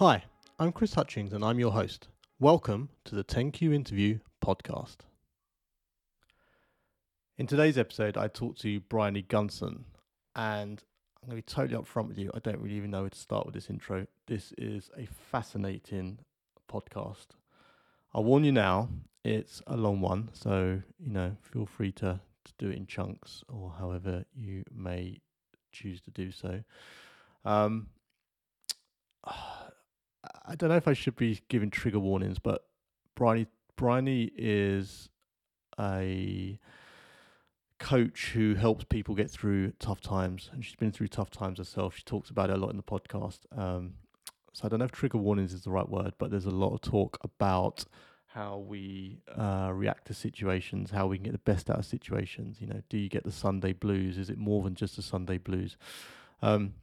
Hi, I'm Chris Hutchings and I'm your host. Welcome to the 10Q Interview podcast. In today's episode, I talked to Briony Gunson, and I'm going to be totally upfront with you. I don't really even know where to start with this intro. This is a fascinating podcast. I'll warn you now, it's a long one, so you know, feel free to, to do it in chunks or however you may choose to do so. Um, I don't know if I should be giving trigger warnings, but Briony Briony is a coach who helps people get through tough times, and she's been through tough times herself. She talks about it a lot in the podcast. Um, so I don't know if trigger warnings is the right word, but there's a lot of talk about how we uh, react to situations, how we can get the best out of situations. You know, do you get the Sunday blues? Is it more than just the Sunday blues? Um,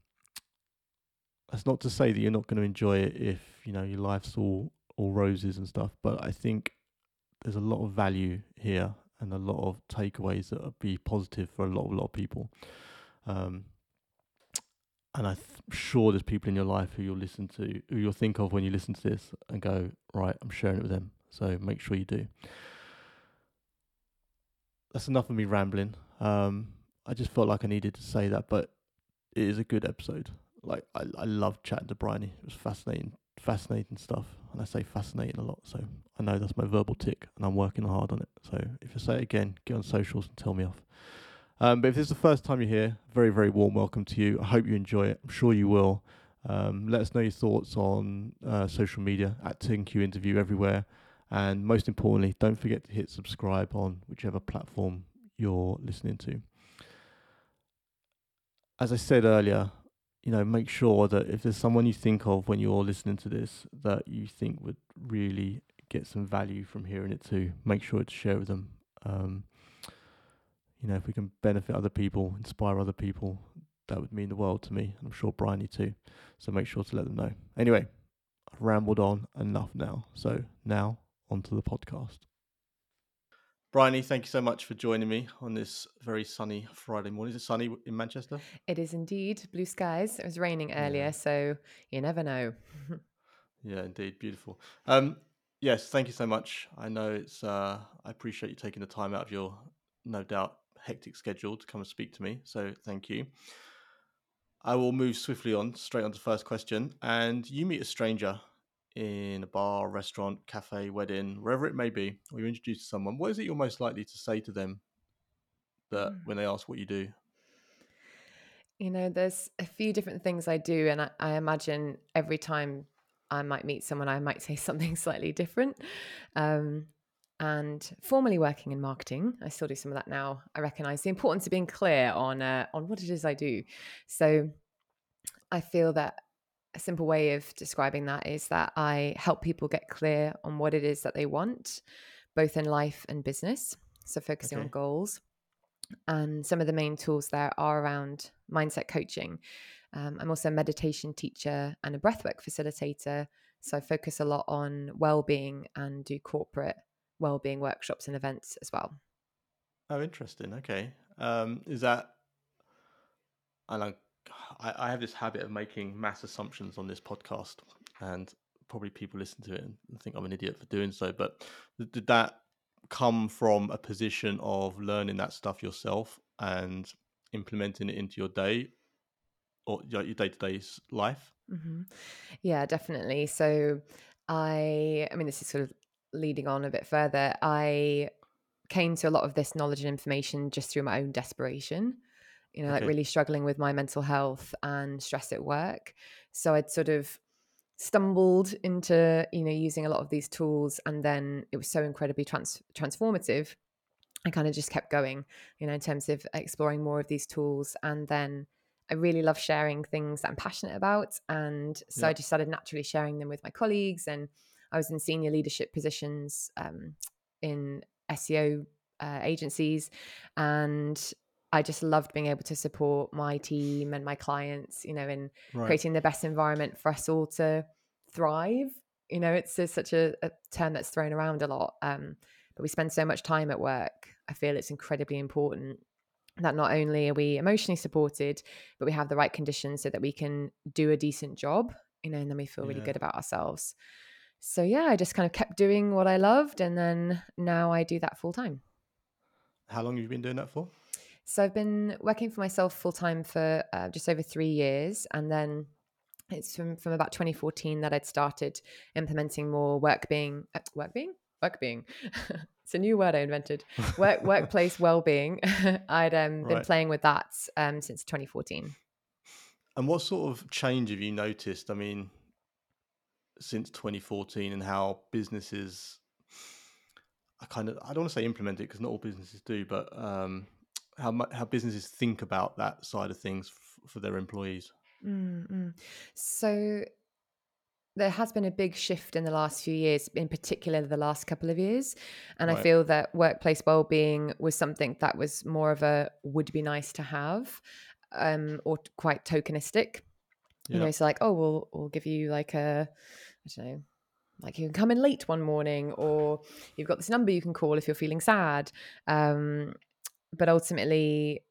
that's not to say that you're not going to enjoy it if you know your life's all all roses and stuff, but I think there's a lot of value here and a lot of takeaways that will be positive for a lot, a lot of people. Um, and I'm sure there's people in your life who you'll listen to, who you'll think of when you listen to this and go, right, I'm sharing it with them. So make sure you do. That's enough of me rambling. Um, I just felt like I needed to say that, but it is a good episode. Like I, I love chatting to Briony. It was fascinating, fascinating stuff. And I say fascinating a lot, so I know that's my verbal tick, and I'm working hard on it. So if I say it again, get on socials and tell me off. Um, but if this is the first time you're here, very, very warm welcome to you. I hope you enjoy it. I'm sure you will. Um, let us know your thoughts on uh, social media at 10Q Interview everywhere. And most importantly, don't forget to hit subscribe on whichever platform you're listening to. As I said earlier, you know, make sure that if there's someone you think of when you're listening to this that you think would really get some value from hearing it too, make sure to share with them. Um, you know, if we can benefit other people, inspire other people, that would mean the world to me. I'm sure Briony too. So make sure to let them know. Anyway, I've rambled on enough now. So now onto the podcast. Briony, thank you so much for joining me on this very sunny Friday morning. Is it sunny in Manchester? It is indeed blue skies. It was raining earlier, yeah. so you never know. yeah, indeed, beautiful. Um, yes, thank you so much. I know it's. Uh, I appreciate you taking the time out of your, no doubt, hectic schedule to come and speak to me. So thank you. I will move swiftly on, straight on to the first question. And you meet a stranger in a bar, restaurant, cafe, wedding, wherever it may be, or you're introduced to someone, what is it you're most likely to say to them that mm. when they ask what you do? You know, there's a few different things I do, and I, I imagine every time I might meet someone, I might say something slightly different. Um, and formerly working in marketing, I still do some of that now. I recognise the importance of being clear on uh, on what it is I do. So I feel that a simple way of describing that is that I help people get clear on what it is that they want, both in life and business. So, focusing okay. on goals. And some of the main tools there are around mindset coaching. Um, I'm also a meditation teacher and a breathwork facilitator. So, I focus a lot on well being and do corporate well being workshops and events as well. Oh, interesting. Okay. Um, is that, and I like I, I have this habit of making mass assumptions on this podcast, and probably people listen to it and think I'm an idiot for doing so. But did that come from a position of learning that stuff yourself and implementing it into your day or your day to day life? Mm-hmm. Yeah, definitely. So I, I mean, this is sort of leading on a bit further. I came to a lot of this knowledge and information just through my own desperation you know, like really struggling with my mental health and stress at work. So I'd sort of stumbled into, you know, using a lot of these tools and then it was so incredibly trans- transformative. I kind of just kept going, you know, in terms of exploring more of these tools. And then I really love sharing things that I'm passionate about. And so yeah. I just started naturally sharing them with my colleagues. And I was in senior leadership positions um, in SEO uh, agencies. And I just loved being able to support my team and my clients, you know, in right. creating the best environment for us all to thrive. You know, it's, it's such a, a, term that's thrown around a lot, um, but we spend so much time at work. I feel it's incredibly important that not only are we emotionally supported, but we have the right conditions so that we can do a decent job you know, and then we feel really Yeah. good about ourselves. So yeah, I just kind of kept doing what I loved, and then now I do that full time. How long have you been doing that for? So I've been working for myself full time for uh, just over three years, and then it's from from about 2014 that I'd started implementing more work being uh, work being work being. it's a new word I invented. Work workplace well being. I'd um, been Right. playing with that um, since 2014. And what sort of change have you noticed? I mean, since 2014, and how businesses, I kind of, I don't want to say implement it because not all businesses do, but um, how how businesses think about that side of things f- for their employees. Mm-mm. So there has been a big shift in the last few years, in particular the last couple of years. And I feel that workplace well-being was something that was more of a would be nice to have, um, or quite tokenistic. You Yeah. know, so like, oh, we'll we'll give you like a, I don't know, like you can come in late one morning, or you've got this number you can call if you're feeling sad. Um, but ultimately,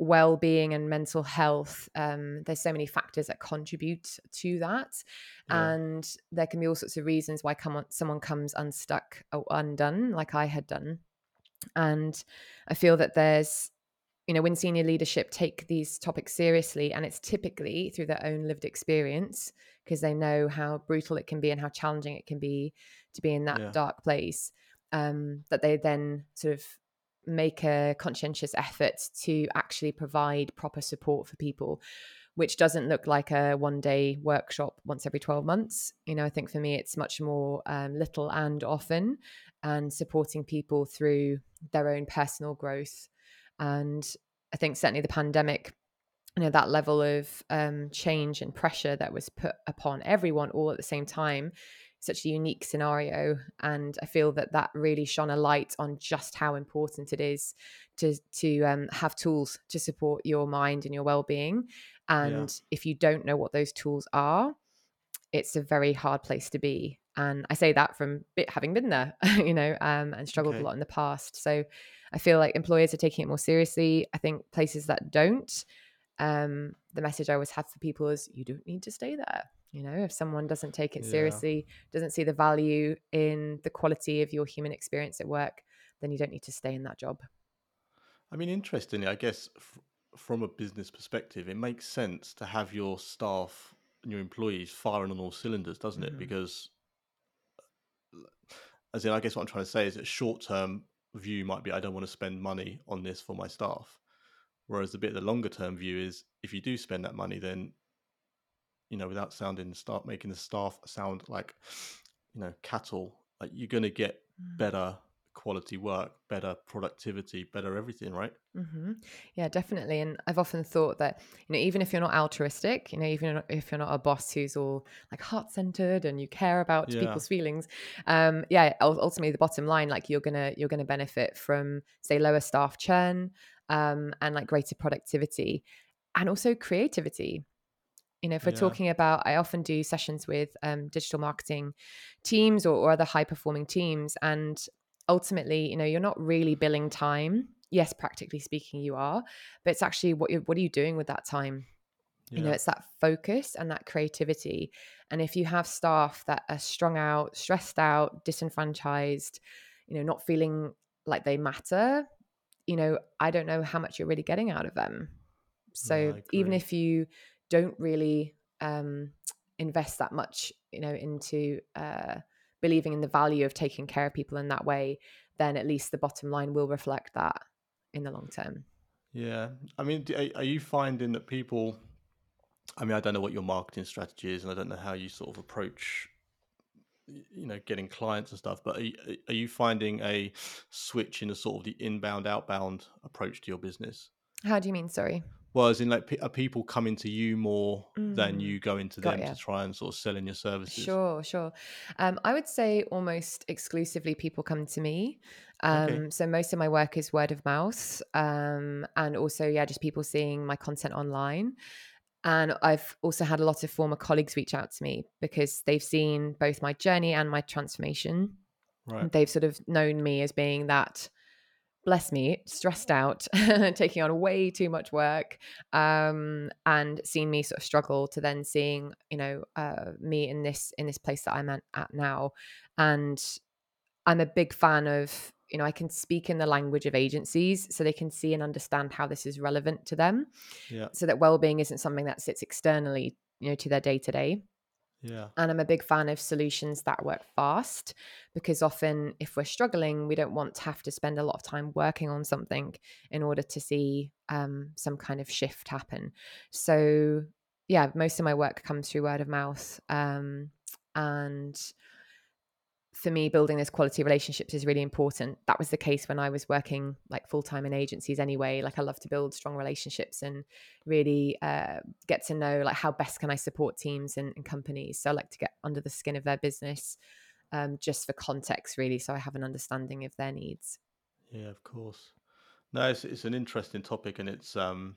well-being and mental health um, there's so many factors that contribute to that Yeah. and there can be all sorts of reasons why come on, someone comes unstuck or undone like i had done and i feel that there's you know when senior leadership take these topics seriously and it's typically through their own lived experience because they know how brutal it can be and how challenging it can be to be in that Yeah. dark place um, that they then sort of make a conscientious effort to actually provide proper support for people which doesn't look like a one day workshop once every 12 months. You know i think for me it's much more um, little and often and supporting people through their own personal growth. And i think certainly the pandemic you know that level of um, change and pressure that was put upon everyone all at the same time such a unique scenario and i feel that that really shone a light on just how important it is to to um, have tools to support your mind and your well-being and if you don't know what those tools are it's a very hard place to be and i say that from bit having been there you know um, and struggled Okay. a lot in the past so i feel like employers are taking it more seriously. I think places that don't um, the message i always have for people is you don't need to stay there you know if someone doesn't take it Yeah. seriously doesn't see the value in the quality of your human experience at work then you don't need to stay in that job I mean, interestingly, I guess f- from a business perspective, it makes sense to have your staff and your employees firing on all cylinders, doesn't it? Mhm. Because, as in, I guess what I'm trying to say is that short term view might be I don't want to spend money on this for my staff. Whereas the bit of the longer term view is if you do spend that money, then, you know, without sounding, start making the staff sound like, you know, cattle, like you're going to get better quality work, better productivity, better everything, right? hmm Yeah, definitely. And I've often thought that, you know, even if you're not altruistic, you know, even if you're not a boss who's all like heart centered and you care about Yeah. people's feelings, um, yeah, ultimately the bottom line, like you're gonna you're gonna benefit from say lower staff churn, um, and like greater productivity, and also creativity. You know, if we're Yeah. talking about, I often do sessions with um, digital marketing teams or, or other high performing teams, and ultimately, you know, you're not really billing time. Yes, practically speaking, you are, but it's actually what you're. what are you doing with that time? You know, it's that focus and that creativity. And if you have staff that are strung out, stressed out, disenfranchised, you know, not feeling like they matter, you know, I don't know how much you're really getting out of them. So I even if you don't really um, invest that much, you know, into uh, believing in the value of taking care of people in that way, then at least the bottom line will reflect that in the long term. Yeah. I mean, are, you finding that people, I mean, I don't know what your marketing strategy is and I don't know how you sort of approach, you know, getting clients and stuff, but are you, are you finding a switch in the sort of the inbound, outbound approach to your business? How do you mean? Sorry. Well, as in, like, pe- are people coming to you more than Mm, you going to got them to try and sort of sell in your services? Sure, sure. Um, I would say almost exclusively people come to me. Okay. Um, so most of my work is word of mouth, um, and also yeah, just people seeing my content online. And I've also had a lot of former colleagues reach out to me because they've seen both my journey and my transformation. Right. They've sort of known me as being that bless me, stressed out, taking on way too much work, um, and seeing me sort of struggle to then seeing, you know, uh, me in this in this place that I'm at, at now, and I'm a big fan of you know I can speak in the language of agencies so they can see and understand how this is relevant to them, Yeah. so that well-being isn't something that sits externally, you know, to their day to day. Yeah. And I'm a big fan of solutions that work fast because often, if we're struggling, we don't want to have to spend a lot of time working on something in order to see um, some kind of shift happen. So, yeah, most of my work comes through word of mouth. Um, and for me building those quality relationships is really important. That was the case when i was working like full-time in agencies anyway. Like i love to build strong relationships and really uh, get to know like how best can i support teams and, and, companies. So i like to get under the skin of their business um, just for context really so i have an understanding of their needs. Yeah of course. No it's, it's an interesting topic and it's um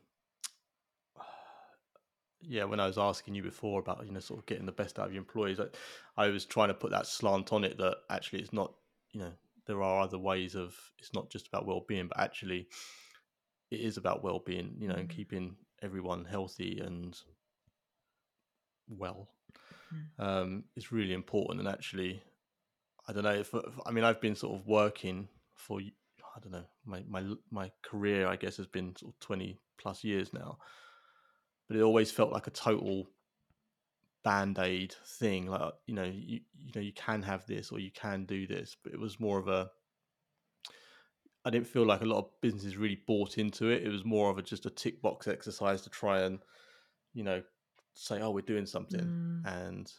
yeah, when I was asking you before about you know sort of getting the best out of your employees, I, I was trying to put that slant on it that actually it's not you know there are other ways of it's not just about well-being, but actually it is about well-being, you know, and mm. keeping everyone healthy and well mm. um, is really important. And actually, I don't know if, if I mean I've been sort of working for I don't know my my my career I guess has been sort of twenty plus years now but it always felt like a total band-aid thing like you know you you know you can have this or you can do this but it was more of a I didn't feel like a lot of businesses really bought into it. It was more of a just a tick box exercise to try and, you know, say, "Oh, we're doing something," mm. and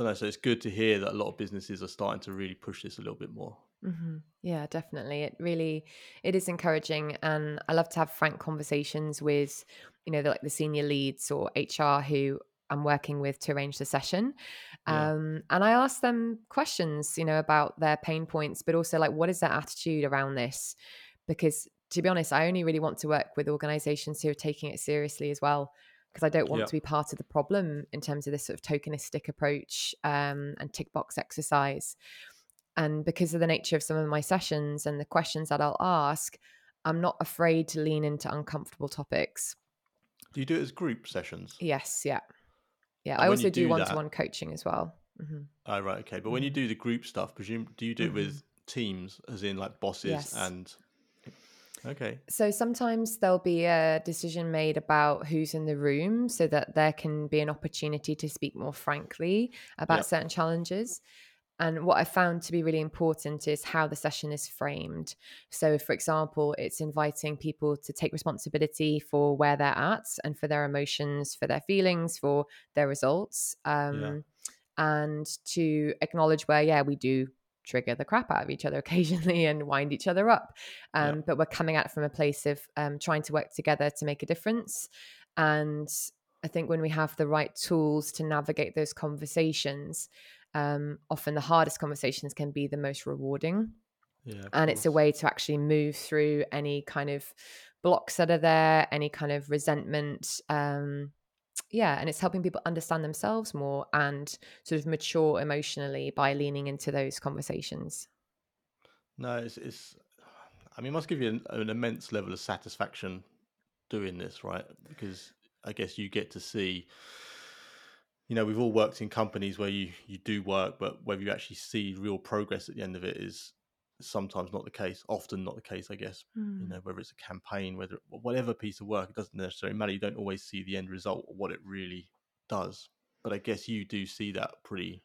I don't. So it's good to hear that a lot of businesses are starting to really push this a little bit more. Mm-hmm. Yeah, definitely. It really it is encouraging, and I love to have frank conversations with you know the, like the senior leads or HR who I'm working with to arrange the session. Yeah. Um, and I ask them questions, you know, about their pain points, but also like what is their attitude around this? Because to be honest, I only really want to work with organizations who are taking it seriously as well. Because I don't want to be part of the problem in terms of this sort of tokenistic approach um, and tick box exercise. And because of the nature of some of my sessions and the questions that I'll ask, I'm not afraid to lean into uncomfortable topics. Do you do it as group sessions? Yes, yeah. Yeah, and I also do one to one coaching as well. Mm-hmm. Oh, right, okay. But when you mm-hmm. do the group stuff, presume do you do mm-hmm. it with mm-hmm. teams, as in like bosses yes. and Okay. So sometimes there'll be a decision made about who's in the room so that there can be an opportunity to speak more frankly about yep. certain challenges. And what I found to be really important is how the session is framed. So, for example, it's inviting people to take responsibility for where they're at and for their emotions, for their feelings, for their results, um, yeah. and to acknowledge where, yeah, we do trigger the crap out of each other occasionally and wind each other up. Um, yeah. But we're coming at it from a place of um, trying to work together to make a difference. And I think when we have the right tools to navigate those conversations, um, often the hardest conversations can be the most rewarding. Yeah, and it's a way to actually move through any kind of blocks that are there, any kind of resentment. Um, yeah, and it's helping people understand themselves more and sort of mature emotionally by leaning into those conversations. No, it's, it's I mean, it must give you an, an immense level of satisfaction doing this, right? Because I guess you get to see you know we've all worked in companies where you you do work but whether you actually see real progress at the end of it is sometimes not the case often not the case i guess mm. you hmm. know whether it's a campaign whether whatever piece of work it doesn't necessarily matter you don't always see the end result or what it really does but i guess you do see that pretty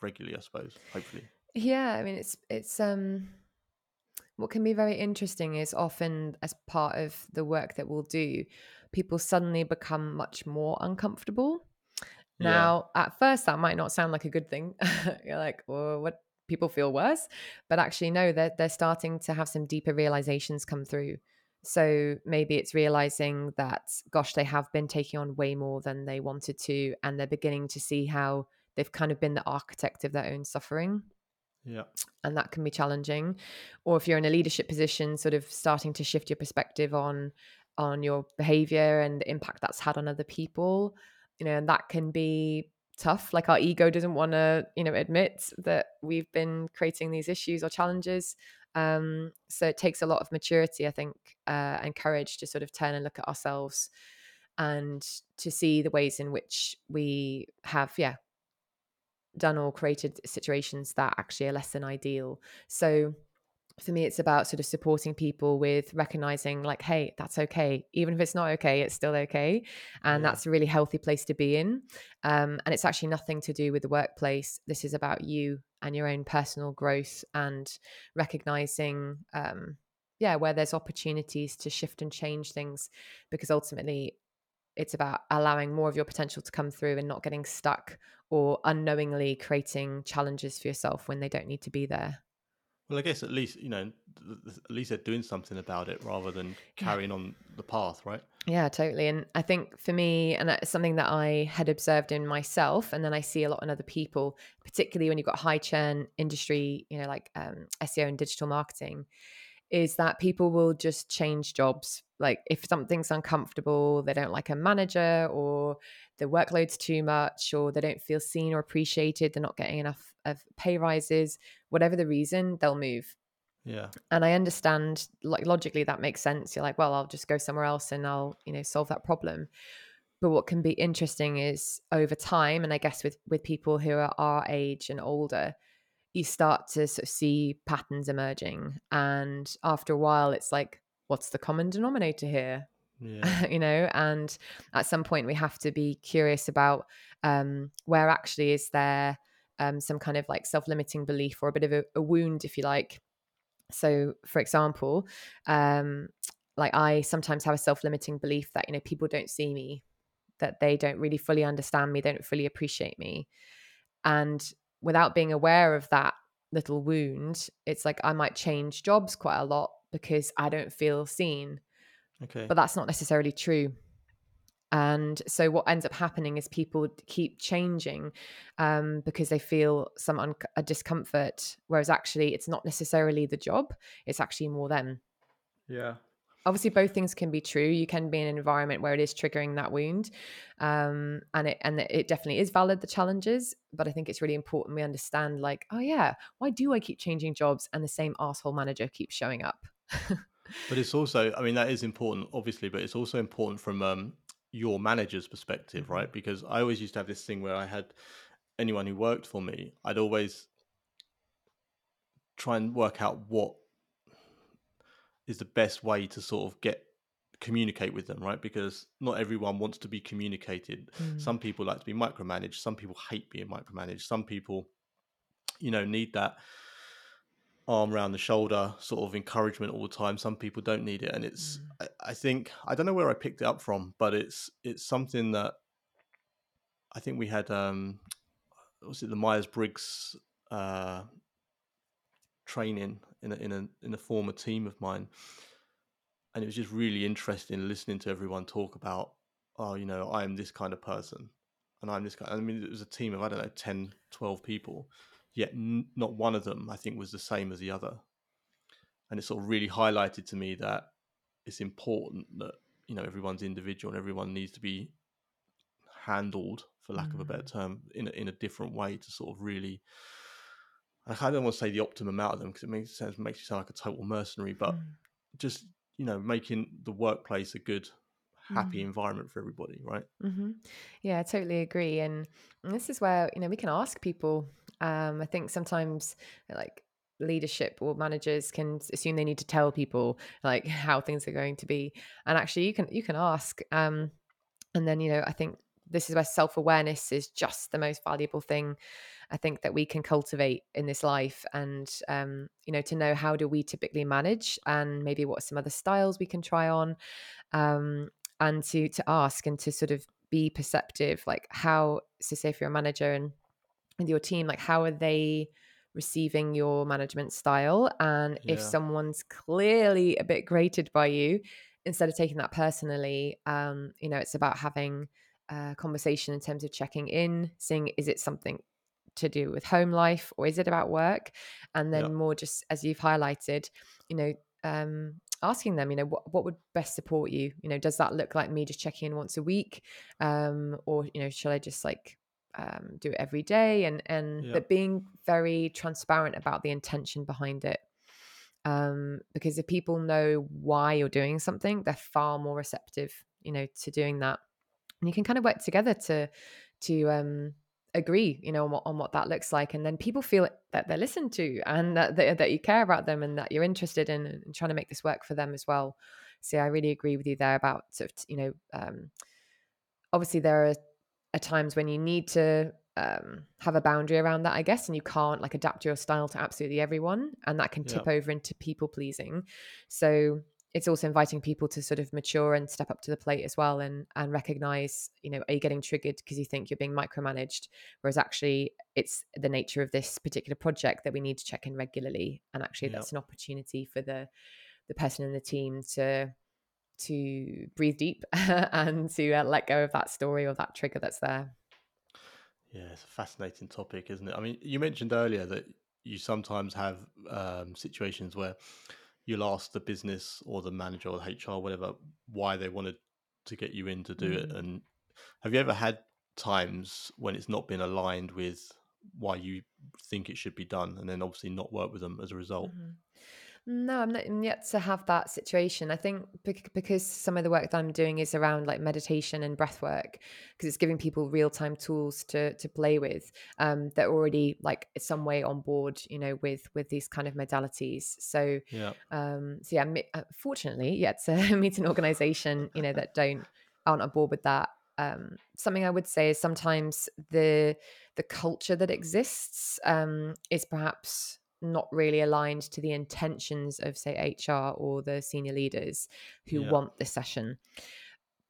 regularly i suppose hopefully yeah i mean it's it's um what can be very interesting is often as part of the work that we'll do people suddenly become much more uncomfortable now, yeah. at first, that might not sound like a good thing. You're like, well, what? People feel worse, but actually, no, they're they're starting to have some deeper realizations come through. So maybe it's realizing that, gosh, they have been taking on way more than they wanted to, and they're beginning to see how they've kind of been the architect of their own suffering. Yeah. And that can be challenging. Or if you're in a leadership position, sort of starting to shift your perspective on on your behavior and the impact that's had on other people you know, and that can be tough. Like our ego doesn't want to, you know, admit that we've been creating these issues or challenges. Um, so it takes a lot of maturity, I think, uh, and courage to sort of turn and look at ourselves and to see the ways in which we have, yeah, done or created situations that actually are less than ideal. So for me, it's about sort of supporting people with recognizing, like, hey, that's okay. Even if it's not okay, it's still okay. And yeah. that's a really healthy place to be in. Um, and it's actually nothing to do with the workplace. This is about you and your own personal growth and recognizing, um, yeah, where there's opportunities to shift and change things. Because ultimately, it's about allowing more of your potential to come through and not getting stuck or unknowingly creating challenges for yourself when they don't need to be there. Well, I guess at least you know, at least they're doing something about it rather than carrying yeah. on the path, right? Yeah, totally. And I think for me, and it's something that I had observed in myself, and then I see a lot in other people, particularly when you've got high churn industry, you know, like um, SEO and digital marketing, is that people will just change jobs. Like if something's uncomfortable, they don't like a manager, or the workload's too much, or they don't feel seen or appreciated, they're not getting enough of pay rises, whatever the reason, they'll move. Yeah. And I understand like logically that makes sense. You're like, well, I'll just go somewhere else and I'll, you know, solve that problem. But what can be interesting is over time, and I guess with with people who are our age and older, you start to sort of see patterns emerging. And after a while, it's like, what's the common denominator here? Yeah. you know, and at some point we have to be curious about um, where actually is there um, some kind of like self-limiting belief or a bit of a, a wound if you like. So for example um, like i sometimes have a self-limiting belief that you know people don't see me that they don't really fully understand me they don't fully appreciate me. And without being aware of that little wound it's like i might change jobs quite a lot because i don't feel seen. Okay. But that's not necessarily true and so what ends up happening is people keep changing um, because they feel some un- a discomfort whereas actually it's not necessarily the job it's actually more them. Yeah. Obviously both things can be true. You can be in an environment where it is triggering that wound um, and it and it definitely is valid the challenges but i think it's really important we understand like oh yeah why do i keep changing jobs and the same asshole manager keeps showing up? But it's also i mean that is important obviously but it's also important from um, your manager's perspective, mm-hmm. right? Because I always used to have this thing where I had anyone who worked for me, I'd always try and work out what is the best way to sort of get communicate with them, right? Because not everyone wants to be communicated. Mm. Some people like to be micromanaged. Some people hate being micromanaged. Some people, you know, need that arm around the shoulder sort of encouragement all the time. Some people don't need it and it's mm. I, I, think i don't know where i picked it up from but it's it's something that i think we had um was it the myers-briggs uh training in a, in a in a former team of mine. And it was just really interesting listening to everyone talk about oh you know i am this kind of person and i'm this kind i mean it was a team of i don't know 10 12 people yet n- not one of them I think was the same as the other. And it sort of really highlighted to me that it's important that you know everyone's individual and everyone needs to be handled, for lack mm. of a better mm. term, in a, in a different way to sort of really. I don't want to say the optimum out of them because it makes sense makes you sound like a total mercenary, but mm. just you know making the workplace a good happy mm. environment for everybody right mm-hmm. yeah i totally agree and, and this is where you know we can ask people um, I think sometimes like leadership or managers can assume they need to tell people like how things are going to be, and actually you can you can ask. Um, and then you know I think this is where self awareness is just the most valuable thing. I think that we can cultivate in this life, and um, you know, to know how do we typically manage, and maybe what some other styles we can try on, um, and to to ask and to sort of be perceptive, like how. So, say if you're a manager and with your team like how are they receiving your management style and yeah. if someone's clearly a bit grated by you instead of taking that personally um you know it's about having a conversation in terms of checking in seeing is it something to do with home life or is it about work and then yeah. more just as you've highlighted you know um asking them you know what, what would best support you you know does that look like me just checking in once a week um or you know should i just like um, do it every day and and but being very transparent about the intention behind it um, because if people know why you're doing something they're far more receptive you know to doing that. And you can kind of work together to to um agree you know on what, on what that looks like and then people feel that they're listened to and that, that, that you care about them and that you're interested in, in trying to make this work for them as well. So i really agree with you there about sort of you know um obviously there are, are times when you need to um, have a boundary around that, I guess, and you can't like adapt your style to absolutely everyone, and that can tip yeah. over into people pleasing. So it's also inviting people to sort of mature and step up to the plate as well, and and recognize, you know, are you getting triggered because you think you're being micromanaged, whereas actually it's the nature of this particular project that we need to check in regularly, and actually yeah. that's an opportunity for the the person in the team to to breathe deep and to uh, let go of that story or that trigger that's there. Yeah, it's a fascinating topic, isn't it? I mean, you mentioned earlier that you sometimes have um, situations where you'll ask the business or the manager or the HR, whatever, why they wanted to get you in to do mm. it. And have you ever had times when it's not been aligned with why you think it should be done, and then obviously not work with them as a result? Mm-hmm. No, I'm not yet to have that situation. I think because some of the work that I'm doing is around like meditation and breath work, because it's giving people real time tools to to play with. Um, they're already like some way on board, you know, with with these kind of modalities. So, yeah, um, so yeah, uh, fortunately, yet to meet an organization, you know, that don't aren't on board with that. Um, something I would say is sometimes the the culture that exists um, is perhaps not really aligned to the intentions of say hr or the senior leaders who yeah. want this session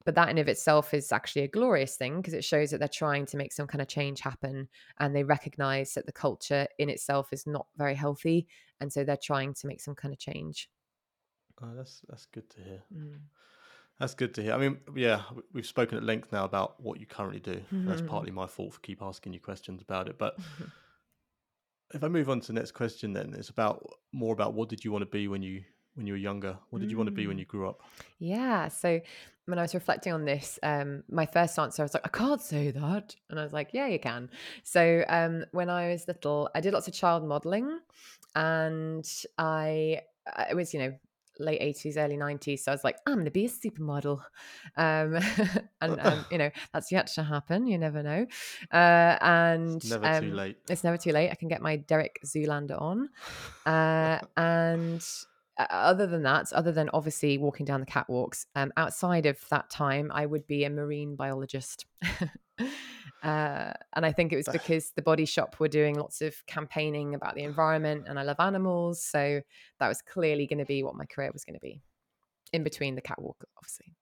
but that in of itself is actually a glorious thing because it shows that they're trying to make some kind of change happen and they recognize that the culture in itself is not very healthy and so they're trying to make some kind of change oh, that's that's good to hear mm. that's good to hear i mean yeah we've spoken at length now about what you currently do mm-hmm. that's partly my fault for keep asking you questions about it but if I move on to the next question, then it's about more about what did you want to be when you when you were younger? What did you want to be when mm. you grew up? Yeah. So when I was reflecting on this, um, my first answer I was like, I can't say that, and I was like, Yeah, you can. So um, when I was little, I did lots of child modeling, and I it was you know late 80s early 90s so i was like i'm going to be a supermodel. Um, and um, you know that's yet to happen you never know. Uh, and it's never um, too late. it's never too late. I can get my derek zoolander on. Uh, and uh, other than that other than obviously walking down the catwalks um, outside of that time i would be a marine biologist Uh, and I think it was because the Body Shop were doing lots of campaigning about the environment, and I love animals, so that was clearly going to be what my career was going to be. In between the catwalk, obviously.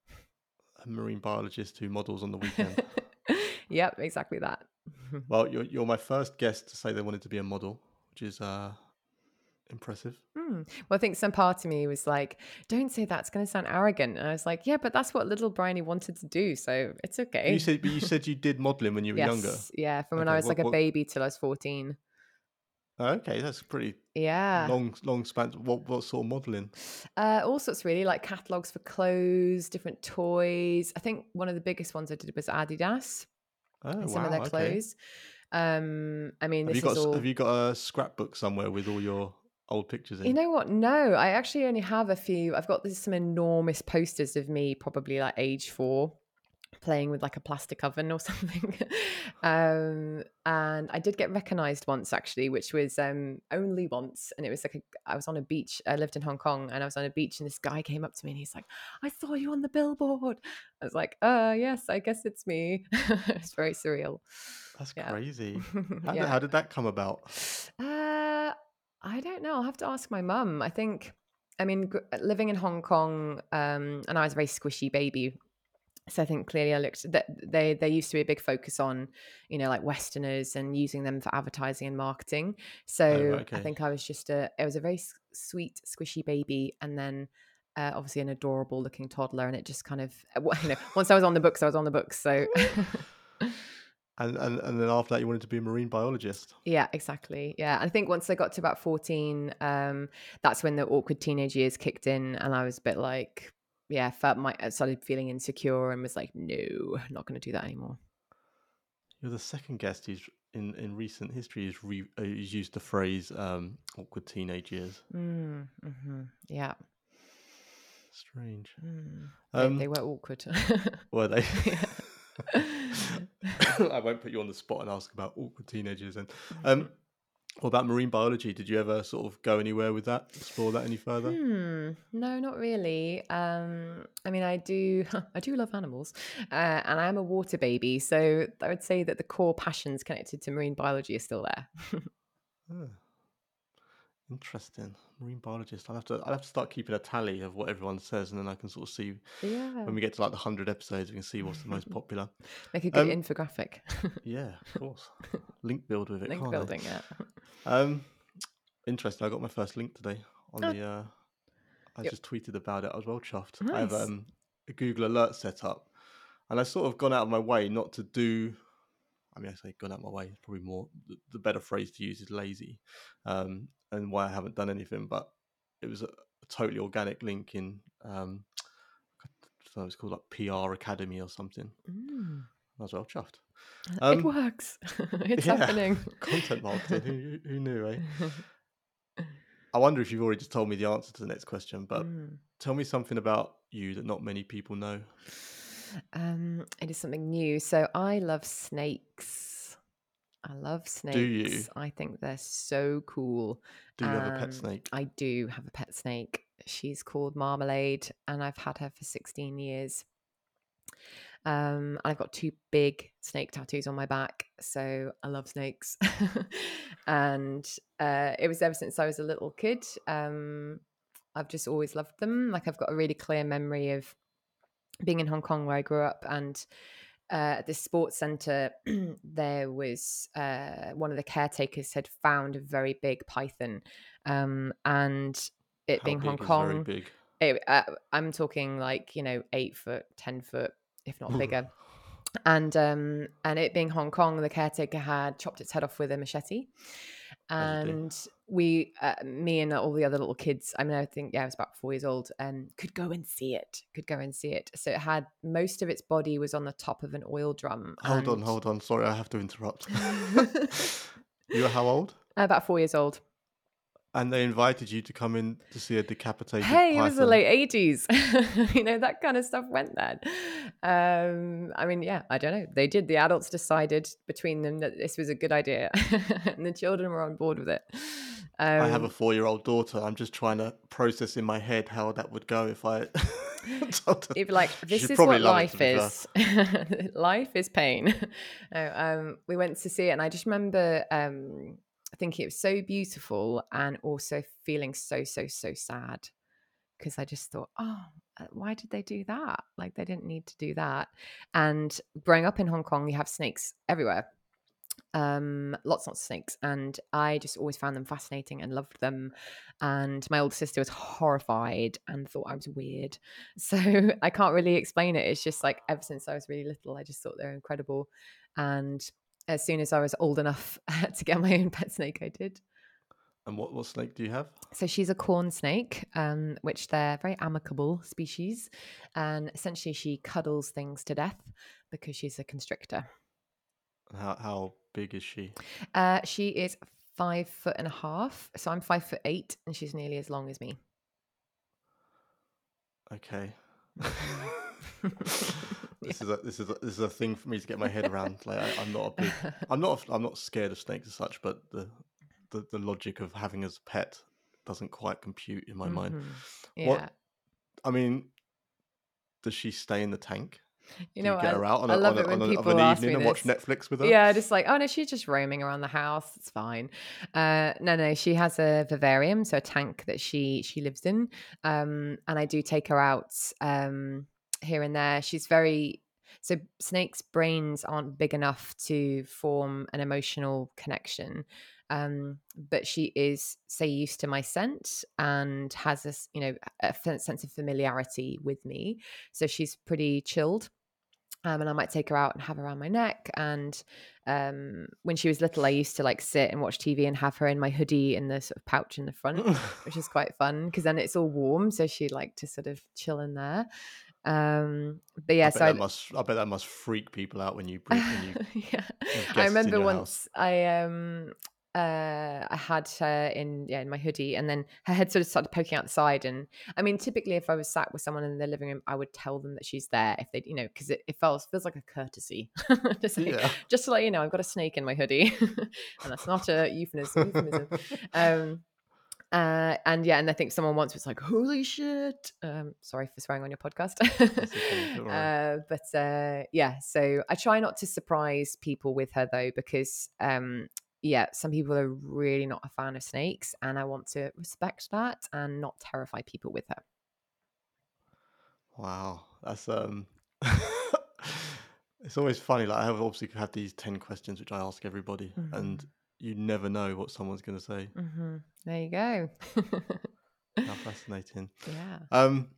A marine biologist who models on the weekend. yep, exactly that. well, you're you're my first guest to say they wanted to be a model, which is uh, impressive. Mm. Well, I think some part of me was like, "Don't say that's going to sound arrogant." And I was like, "Yeah, but that's what little Briony wanted to do, so it's okay." You said, but you said you did modelling when you were yes, younger. Yeah, from when I was what, like a what... baby till I was fourteen. Okay, that's pretty yeah long long span. What what sort of modelling? Uh, all sorts really, like catalogs for clothes, different toys. I think one of the biggest ones I did was Adidas. Oh, some wow, of their clothes. Okay. Um, I mean, have you got all... have you got a scrapbook somewhere with all your old pictures in? You know what? No, I actually only have a few. I've got this, some enormous posters of me, probably like age four, playing with like a plastic oven or something. um, and I did get recognized once actually, which was um, only once. And it was like a, I was on a beach. I lived in Hong Kong and I was on a beach and this guy came up to me and he's like, I saw you on the billboard. I was like, uh, yes, I guess it's me. it's very surreal. That's yeah. crazy. How, yeah. did, how did that come about? Uh, I don't know. I'll have to ask my mum. I think, I mean, living in Hong Kong, um, and I was a very squishy baby. So I think clearly I looked that they there used to be a big focus on, you know, like Westerners and using them for advertising and marketing. So oh, okay. I think I was just a it was a very sweet squishy baby, and then uh, obviously an adorable looking toddler, and it just kind of you know once I was on the books, I was on the books. So and, and and then after that you wanted to be a marine biologist yeah exactly yeah i think once i got to about 14 um that's when the awkward teenage years kicked in and i was a bit like yeah felt my I started feeling insecure and was like no not going to do that anymore you're the second guest who's in in recent history has re, uh, used the phrase um, "awkward teenage years." Mm, hmm Yeah. Strange. Mm. They, Um, they were awkward. were they? Yeah. I won't put you on the spot and ask about awkward teenagers. And um, what about marine biology? Did you ever sort of go anywhere with that? Explore that any further? Hmm. No, not really. Um, I mean, I do. I do love animals, uh, and I am a water baby. So I would say that the core passions connected to marine biology are still there. Ah, interesting. Marine biologist. I'll have to. I'll have to start keeping a tally of what everyone says, and then I can sort of see yeah. when we get to like the hundred episodes, we can see what's the most popular. Make a good Um, infographic. Yeah, of course. Link build with it. Link I? building. Yeah. Um, interesting. I got my first link today on Oh. the. Uh, I Yep. just tweeted about it. I was well chuffed. I have um, a Google Alert set up, and I sort of gone out of my way not to do. I mean, I say gone out of my way. It's probably more the, the better phrase to use is lazy, um, and why I haven't done anything. But it was a, a totally organic link in. Um, so it's called like PR Academy or something. Mm. I was well chuffed. it Um, works. it's yeah. happening. Content marketing. who, who knew? Eh? I wonder if you've already just told me the answer to the next question, but Mm. tell me something about you that not many people know. Um, it is something new. So I love snakes. I love snakes. Do you? I think they're so cool. Do you have a pet Um, snake? I do have a pet snake. She's called Marmalade, and I've had her for 16 years. Um, I've got two big snake tattoos on my back, so I love snakes. and uh, it was ever since I was a little kid. Um, I've just always loved them. Like I've got a really clear memory of being in Hong Kong where I grew up, and uh, at this sports center, there was uh, one of the caretakers had found a very big python, um, and it How being Hong Kong, it, uh, I'm talking like you know eight foot, ten foot, if not bigger. And um, and it being Hong Kong, the caretaker had chopped its head off with a machete, As you do. and we, uh, me and all the other little kids, I mean, I think yeah, I was about four years old, um, could go and see it, could go and see it. So it had most of its body was on the top of an oil drum. Hold on, hold on. Sorry, I have to interrupt. you were how old? about four years old. And they invited you to come in to see a decapitated Hey, it was the late eighties. you know that kind of stuff went then. Um, I mean, yeah, I don't know. They did. The adults decided between them that this was a good idea, and the children were on board with it. Um, I have a four-year-old daughter. I'm just trying to process in my head how that would go if I. You'd be like, this is what life to be fair. is. life is pain. No, um, we went to see it, and I just remember um, thinking it was so beautiful and also feeling so, so, so sad because I just thought, oh, uh, why did they do that? Like, they didn't need to do that. And growing up in Hong Kong, you have snakes everywhere. Um, lots, lots of snakes, and I just always found them fascinating and loved them. And my older sister was horrified and thought I was weird. So I can't really explain it. It's just like ever since I was really little, I just thought they were incredible. And as soon as I was old enough to get my own pet snake, I did. And what, what snake do you have? So she's a corn snake, um, which they're very amicable species, and essentially she cuddles things to death because she's a constrictor. How, how big is she? Uh, she is five foot and a half, so I'm five foot eight, and she's nearly as long as me. Okay. this is a this is a, this is a thing for me to get my head around. Like I, I'm not a big, I'm not a- I'm not scared of snakes as such, but the the, the logic of having as a pet doesn't quite compute in my mind. Mhm. Yeah, What- I mean, does she stay in the tank? You know, you get I, her out on, I a, love on, it when on a, of people an ask evening me and watch. Netflix with her? Yeah, just like, oh no, she's just roaming around the house. It's fine. Uh, no, no, she has a vivarium, so a tank that she she lives in. Um, and I do take her out um, here and there. She's very so snakes' brains aren't big enough to form an emotional connection. Um, but she is, say, used to my scent and has this, you know, a f- sense of familiarity with me. So she's pretty chilled um, and I might take her out and have her around my neck. And um, when she was little, I used to like sit and watch TV and have her in my hoodie in the sort of pouch in the front, which is quite fun because then it's all warm. So she liked to sort of chill in there. Um, but yeah, bet so I, must I bet that must freak people out when you bring when you yeah, I remember once house. I um uh I had her in yeah in my hoodie and then her head sort of started poking out the side and I mean typically if I was sat with someone in the living room I would tell them that she's there if they you know because it, it feels feels like a courtesy to say, yeah. just to let you know I've got a snake in my hoodie and that's not a euphemism, euphemism. um uh, and yeah, and I think someone once was like, "Holy shit!" Um, sorry for swearing on your podcast. uh, but uh, yeah, so I try not to surprise people with her though, because um, yeah, some people are really not a fan of snakes, and I want to respect that and not terrify people with her. Wow, that's um, it's always funny. Like I have obviously had these ten questions which I ask everybody, mm-hmm. and you never know what someone's going to say. Mm-hmm. There you go. How fascinating. Yeah. Um,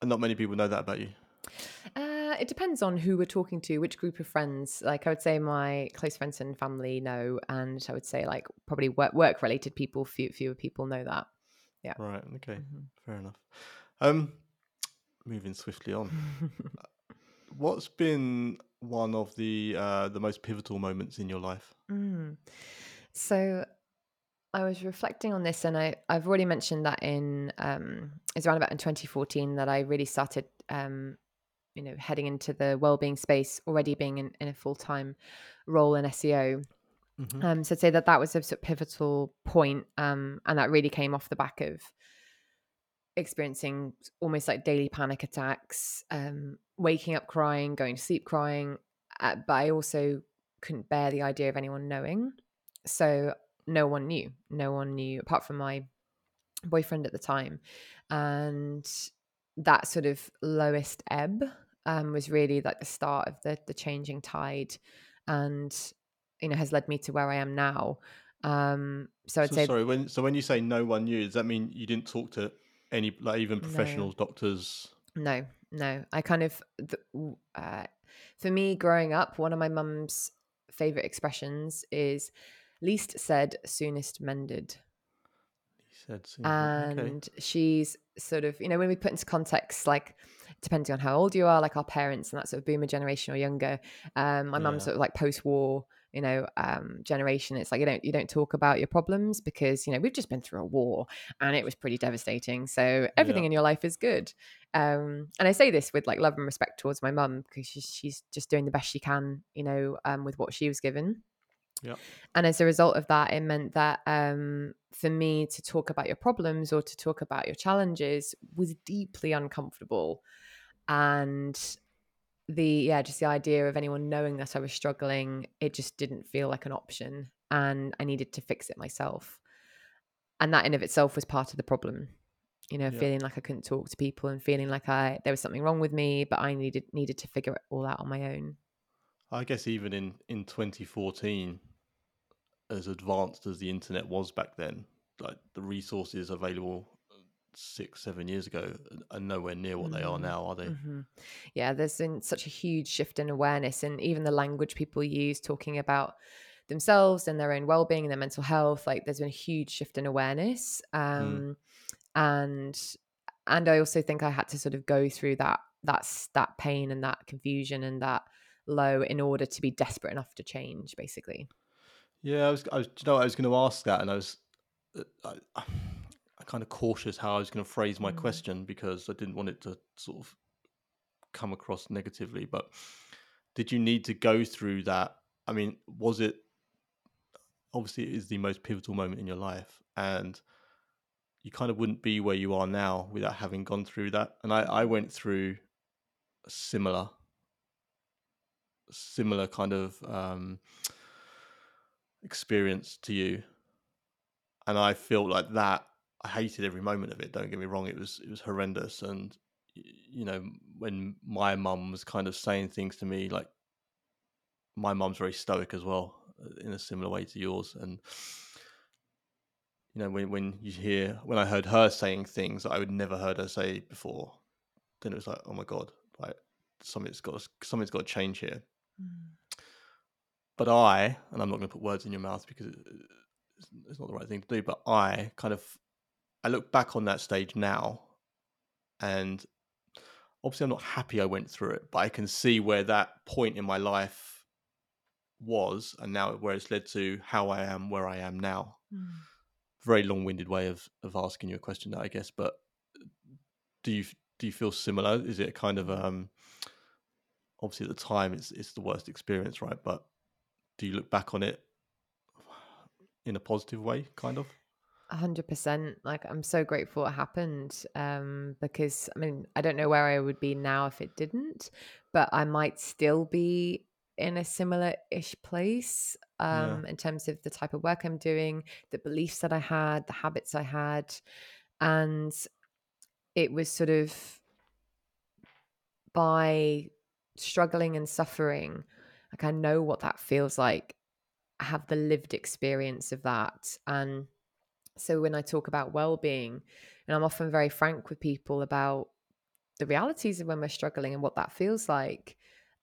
and not many people know that about you. Uh, it depends on who we're talking to, which group of friends. Like I would say, my close friends and family know, and I would say like probably work work related people. Few, fewer people know that. Yeah. Right. Okay. Mm-hmm. Fair enough. Um, moving swiftly on. What's been one of the uh, the most pivotal moments in your life? Mm. So I was reflecting on this, and I I've already mentioned that in um, it's around about in 2014 that I really started um, you know heading into the well-being space already being in, in a full-time role in SEO. Mm-hmm. Um, so I'd say that that was a sort of pivotal point, um, and that really came off the back of experiencing almost like daily panic attacks, um, waking up crying, going to sleep crying, uh, but I also couldn't bear the idea of anyone knowing. So no one knew. No one knew apart from my boyfriend at the time. And that sort of lowest ebb um, was really like the start of the the changing tide and you know has led me to where I am now. Um, so I'd so, say sorry when so when you say no one knew, does that mean you didn't talk to any like even professionals, no. doctors? No, no. I kind of uh, for me growing up, one of my mum's favorite expressions is least said, soonest mended. Said and okay. she's sort of, you know, when we put into context, like depending on how old you are, like our parents and that sort of boomer generation or younger. Um, my yeah. mum's sort of like post-war you know um, generation it's like you don't you don't talk about your problems because you know we've just been through a war and it was pretty devastating so everything yeah. in your life is good um, and i say this with like love and respect towards my mum because she's, she's just doing the best she can you know um, with what she was given yeah. And as a result of that, it meant that um, for me to talk about your problems or to talk about your challenges was deeply uncomfortable. And the yeah just the idea of anyone knowing that i was struggling it just didn't feel like an option and i needed to fix it myself and that in of itself was part of the problem you know yeah. feeling like i couldn't talk to people and feeling like i there was something wrong with me but i needed needed to figure it all out on my own i guess even in in 2014 as advanced as the internet was back then like the resources available six, seven years ago are nowhere near what they are mm-hmm. now, are they? Mm-hmm. Yeah, there's been such a huge shift in awareness, and even the language people use talking about themselves and their own well-being and their mental health. Like, there's been a huge shift in awareness, um, mm. and and I also think I had to sort of go through that that's that pain and that confusion and that low in order to be desperate enough to change, basically. Yeah, I was, I was, you know, I was going to ask that, and I was, uh, I, kind of cautious how I was going to phrase my mm. question because I didn't want it to sort of come across negatively. But did you need to go through that? I mean, was it obviously it is the most pivotal moment in your life, and you kind of wouldn't be where you are now without having gone through that. And I, I went through a similar, similar kind of um, experience to you, and I feel like that I hated every moment of it. Don't get me wrong; it was it was horrendous. And you know, when my mum was kind of saying things to me, like my mum's very stoic as well, uh, in a similar way to yours. And you know, when when you hear when I heard her saying things that I would never heard her say before, then it was like, oh my god, like something's got something's got to change here. Mm. But I, and I'm not going to put words in your mouth because it's not the right thing to do. But I kind of I look back on that stage now, and obviously I'm not happy I went through it, but I can see where that point in my life was and now where it's led to how I am where I am now. Mm. Very long-winded way of of asking you a question, I guess. But do you do you feel similar? Is it kind of um obviously at the time it's it's the worst experience, right? But do you look back on it in a positive way, kind of? A hundred percent. Like I'm so grateful it happened. Um, because I mean, I don't know where I would be now if it didn't, but I might still be in a similar ish place. Um, Yeah. in terms of the type of work I'm doing, the beliefs that I had, the habits I had. And it was sort of by struggling and suffering, like I know what that feels like. I have the lived experience of that. And so when I talk about well-being, and I'm often very frank with people about the realities of when we're struggling and what that feels like.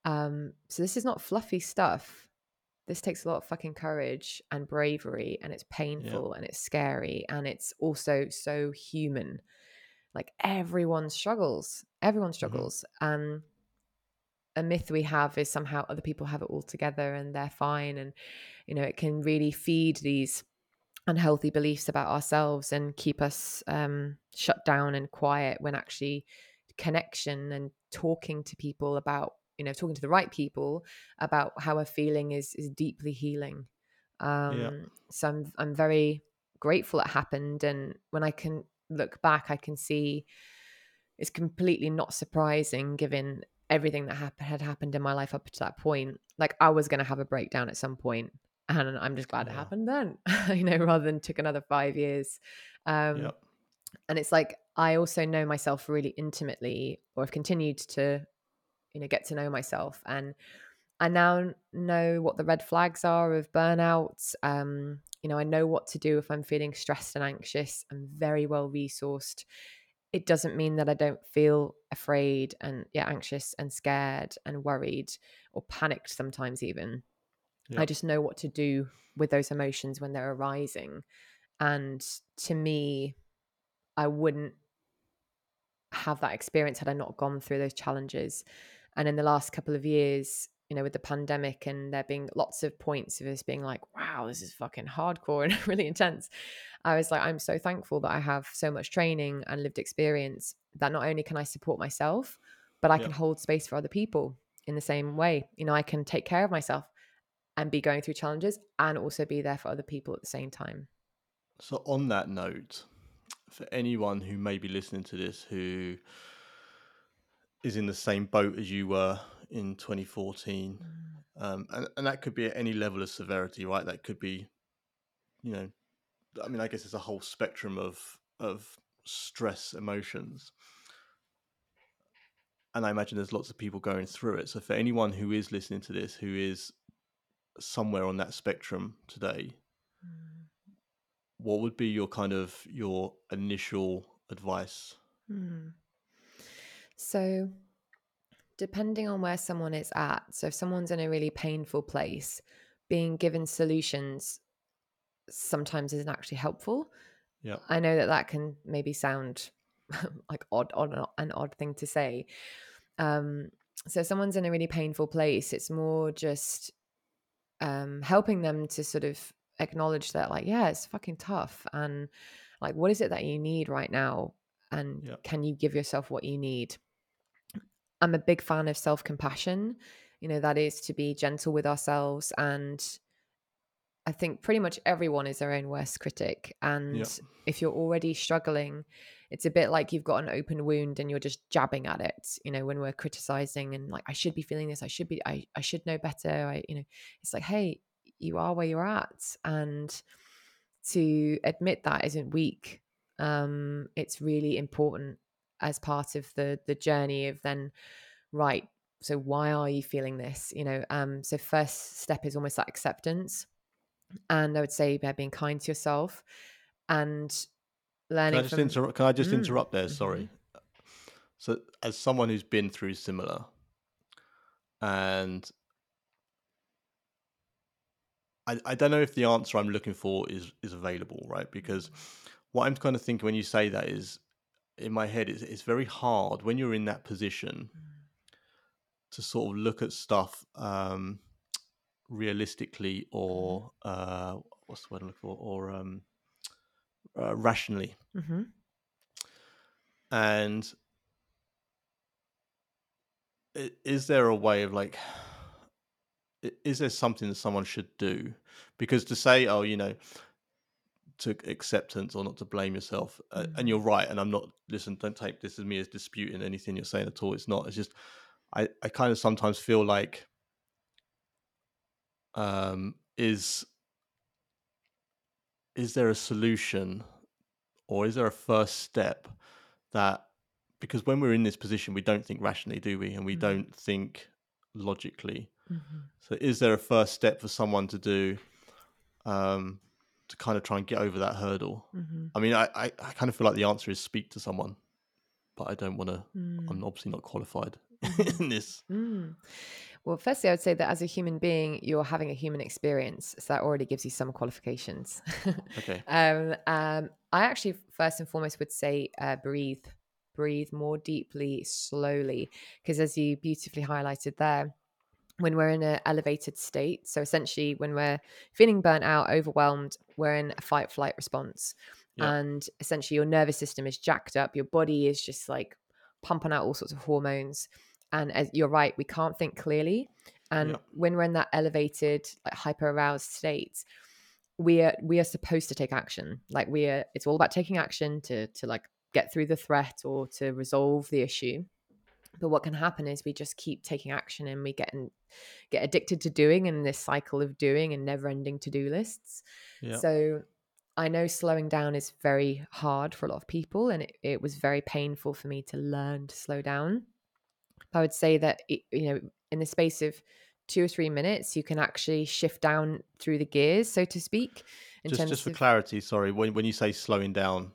Um, so this is not fluffy stuff. This takes a lot of fucking courage and bravery, and it's painful and it's scary, and it's also so human. Like everyone struggles. Everyone struggles. and a myth we have is somehow other people have it all together and they're fine, and you know it can really feed these unhealthy beliefs about ourselves and keep us um, shut down and quiet when actually connection and talking to people about you know talking to the right people about how we're feeling is is deeply healing. Um so i'm i'm very grateful it happened and when i can look back i can see it's completely not surprising given everything that hap- had happened in my life up to that point. Like i was going to have a breakdown at some point and i'm just glad it happened then you know rather than took another 5 years um yeah. and it's like i also know myself really intimately or have continued to you know get to know myself and i now know what the red flags are of burnout um you know i know what to do if i'm feeling stressed and anxious i'm very well resourced. It doesn't mean that i don't feel afraid and yeah anxious and scared and worried or panicked sometimes even Yeah. i just know what to do with those emotions when they're arising and to me I wouldn't have that experience had I not gone through those challenges. And in the last couple of years, you know, with the pandemic and there being lots of points of us being like, wow, this is fucking hardcore and really intense. I was like, I'm so thankful that I have so much training and lived experience that not only can I support myself, but I Yeah. can hold space for other people in the same way. You know, I can take care of myself and be going through challenges and also be there for other people at the same time. So on that note, for anyone who may be listening to this who is in the same boat as you were in 2014, um, and, and that could be at any level of severity, right? That could be, you know, I mean, I guess it's a whole spectrum of of stress emotions, and I imagine there's lots of people going through it. So for anyone who is listening to this, who is somewhere on that spectrum today, what would be your kind of your initial advice? Hmm. So, depending on where someone is at, so if someone's in a really painful place, being given solutions sometimes isn't actually helpful. Yeah, I know that that can maybe sound like odd, odd, an odd thing to say. Um, so, if someone's in a really painful place, it's more just um, helping them to sort of acknowledge that, like, yeah, it's fucking tough, and like, what is it that you need right now, and Yeah. can you give yourself what you need? I'm a big fan of self compassion. You know, that is to be gentle with ourselves. And I think pretty much everyone is their own worst critic. And if you're already struggling, it's a bit like you've got an open wound and you're just jabbing at it. You know, when we're criticizing and like, I should be feeling this, I should be, I, I should know better. I, you know, it's like, hey, you are where you're at. And to admit that isn't weak. Um, it's really important as part of the the journey of then right so why are you feeling this you know um so first step is almost that acceptance and i would say by being kind to yourself and Can I just from interrupt? Can I just Mm, interrupt there? mhm. Sorry. So, as someone who's been through similar, and I, I don't know if the answer I'm looking for is is available, right? Because what I'm kind of thinking when you say that is, in my head, it's, it's very hard when you're in that position to sort of look at stuff um, realistically or uh, what's the word I'm looking for, or um, uh, rationally. Mm-hmm. And is there a way of like, is there something that someone should do? Because to say, oh, you know, to acceptance or not to blame yourself, uh, and you're right, and I'm not. Listen, don't take this as me as disputing anything you're saying at all. It's not. It's just, I, I kind of sometimes feel like, um, is is there a solution or is there a first step that because when we're in this position we don't think rationally do we and we Mhm. don't think logically Mm-hmm. so is there a first step for someone to do um to kind of try and get over that hurdle Mm-hmm. i mean i i, I kind of feel like the answer is speak to someone but i don't want to Mm. i'm obviously not qualified Mhm. in this Mm. Well, firstly, I would say that as a human being, you're having a human experience, so that already gives you some qualifications. okay um, um, I actually, first and foremost, would say uh, breathe, breathe more deeply, slowly, because as you beautifully highlighted there, when we're in an elevated state, so essentially when we're feeling burnt out, overwhelmed, we're in a fight flight response, Yeah. and essentially your nervous system is jacked up, your body is just like pumping out all sorts of hormones and as you're right we can't think clearly. And Yeah. when we're in that elevated like hyper aroused state we are we are supposed to take action. Like we are it's all about taking action to to like get through the threat or to resolve the issue. But what can happen is we just keep taking action and we get in, get addicted to doing and this cycle of doing and never ending to-do lists. Yeah. So I know slowing down is very hard for a lot of people, and it, it was very painful for me to learn to slow down. I would say that, it, you know, in the space of two or three minutes, you can actually shift down through the gears, so to speak. In just just for of, clarity sorry when, when you say slowing down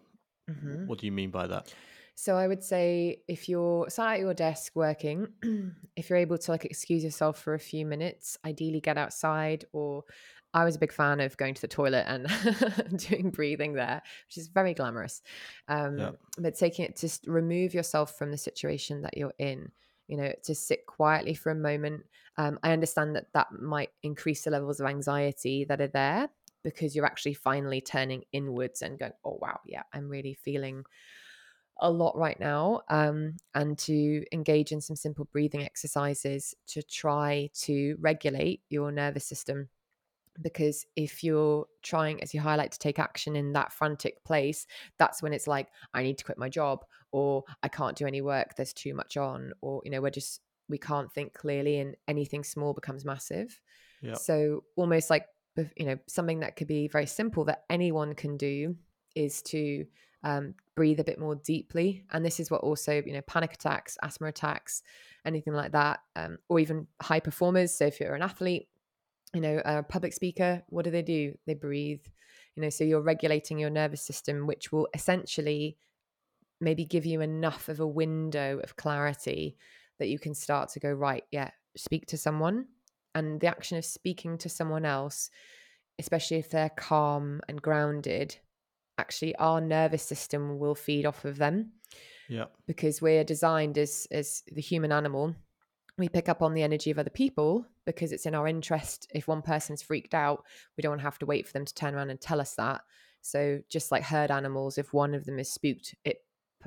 Mhm. what do you mean by that So I would say if you're sat at your desk working, if you're able to like excuse yourself for a few minutes, ideally get outside or I was a big fan of going to the toilet and doing breathing there, which is very glamorous. Um, Yeah. But taking it to remove yourself from the situation that you're in, you know, to sit quietly for a moment. Um, I understand that that might increase the levels of anxiety that are there because you're actually finally turning inwards and going, oh, wow, yeah, I'm really feeling a lot right now um, and to engage in some simple breathing exercises to try to regulate your nervous system because if you're trying as you highlight to take action in that frantic place that's when it's like i need to quit my job or i can't do any work there's too much on or you know we're just we can't think clearly and anything small becomes massive yeah so almost like you know something that could be very simple that anyone can do is to um, breathe a bit more deeply, and this is what also you know panic attacks, asthma attacks, anything like that, um, or even high performers. So if you're an athlete, you know a public speaker, what do they do? They breathe. You know, so you're regulating your nervous system, which will essentially maybe give you enough of a window of clarity that you can start to go right yeah speak to someone. And the action of speaking to someone else especially if they're calm and grounded actually our nervous system will feed off of them yeah because we're designed as as the human animal. We pick up on the energy of other people because it's in our interest. If one person's freaked out we don't want to have to wait for them to turn around and tell us that. So just like herd animals if one of them is spooked it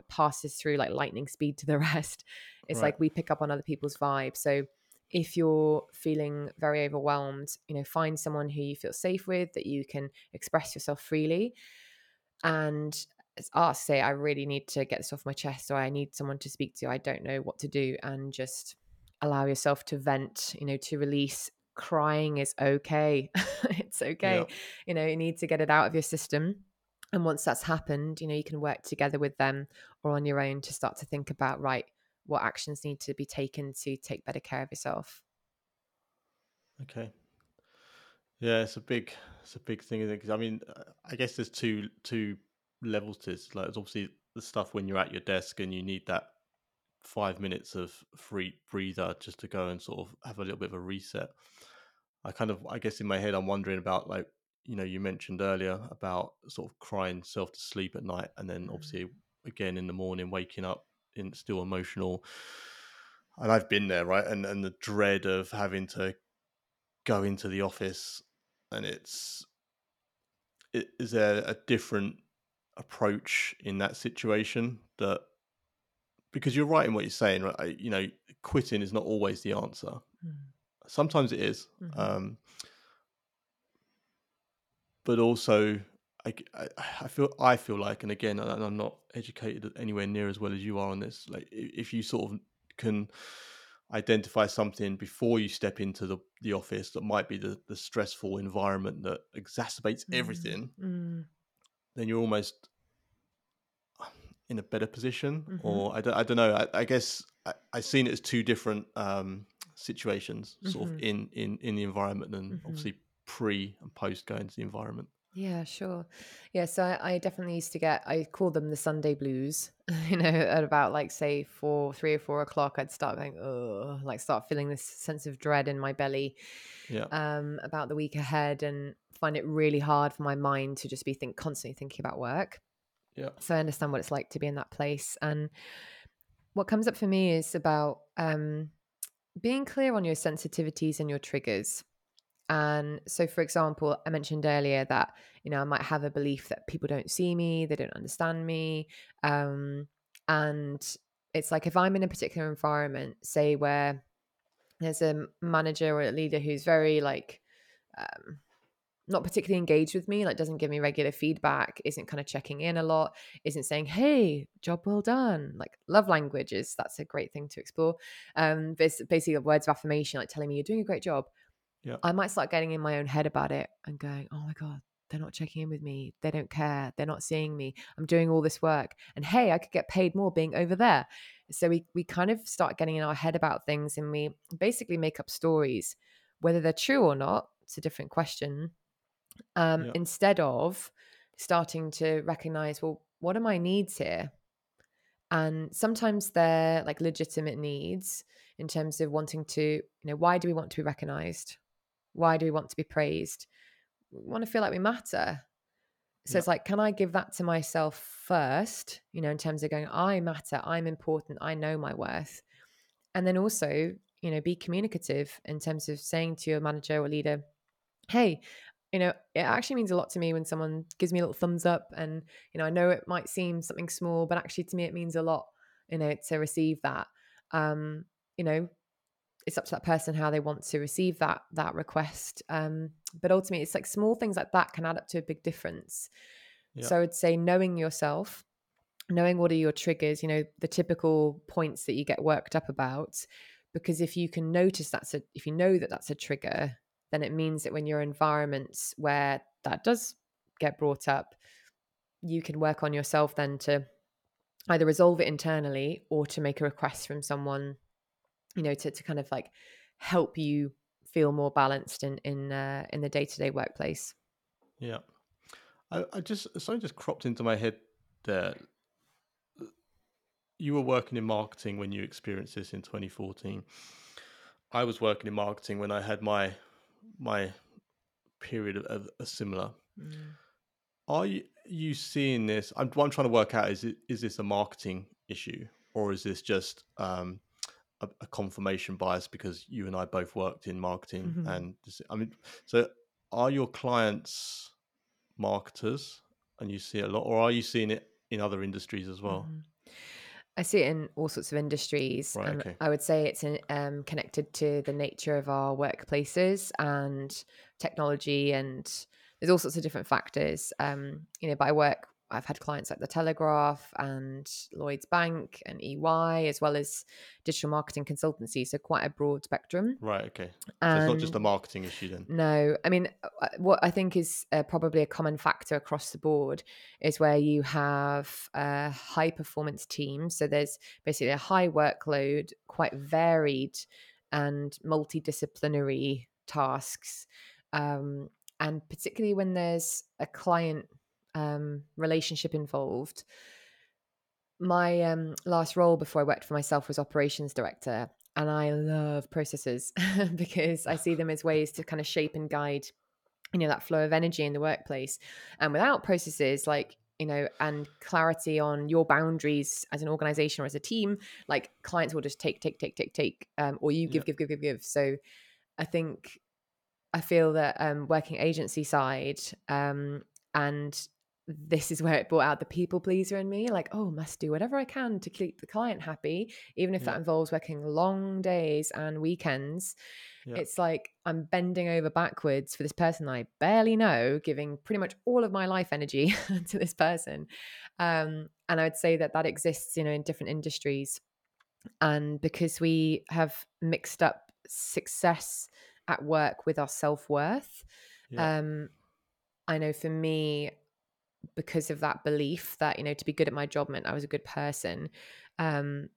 passes through like lightning speed to the rest it's Right. like we pick up on other people's vibes so if you're feeling very overwhelmed you know find someone who you feel safe with that you can express yourself freely. And ask ah, say i really need to get this off my chest or i need someone to speak to i don't know what to do and just allow yourself to vent you know to release. Crying is okay. It's okay. You know you need to get it out of your system and once that's happened you know you can work together with them or on your own to start to think about right what actions need to be taken to take better care of yourself Okay. Yeah, it's a big, it's a big thing. Because I mean, I guess there's two two levels to this. Like, there's obviously the stuff when you're at your desk and you need that five minutes of free breather just to go and sort of have a little bit of a reset. I kind of, I guess, in my head, I'm wondering about like, you know, you mentioned earlier about sort of crying self to sleep at night, and then Mhm. obviously again in the morning waking up in still emotional. And I've been there, right? And and the dread of having to go into the office and it's i- is there a different approach in that situation that because you're right in what you're saying right you know quitting is not always the answer Mm. sometimes it is, Mhm. um but also I, I- I feel I feel like and again and I'm not educated anywhere near as well as you are on this like if you sort of can identify something before you step into the, the office that might be the, the stressful environment that exacerbates everything Mm. then you're almost in a better position Mhm. or I don't, I don't know I, I guess I, I've seen it as two different um, situations sort of Mhm. in, in in the environment and Mhm. obviously pre and post going to the environment Yeah, sure. Yeah, so I, I definitely used to get, I call them the Sunday blues. you know, at about like say four, three or four o'clock, I'd start going, oh, like start feeling this sense of dread in my belly yeah um, about the week ahead and find it really hard for my mind to just be think constantly thinking about work. yeah So I understand what it's like to be in that place. And what comes up for me is about um, being clear on your sensitivities and your triggers. And so, for example, I mentioned earlier that you know I might have a belief that people don't see me, they don't understand me, um, and it's like if I'm in a particular environment, say where there's a manager or a leader who's very like um, not particularly engaged with me, like doesn't give me regular feedback, isn't kind of checking in a lot, isn't saying, "Hey, job well done." Like love languages, that's a great thing to explore. Um, this basically words of affirmation, like telling me you're doing a great job. Yeah. I might start getting in my own head about it and going, "Oh my god, they're not checking in with me. They don't care. They're not seeing me. I'm doing all this work, and hey, I could get paid more being over there." So we we kind of start getting in our head about things, and we basically make up stories, whether they're true or not. It's a different question um, Yeah. instead of starting to recognize, well, what are my needs here? And sometimes they're like legitimate needs in terms of wanting to, you know, why do we want to be recognized? Why do we want to be praised? We want to feel like we matter. So Yeah. it's like, can I give that to myself first, you know, in terms of going, I matter, I'm important, I know my worth. And then also, you know, be communicative in terms of saying to your manager or leader, hey, you know, it actually means a lot to me when someone gives me a little thumbs up. And, you know, I know it might seem something small, but actually to me, it means a lot, you know, to receive that. Um, you know, it's up to that person how they want to receive that that request. Um, but ultimately, it's like small things like that can add up to a big difference. Yeah. So I'd say knowing yourself, knowing what are your triggers, you know, the typical points that you get worked up about. Because if you can notice that's a, if you know that that's a trigger, then it means that when you're in environments where that does get brought up, you can work on yourself then to either resolve it internally or to make a request from someone, you know, to, to kind of like help you feel more balanced in in uh, in the day to day workplace. Yeah. I, I just something just cropped into my head there. You were working in marketing when you experienced this in 2014. I was working in marketing when I had my my period of, of a similar. Are you, you seeing this? I'm, what I'm trying to work out is it, is this a marketing issue or is this just um, a, a confirmation bias because you and I both worked in marketing Mhm. and I mean, so are your clients marketers and you see it a lot, or are you seeing it in other industries as well? Mhm. I see it in all sorts of industries, Right, and okay. I would say it's in, um, connected to the nature of our workplaces and technology, and there's all sorts of different factors. Um, you know, but I work. I've had clients like the Telegraph and Lloyd's Bank and EY, as well as digital marketing consultancy. So quite a broad spectrum. Right, okay. So it's not just a marketing issue then. no, I mean, uh, what I think is uh, probably a common factor across the board is where you have a high performance team. So there's basically a high workload, quite varied and multidisciplinary tasks. Um, and particularly when there's a client um, relationship involved. My um, last role before I worked for myself was operations director, and I love processes because I see them as ways to kind of shape and guide, you know, that flow of energy in the workplace. And without processes, like you know, and clarity on your boundaries as an organization or as a team, like clients will just take, take, take, take, take, um, or you give, Yeah. give, give, give, give. So I think I feel that um, working agency side, um, and this is where it brought out the people pleaser in me like oh must do whatever i can to keep the client happy even if Yeah. that involves working long days and weekends Yeah. it's like i'm bending over backwards for this person i barely know giving pretty much all of my life energy to this person um, and i would say that that exists you know in different industries and because we have mixed up success at work with our self-worth Yeah. um, i know for me because of that belief that you know to be good at my job meant I was a good person, um,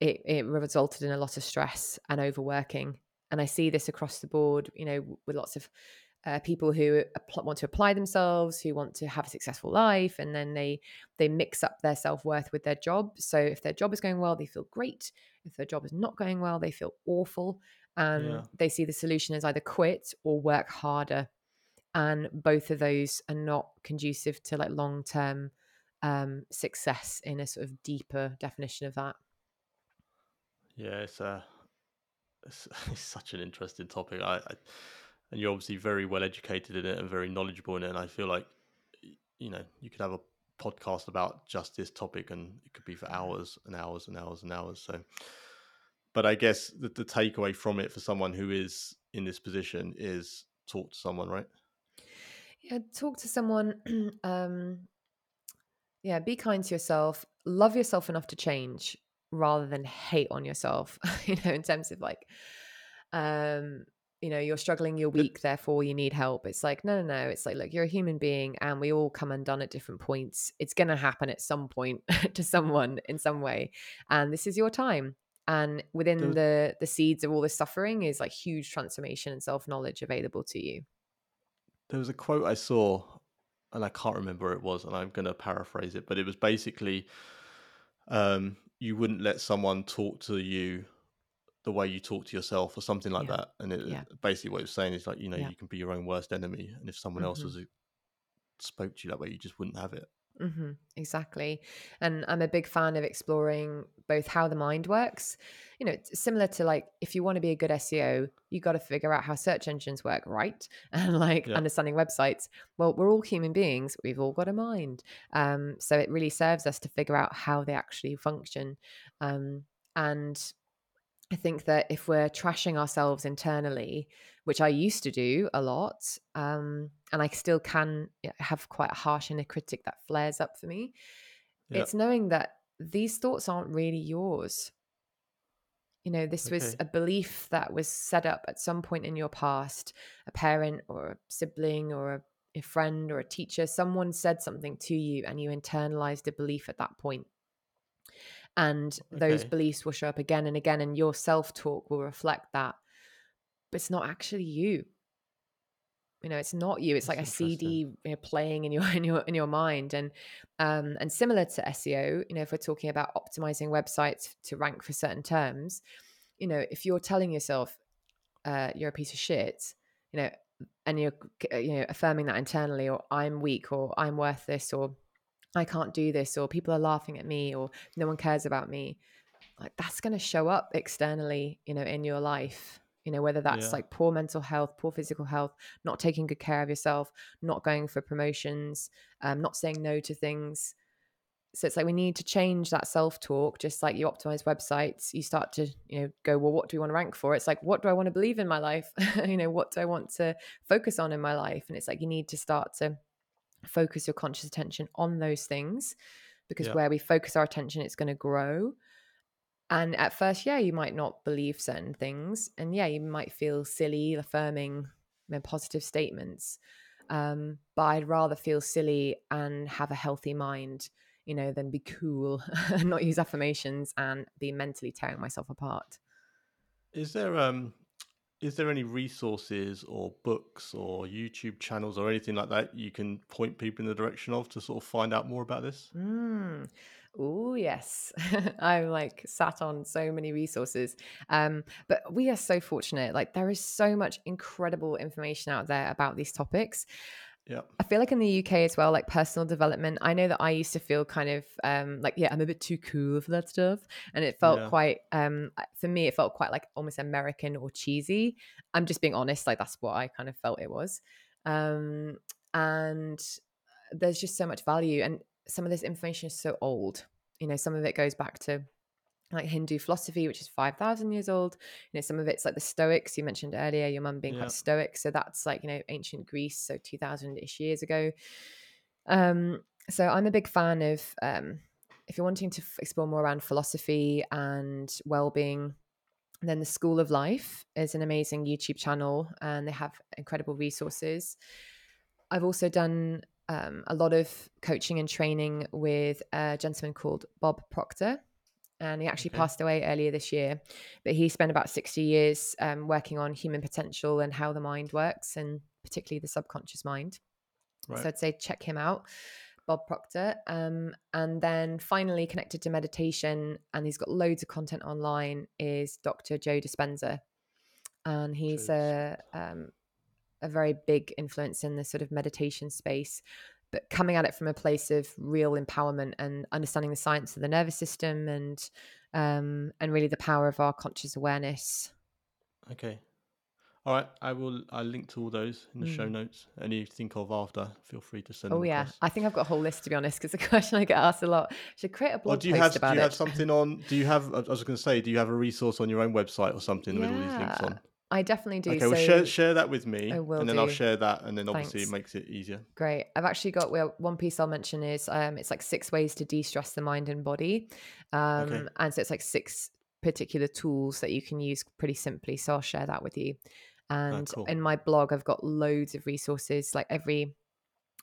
it it resulted in a lot of stress and overworking. And I see this across the board, you know, with lots of uh, people who app- want to apply themselves, who want to have a successful life, and then they they mix up their self worth with their job. So if their job is going well, they feel great. If their job is not going well, they feel awful, and Yeah. they see the solution as either quit or work harder and both of those are not conducive to like long term um, success in a sort of deeper definition of that. Yeah, it's uh, it's, it's such an interesting topic. I, I and you're obviously very well educated in it and very knowledgeable in it. And I feel like you know you could have a podcast about just this topic, and it could be for hours and hours and hours and hours. So, but I guess the, the takeaway from it for someone who is in this position is talk to someone, right? Yeah, talk to someone. um, yeah, be kind to yourself. Love yourself enough to change rather than hate on yourself. you know, in terms of like, um, you know, you're struggling, you're weak, therefore you need help. It's like, no, no, no. It's like, look, you're a human being and we all come undone at different points. It's going to happen at some point to someone in some way. And this is your time. And within the the seeds of all this suffering is like huge transformation and self knowledge available to you. There was a quote I saw, and I can't remember where it was, and I'm going to paraphrase it, but it was basically, um, you wouldn't let someone talk to you the way you talk to yourself, or something like Yeah. that. And it Yeah. basically what it was saying is like, you know, Yeah. you can be your own worst enemy, and if someone else Mhm. was uh, spoke to you that way, you just wouldn't have it. Hmm exactly. And I'm a big fan of exploring both how the mind works. You know, it's similar to like if you want to be a good SEO, you got to figure out how search engines work, right? And like Yeah. understanding websites. Well, we're all human beings. We've all got a mind. Um, so it really serves us to figure out how they actually function. Um, and I think that if we're trashing ourselves internally, which I used to do a lot, um, and I still can have quite a harsh inner critic that flares up for me, Yeah. it's knowing that these thoughts aren't really yours. You know, this was a belief that was set up at some point in your past. A parent or a sibling or a, a friend or a teacher, someone said something to you and you internalized a belief at that point and those Okay. beliefs will show up again and again and your self-talk will reflect that but it's not actually you you know it's not you it's That's like a cd you know, playing in your in your in your mind and um and similar to seo you know if we're talking about optimizing websites to rank for certain terms you know if you're telling yourself uh you're a piece of shit you know and you're uh, you know affirming that internally or i'm weak or i'm worth this or I can't do this, or people are laughing at me, or no one cares about me. Like that's going to show up externally, you know, in your life. You know, whether that's Yeah. like poor mental health, poor physical health, not taking good care of yourself, not going for promotions, um, not saying no to things. So it's like we need to change that self talk, just like you optimize websites. You start to, you know, go, well, what do we want to rank for? It's like, what do I want to believe in my life? you know, what do I want to focus on in my life? And it's like you need to start to focus your conscious attention on those things because Yeah. where we focus our attention it's going to grow and at first yeah you might not believe certain things and yeah you might feel silly affirming you know, positive statements um, but i'd rather feel silly and have a healthy mind you know than be cool and not use affirmations and be mentally tearing myself apart Is there um is there any resources or books or YouTube channels or anything like that you can point people in the direction of to sort of find out more about this? Mm. Oh yes, I'm like sat on so many resources. Um, but we are so fortunate. Like there is so much incredible information out there about these topics, Yeah. I feel like in the UK as well, like personal development. I know that I used to feel kind of um like yeah, I'm a bit too cool for that stuff, and it felt Yeah. quite um for me it felt quite like almost American or cheesy. I'm just being honest, like that's what I kind of felt it was. Um and there's just so much value and some of this information is so old. You know, some of it goes back to like Hindu philosophy, which is 5,000 years old. You know, some of it's like the Stoics you mentioned earlier, your mum being Yeah. quite stoic. So that's like, you know, ancient Greece, so 2000 ish years ago. Um, so I'm a big fan of, um, if you're wanting to f- explore more around philosophy and well being, then the School of Life is an amazing YouTube channel and they have incredible resources. I've also done um, a lot of coaching and training with a gentleman called Bob Proctor. And he actually Okay. passed away earlier this year. But he spent about 60 years um, working on human potential and how the mind works, and particularly the subconscious mind. Right. So I'd say check him out, Bob Proctor. Um, and then finally, connected to meditation, and he's got loads of content online, is Dr. Joe Dispenza. And he's Joe a, um, a very big influence in the sort of meditation space, but coming at it from a place of real empowerment and understanding the science of the nervous system and um, and really the power of our conscious awareness. Okay. All right. I will. I'll link to all those in the show Mm. notes. Any you think of after, feel free to send. Them. Oh yeah, across. I think I've got a whole list to be honest, because the question I get asked a lot. Should create a Or blog do you post have do you it. have something on? Do you have? I was going to say, do you have a resource on your own website or something with all these links on? I definitely do. Okay, so well share share that with me, I will and then I'll share that, and then obviously Thanks. it makes it easier. Great. I've actually got well, one piece I'll mention is um, it's like six ways to de-stress the mind and body, um, and so it's like six particular tools that you can use pretty simply. So I'll share that with you. And cool. in my blog, I've got loads of resources. Like every,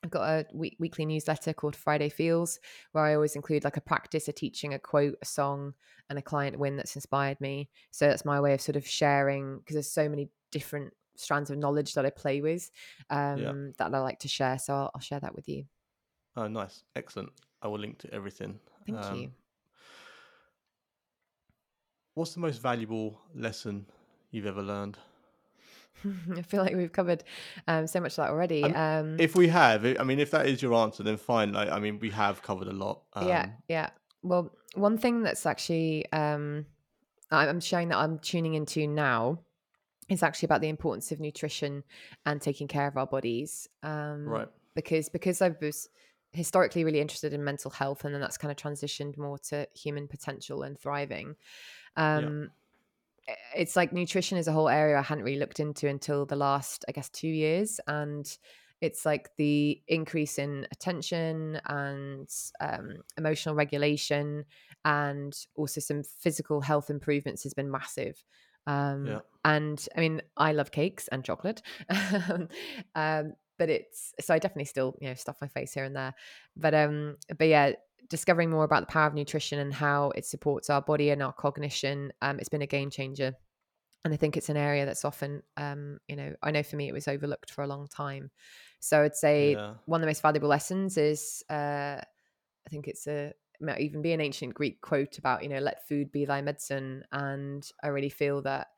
I've got a week, weekly newsletter called Friday Feels, where I always include like a practice, a teaching, a quote, a song, and a client win that's inspired me. So that's my way of sort of sharing because there's so many different strands of knowledge that I play with um, that I like to share. So I'll, I'll share that with you. Oh, nice, excellent. I will link to everything. Thank Um, you. What's the most valuable lesson you've ever learned? I feel like we've covered um, so much of that already. Um, If we have, I mean, if that is your answer, then fine. Like, I mean, we have covered a lot. Um, yeah, yeah. Well, one thing that's actually um, I'm showing that I'm tuning into now is actually about the importance of nutrition and taking care of our bodies. Um, Right. Because because I was historically really interested in mental health, and then that's kind of transitioned more to human potential and thriving. Um, i- It's like nutrition is a whole area I hadn't really looked into until the last, I guess, two years, and it's like the increase in attention and um, emotional regulation and also some physical health improvements has been massive um, Yeah. and i mean i love cakes and chocolate um, but it's so i definitely still you know stuff my face here and there but um but yeah discovering more about the power of nutrition and how it supports our body and our cognition um, it's been a game changer and I think it's an area that's often, um, you know, I know for me it was overlooked for a long time. So I'd say Yeah. one of the most valuable lessons is, uh, I think it's a it might even be an ancient Greek quote about, you know, let food be thy medicine. And I really feel that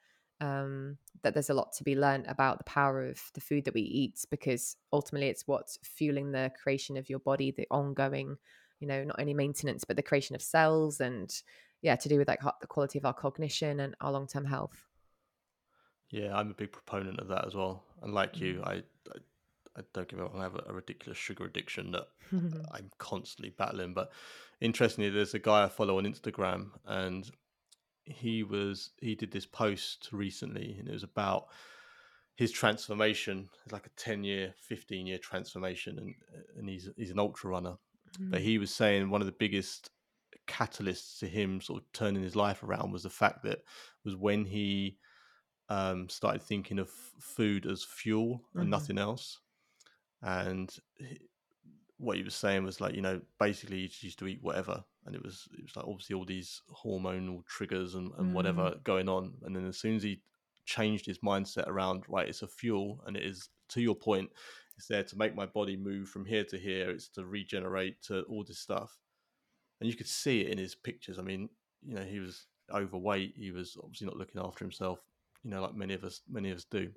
um, that there's a lot to be learned about the power of the food that we eat because ultimately it's what's fueling the creation of your body, the ongoing, you know, not only maintenance but the creation of cells and yeah, to do with like the quality of our cognition and our long term health. Yeah, I'm a big proponent of that as well. And like you, Mm. I, I, I don't give up. I have a, a ridiculous sugar addiction that I'm constantly battling. But interestingly, there's a guy I follow on Instagram, and he was he did this post recently, and it was about his transformation. It's like a ten year, fifteen year transformation, and and he's he's an ultra runner. But Mm. he was saying one of the biggest catalysts to him sort of turning his life around was the fact that was when he um, started thinking of food as fuel and Mhm. nothing else. And he- what he was saying was like, you know, basically he just used to eat whatever, and it was it was like obviously all these hormonal triggers and, and whatever going on. And then as soon as he changed his mindset around, right, it's a fuel, and it is to your point, it's there to make my body move from here to here. It's to regenerate to all this stuff, and you could see it in his pictures. I mean, you know, he was overweight. He was obviously not looking after himself you know, like many of us, many of us do.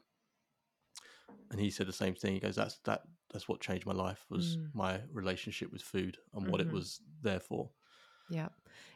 And he said the same thing. He goes, "That's that. that's what changed my life was Mm. my relationship with food and what Mhm. it was there for. Yeah.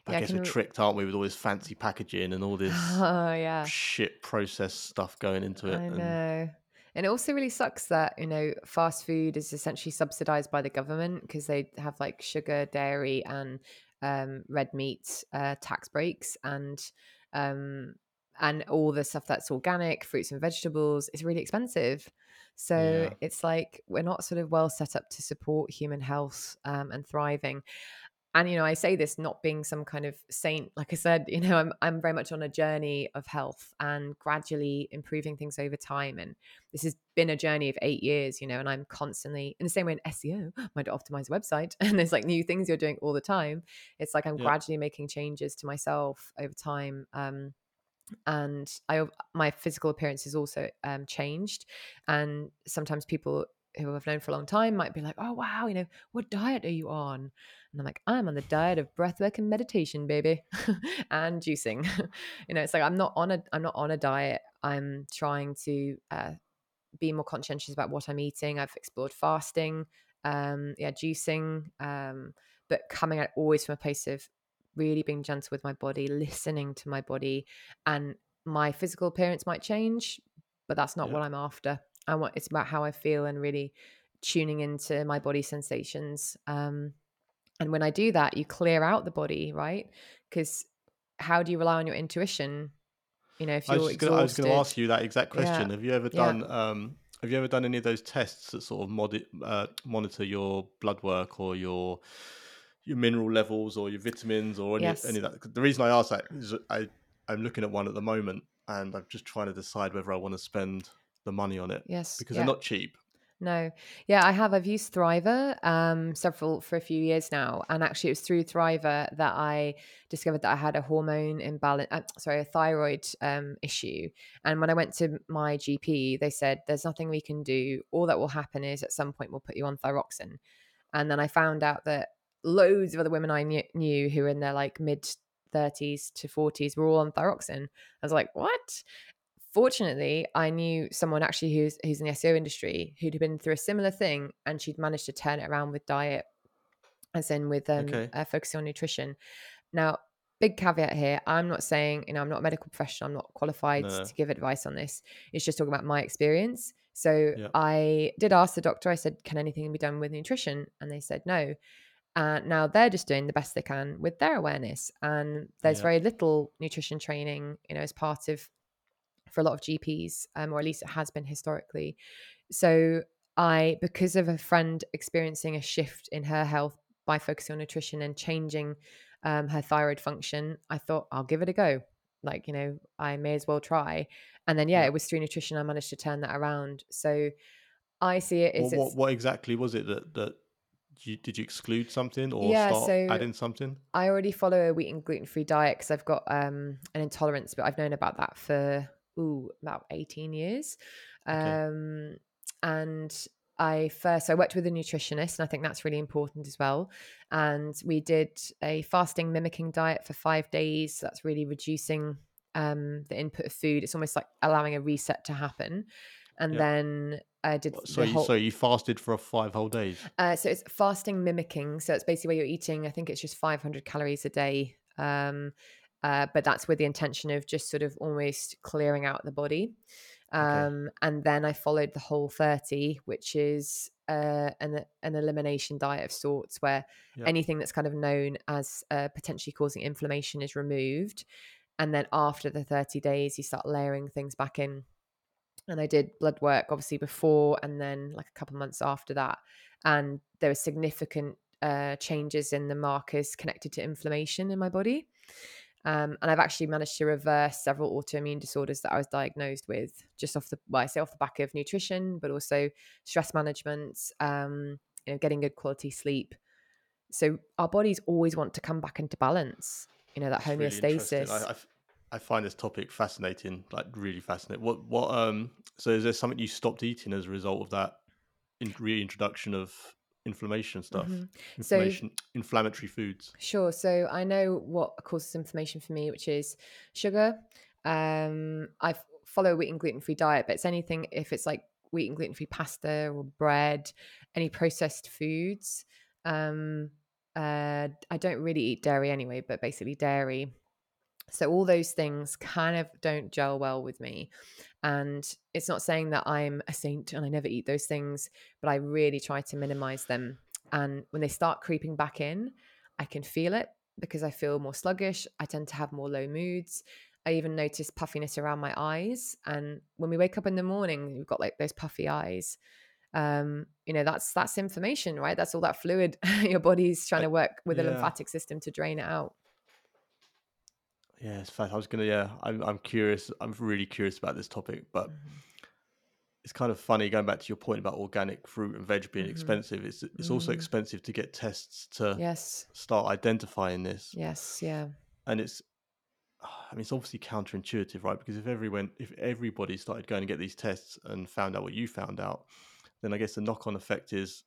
I Yeah, I guess can we're re- tricked, aren't we, with all this fancy packaging and all this Oh yeah. shit processed stuff going into it. I know. And it also really sucks that, you know, fast food is essentially subsidized by the government because they have like sugar, dairy, and um, red meat uh, tax breaks and um, and all the stuff that's organic, fruits and vegetables, is really expensive. So Yeah. it's like we're not sort of well set up to support human health um, and thriving and you know i say this not being some kind of saint like i said you know i'm i'm very much on a journey of health and gradually improving things over time and this has been a journey of 8 years you know and i'm constantly in the same way in SEO I might optimize a website and there's like new things you're doing all the time it's like i'm Yeah. gradually making changes to myself over time um and I my physical appearance has also um, changed. And sometimes people who I've known for a long time might be like, "Oh wow, you know, what diet are you on?" And I'm like, "I'm on the diet of breathwork and meditation, baby, and juicing." you know, it's like I'm not on a I'm not on a diet. I'm trying to uh, be more conscientious about what I'm eating. I've explored fasting, um, yeah, juicing, um, but coming out always from a place of really being gentle with my body, listening to my body, and my physical appearance might change, but that's not Yeah. what I'm after. I want it's about how I feel and really tuning into my body sensations. Um, and when I do that, you clear out the body, right? Because how do you rely on your intuition? You know, if you're was, just gonna, I was going to ask you that exact Yeah. question. Have you ever Yeah. done um, Have you ever done any of those tests that sort of mod- uh, monitor your blood work or your your mineral levels or your vitamins or any, Yes. any of that? The reason I ask that is I I'm looking at one at the moment and I'm just trying to decide whether I want to spend the money on it yes, because yeah. they're not cheap. No. Yeah, I have. I've used Thriva um, several for a few years now, and actually, it was through Thriva that I discovered that I had a hormone imbalance. Uh, sorry, a thyroid um, issue. And when I went to my GP, they said there's nothing we can do. All that will happen is at some point we'll put you on thyroxine. And then I found out that loads of other women I knew, knew who were in their like mid 30s to 40s were all on thyroxine. I was like, what? Fortunately, I knew someone actually who's who's in the SEO industry who'd been through a similar thing, and she'd managed to turn it around with diet, as in with um, Okay. uh, focusing on nutrition. Now, big caveat here: I'm not saying you know I'm not a medical professional, I'm not qualified No. to give advice on this. It's just talking about my experience. So. I did ask the doctor. I said, "Can anything be done with nutrition?" And they said no. Uh, now they're just doing the best they can with their awareness, and there's very little nutrition training, you know, as part of for a lot of GPs, um, or at least it has been historically. So I, because of a friend experiencing a shift in her health by focusing on nutrition and changing um, her thyroid function, I thought I'll give it a go. Like you know, I may as well try. And then yeah, it was through nutrition I managed to turn that around. So I see it as What, what what exactly was it that that you, did you exclude something or Yeah, start so- adding something? I already follow a wheat and gluten free diet because I've got um, an intolerance, but I've known about that for ooh about eighteen years. Okay. Um, and I first I worked with a nutritionist, and I think that's really important as well. And we did a fasting mimicking diet for five days. So that's really reducing um, the input of food. It's almost like allowing a reset to happen. And Yeah. then I did So you so you fasted for five whole days. Uh, so it's fasting mimicking. So it's basically where you're eating. I think it's just 500 calories a day. Um, uh, but that's with the intention of just sort of almost clearing out the body. Um, and then I followed the Whole30, which is uh, an an elimination diet of sorts, where Yeah. anything that's kind of known as uh, potentially causing inflammation is removed. And then after the 30 days, you start layering things back in and I did blood work obviously before and then like a couple months after that. And there were significant uh, changes in the markers connected to inflammation in my body. Um, and I've actually managed to reverse several autoimmune disorders that I was diagnosed with just off the, well, I say off the back of nutrition, but also stress management, um, you know, getting good quality sleep. So our bodies always want to come back into balance, you know, that really homeostasis. I, I f- I find this topic fascinating, like really fascinating. What what um so is there something you stopped eating as a result of that in, reintroduction of inflammation stuff? Mhm. So- inflammatory foods. Sure. So I know what causes inflammation for me, which is sugar. Um, I follow a wheat and gluten free diet, but it's anything if it's like wheat and gluten free pasta or bread, any processed foods. Um, uh, I don't really eat dairy anyway, but basically dairy. So all those things kind of don't gel well with me. And it's not saying that I'm a saint and I never eat those things, but I really try to minimize them. And when they start creeping back in, I can feel it because I feel more sluggish. I tend to have more low moods. I even notice puffiness around my eyes. And when we wake up in the morning, we've got like those puffy eyes. Um, you know, that's that's inflammation, right? That's all that fluid your body's trying to work with the yeah. lymphatic system to drain it out. Yeah, it's fact. I was gonna. Yeah, I'm. I'm curious. I'm really curious about this topic, but Mhm. it's kind of funny going back to your point about organic fruit and veg being Mhm. expensive. It's it's also Mm. expensive to get tests to Yes. start identifying this, Yes. Yeah. and it's. I mean, it's obviously counterintuitive, right? Because if everyone, if everybody started going to get these tests and found out what you found out, then I guess the knock-on effect is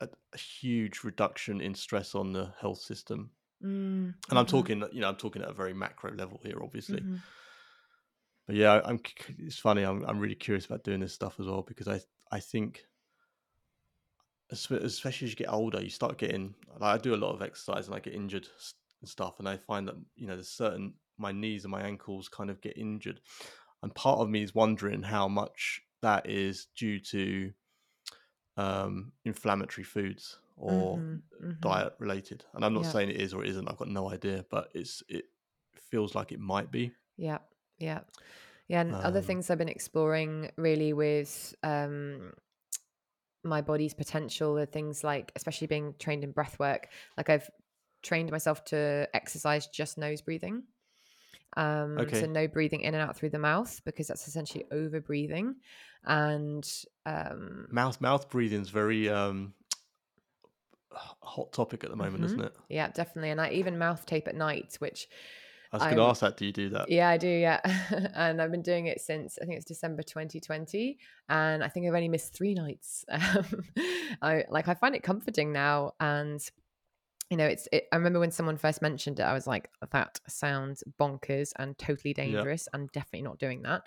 a, a huge reduction in stress on the health system. Mm, And I'm mhm, talking, you know, I'm talking at a very macro level here, obviously. mhm. But yeah, I'm. It's funny. I'm. I'm really curious about doing this stuff as well because I. I think, especially as you get older, you start getting. Like I do a lot of exercise and I get injured and stuff, and I find that you know there's certain my knees and my ankles kind of get injured, and part of me is wondering how much that is due to um, inflammatory foods or Mhm, mhm. diet related. And I'm not Yeah. saying it is or it isn't. I've got no idea, but it's it feels like it might be. Yeah, yeah, yeah. And other Um, things I've been exploring really with um, my body's potential are things like, especially being trained in breath work. Like I've trained myself to exercise just nose breathing. Um, so no breathing in and out through the mouth because that's essentially over breathing. And um, Mouth mouth breathing is very um, hot topic at the moment, mhm, isn't it? yeah, definitely. And I even mouth tape at night, which I was going to ask that. Do you do that? Yeah, I do. Yeah. and I've been doing it since I think it's December 2020. And I think I've only missed three nights. Um, I like, I find it comforting now. And, you know, it's, it, I remember when someone first mentioned it, I was like, that sounds bonkers and totally Yeah. dangerous. I'm definitely not doing that.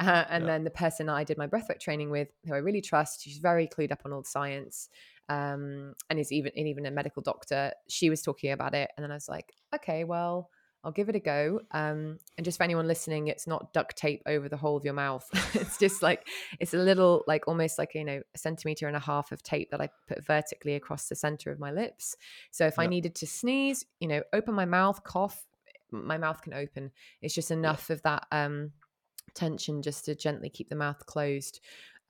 Uh, and Yeah. then the person I did my breathwork training with, who I really trust, she's very clued up on all the science, um, and is even and even a medical doctor. She was talking about it, and then I was like, okay, well, I'll give it a go. Um, and just for anyone listening, it's not duct tape over the whole of your mouth. it's just like it's a little, like almost like you know, a centimeter and a half of tape that I put vertically across the center of my lips. So if I needed to sneeze, you know, open my mouth, cough, my mouth can open. It's just enough of that um, tension just to gently keep the mouth closed.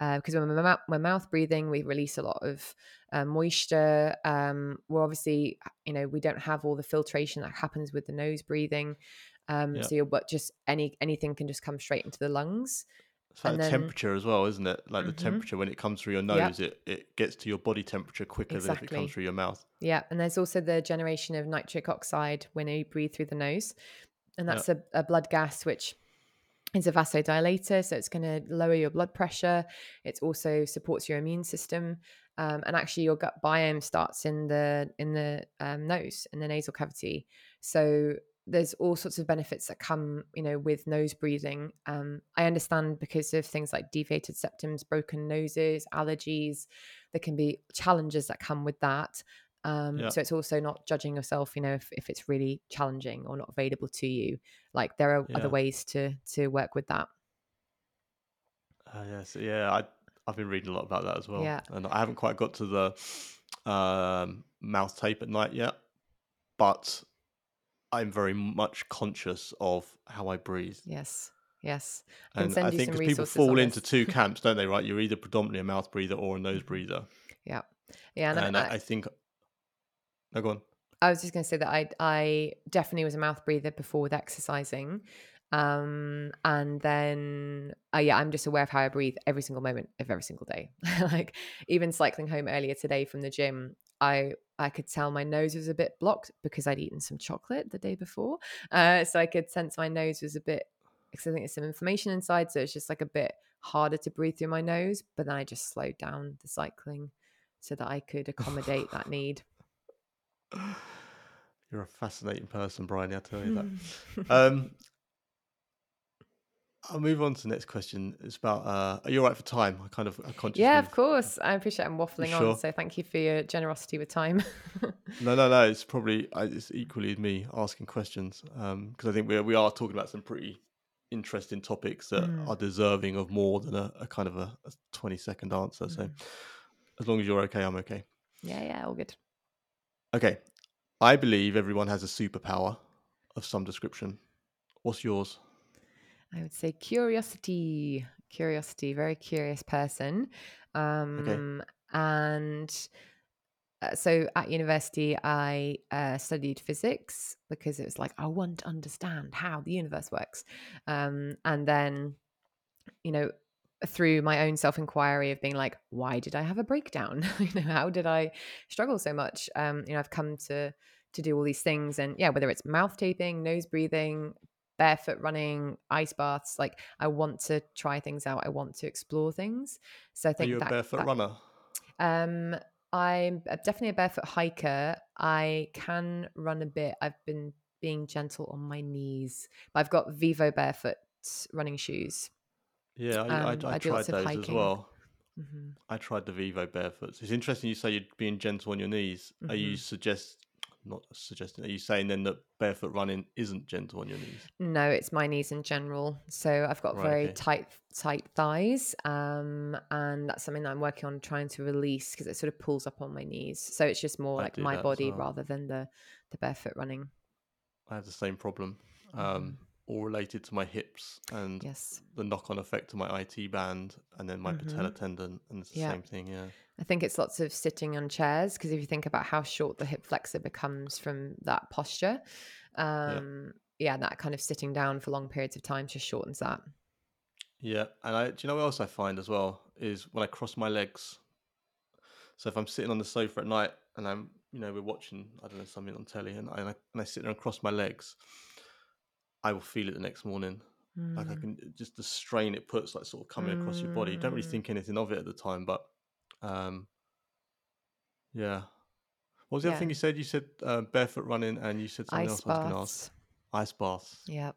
Because when we're, we're mouth breathing, we release a lot of uh, moisture. Um, we're obviously, you know, we don't have all the filtration that happens with the nose breathing. Um, Yeah. So you're but just any anything can just come straight into the lungs. It's like And the then- temperature as well, isn't it? Like the Mhm. temperature when it comes through your Yep. nose, it, it gets to your body temperature quicker than if it comes through your mouth. Yeah, and there's also the generation of nitric oxide when you breathe through the nose, and that's a, a blood gas which is a vasodilator, so it's going to lower your blood pressure. It also supports your immune system, um, and actually your gut biome starts in the in the um, nose in the nasal cavity. So there's all sorts of benefits that come, you know, with nose breathing. Um, I understand because of things like deviated septums, broken noses, allergies. There can be challenges that come with that. Um, Yeah. So it's also not judging yourself, you know, if, if it's really challenging or not available to you. Like there are Yeah. other ways to to work with that. Uh, yes, yeah. I I've been reading a lot about that as well, Yeah. and I haven't quite got to the um, mouth tape at night yet, but I'm very much conscious of how I breathe. Yes. Yes. I And I think people fall into two camps, don't they? Right, you're either predominantly a mouth breather or a nose Mhm. breather, Yeah. Yeah. And, and I, I think. No, go on. I was just going to say that I I definitely was a mouth breather before with exercising. Um and then uh, yeah, I'm just aware of how I breathe every single moment of every single day. like even cycling home earlier today from the gym, I I could tell my nose was a bit blocked because I'd eaten some chocolate the day before. Uh so I could sense my nose was a bit because I think there's some inflammation inside, so it's just like a bit harder to breathe through my nose. But then I just slowed down the cycling so that I could accommodate that need. You're a fascinating person, Briony. I tell you that. Um, I'll move on to the next question. It's about uh, are you all right for time? I kind of I consciously. Yeah, of course. I appreciate I'm waffling sure? on, so thank you for your generosity with time. No, no, no. It's probably it's equally me asking questions because I think we we are talking about some pretty interesting topics that Mm. are deserving of more than a, a kind of a, a twenty second answer. So Mm. as long as you're okay, I'm okay. yeah, yeah, all good. Okay, I believe everyone has a superpower of some description. What's yours? I would say curiosity. Curiosity, very curious person. Um, And uh, so at university, I uh, studied physics because it was like, I want to understand how the universe works. Um, and then, you know, through my own self inquiry of being like, why did I have a breakdown? you know, how did I struggle so much? Um, you know, I've come to to do all these things, and yeah, whether it's mouth taping, nose breathing, barefoot running, ice baths, like I want to try things out. I want to explore things. So I Are think you a that, barefoot that- runner? um, I'm definitely a barefoot hiker. I can run a bit. I've been being gentle on my knees, but I've got Vivo barefoot running shoes. Yeah, I, I, Um, I I do tried those as hiking. well. hmm I tried the Vivo barefoots. It's interesting you say you're being gentle on your knees. Are you Mhm. suggest not suggesting? Are you saying then that barefoot running isn't gentle on your knees? No, it's my knees in general. So I've got Right, very okay. tight, tight thighs, um, and that's something that I'm working on trying to release because it sort of pulls up on my knees. So it's just more I like my body well. rather than the the barefoot running. I have the same problem, um, all related to my hips and Yes, the knock-on effect to my IT band and then my patella tendon, and it's the Yeah. same thing. Yeah, I think it's lots of sitting on chairs because if you think about how short the hip flexor becomes from that posture, um, yeah, that kind of sitting down for long periods of time just shortens that. yeah. And I, do you know what else I find as well is when I cross my legs. So if I'm sitting on the sofa at night and I'm, you know, we're watching, I don't know, something on telly, and I, and I sit there and cross my legs, I will feel it the next morning. Like I Mm. can just the strain it puts, like sort of coming across your body. You don't really Mm. think anything of it at the time, but um, yeah. What was the other thing you said? You said uh, barefoot running, and you said something Ice else. I was going to ask. baths. Ice baths. Yep.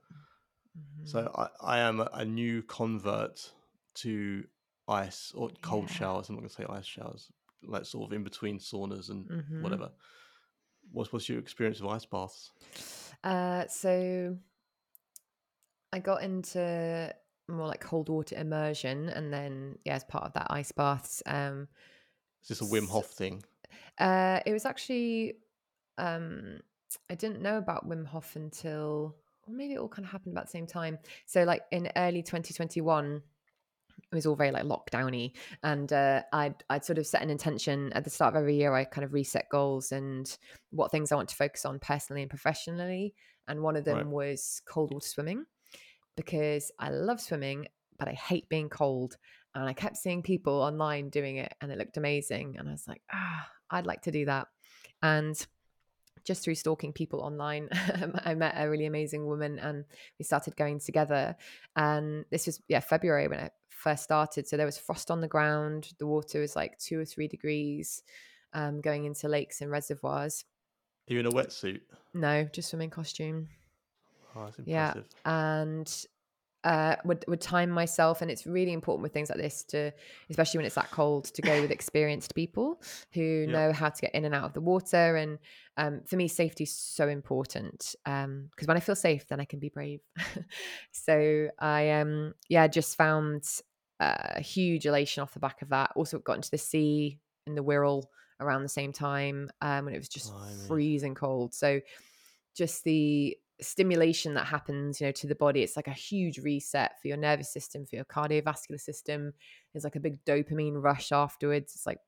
Mhm. So I, I am a, a new convert to ice or cold Yeah. showers. I'm not going to say ice showers, like sort of in between saunas and Mhm. whatever. What's what's your experience of ice baths? Uh, so I got into more like cold water immersion, and then yeah, as part of that, ice baths. Um, Is this a Wim Hof thing? Uh, it was actually um, I didn't know about Wim Hof until or maybe it all kind of happened about the same time. So like in early 2021, it was all very like lockdowny, and uh, I'd I'd sort of set an intention at the start of every year. I kind of reset goals and what things I want to focus on personally and professionally. And one of them Right. was cold water swimming because I love swimming, but I hate being cold. And I kept seeing people online doing it, and it looked amazing. And I was like, ah, I'd like to do that. And just through stalking people online, I met a really amazing woman, and we started going together. And this was yeah February when I first started. So there was frost on the ground. The water was like two or three degrees, um, going into lakes and reservoirs. Are you in a wetsuit? No, just swimming costume. Oh, that's Yeah. and uh, would would time myself, and it's really important with things like this to, especially when it's that cold, to go with experienced people who know how to get in and out of the water. And um, for me, safety is so important Um because when I feel safe, then I can be brave. so I um yeah just found uh, a huge elation off the back of that. Also got into the sea in the Wirral around the same time um, when it was just Blimey. freezing cold. So just the stimulation that happens you know to the body it's like a huge reset for your nervous system for your cardiovascular system there's like a big dopamine rush afterwards it's like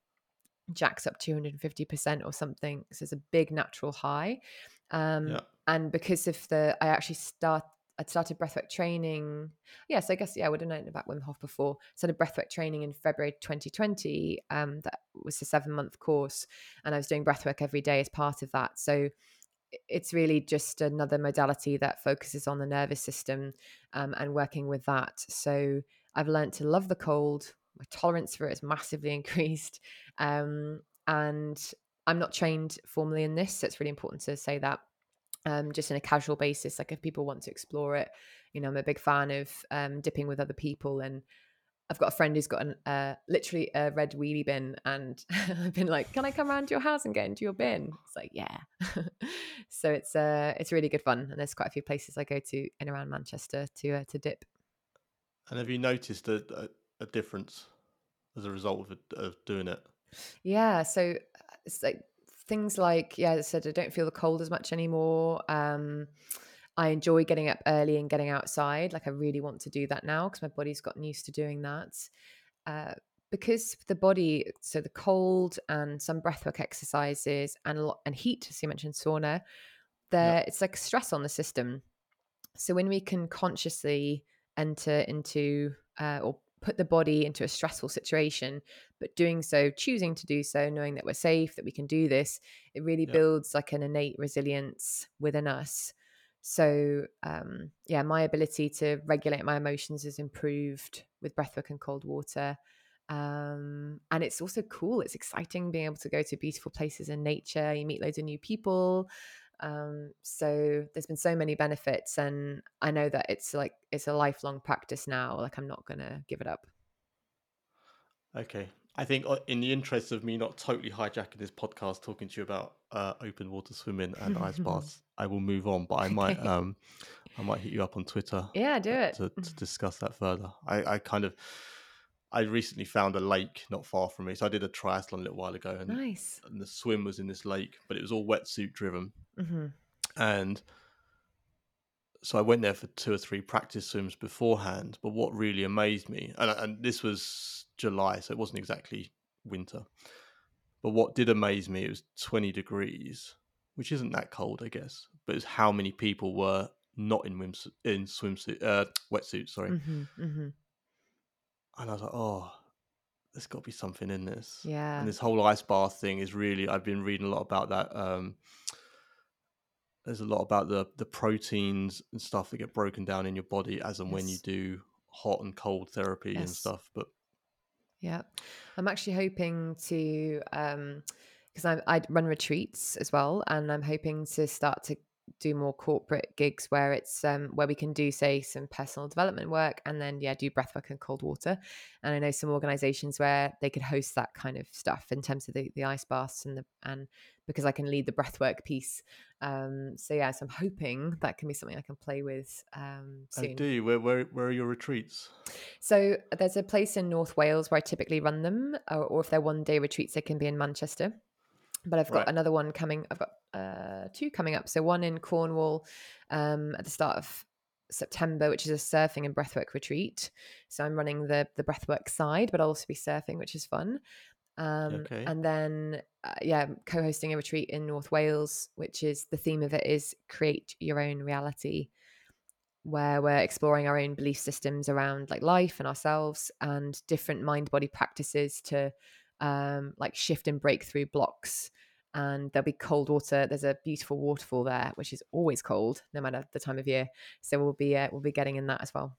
jacks up 250% or something so it's a big natural high um Yeah. and because of the i actually start I'd started breathwork training. Yes, I guess yeah, I would have known about Wim Hof before. Started breathwork training in February 2020. Um, that was a seven month course, and I was doing breathwork every day as part of that. So i- it's really just another modality that focuses on the nervous system um, and working with that. So I've learned to love the cold. My tolerance for it is massively increased, um, and I'm not trained formally in this, so it's really important to say that. um, just in a casual basis. Like if people want to explore it, you know, I'm a big fan of um, dipping with other people and I've got a friend who's got an uh, literally a red wheelie bin, and I've been like, "Can I come around to your house and get into your bin?" It's like, "Yeah." so it's uh, it's really good fun, and there's quite a few places I go to in around Manchester to uh, to dip. And have you noticed a, a, a difference as a result of, of doing it? Yeah, so uh, it's like things like yeah, I said I don't feel the cold as much anymore. Um, I enjoy getting up early and getting outside. Like I really want to do that now because my body's gotten used to doing that. Uh, because the body, so the cold and some breathwork exercises and a lot and heat, as you mentioned, sauna, there it's like stress on the system. So when we can consciously enter into uh, or put the body into a stressful situation, but doing so, choosing to do so, knowing that we're safe, that we can do this, it really builds like an innate resilience within us. So, um, yeah, my ability to regulate my emotions has improved with breathwork and cold water. Um, and it's also cool. It's exciting being able to go to beautiful places in nature. You meet loads of new people. Um, so there's been so many benefits, and I know that it's like it's a lifelong practice now. Like I'm not gonna give it up. Okay, I think uh, in the interest of me not totally hijacking this podcast, talking to you about uh, open water swimming and ice baths, I will move on. But I might, um, I might hit you up on Twitter. Yeah, do it to, to discuss that further. I, I kind of, I recently found a lake not far from me, so I did a triathlon a little while ago, and, nice. and the swim was in this lake, but it was all wetsuit driven, mm-hmm. and so I went there for two or three practice swims beforehand. But what really amazed me, and, and this was July, so it wasn't exactly winter. But what did amaze me, it was 20 degrees, which isn't that cold, I guess, but it's how many people were not in, swimsuit, in swimsuit, uh, wetsuits, sorry. Mm-hmm, mm-hmm. And I was like, oh, there's got to be something in this. Yeah. And this whole ice bath thing is really, I've been reading a lot about that. Um, there's a lot about the the proteins and stuff that get broken down in your body as and yes. when you do hot and cold therapy yes. and stuff. But yeah, I'm actually hoping to um because I I run retreats as well, and I'm hoping to start to do more corporate gigs where it's um where we can do say some personal development work and then yeah do breathwork and cold water. And i know some organizations where they could host that kind of stuff in terms of the, the ice baths and the and because i can lead the breathwork piece. Um so yeah so i'm hoping that can be something i can play with um soon. do. Where, where where are your retreats? So there's a place in north wales where i typically run them or, or if they're one day retreats they can be in manchester but I've got right. another one coming. I've got uh, two coming up. So one in Cornwall um, at the start of September, which is a surfing and breathwork retreat. So I'm running the the breathwork side, but I'll also be surfing, which is fun. Um, okay. And then, uh, yeah, co-hosting a retreat in North Wales, which is the theme of it is create your own reality, where we're exploring our own belief systems around like life and ourselves and different mind body practices to um, like shift and break through blocks. And there'll be cold water. There's a beautiful waterfall there, which is always cold, no matter the time of year. So we'll be uh, we'll be getting in that as well.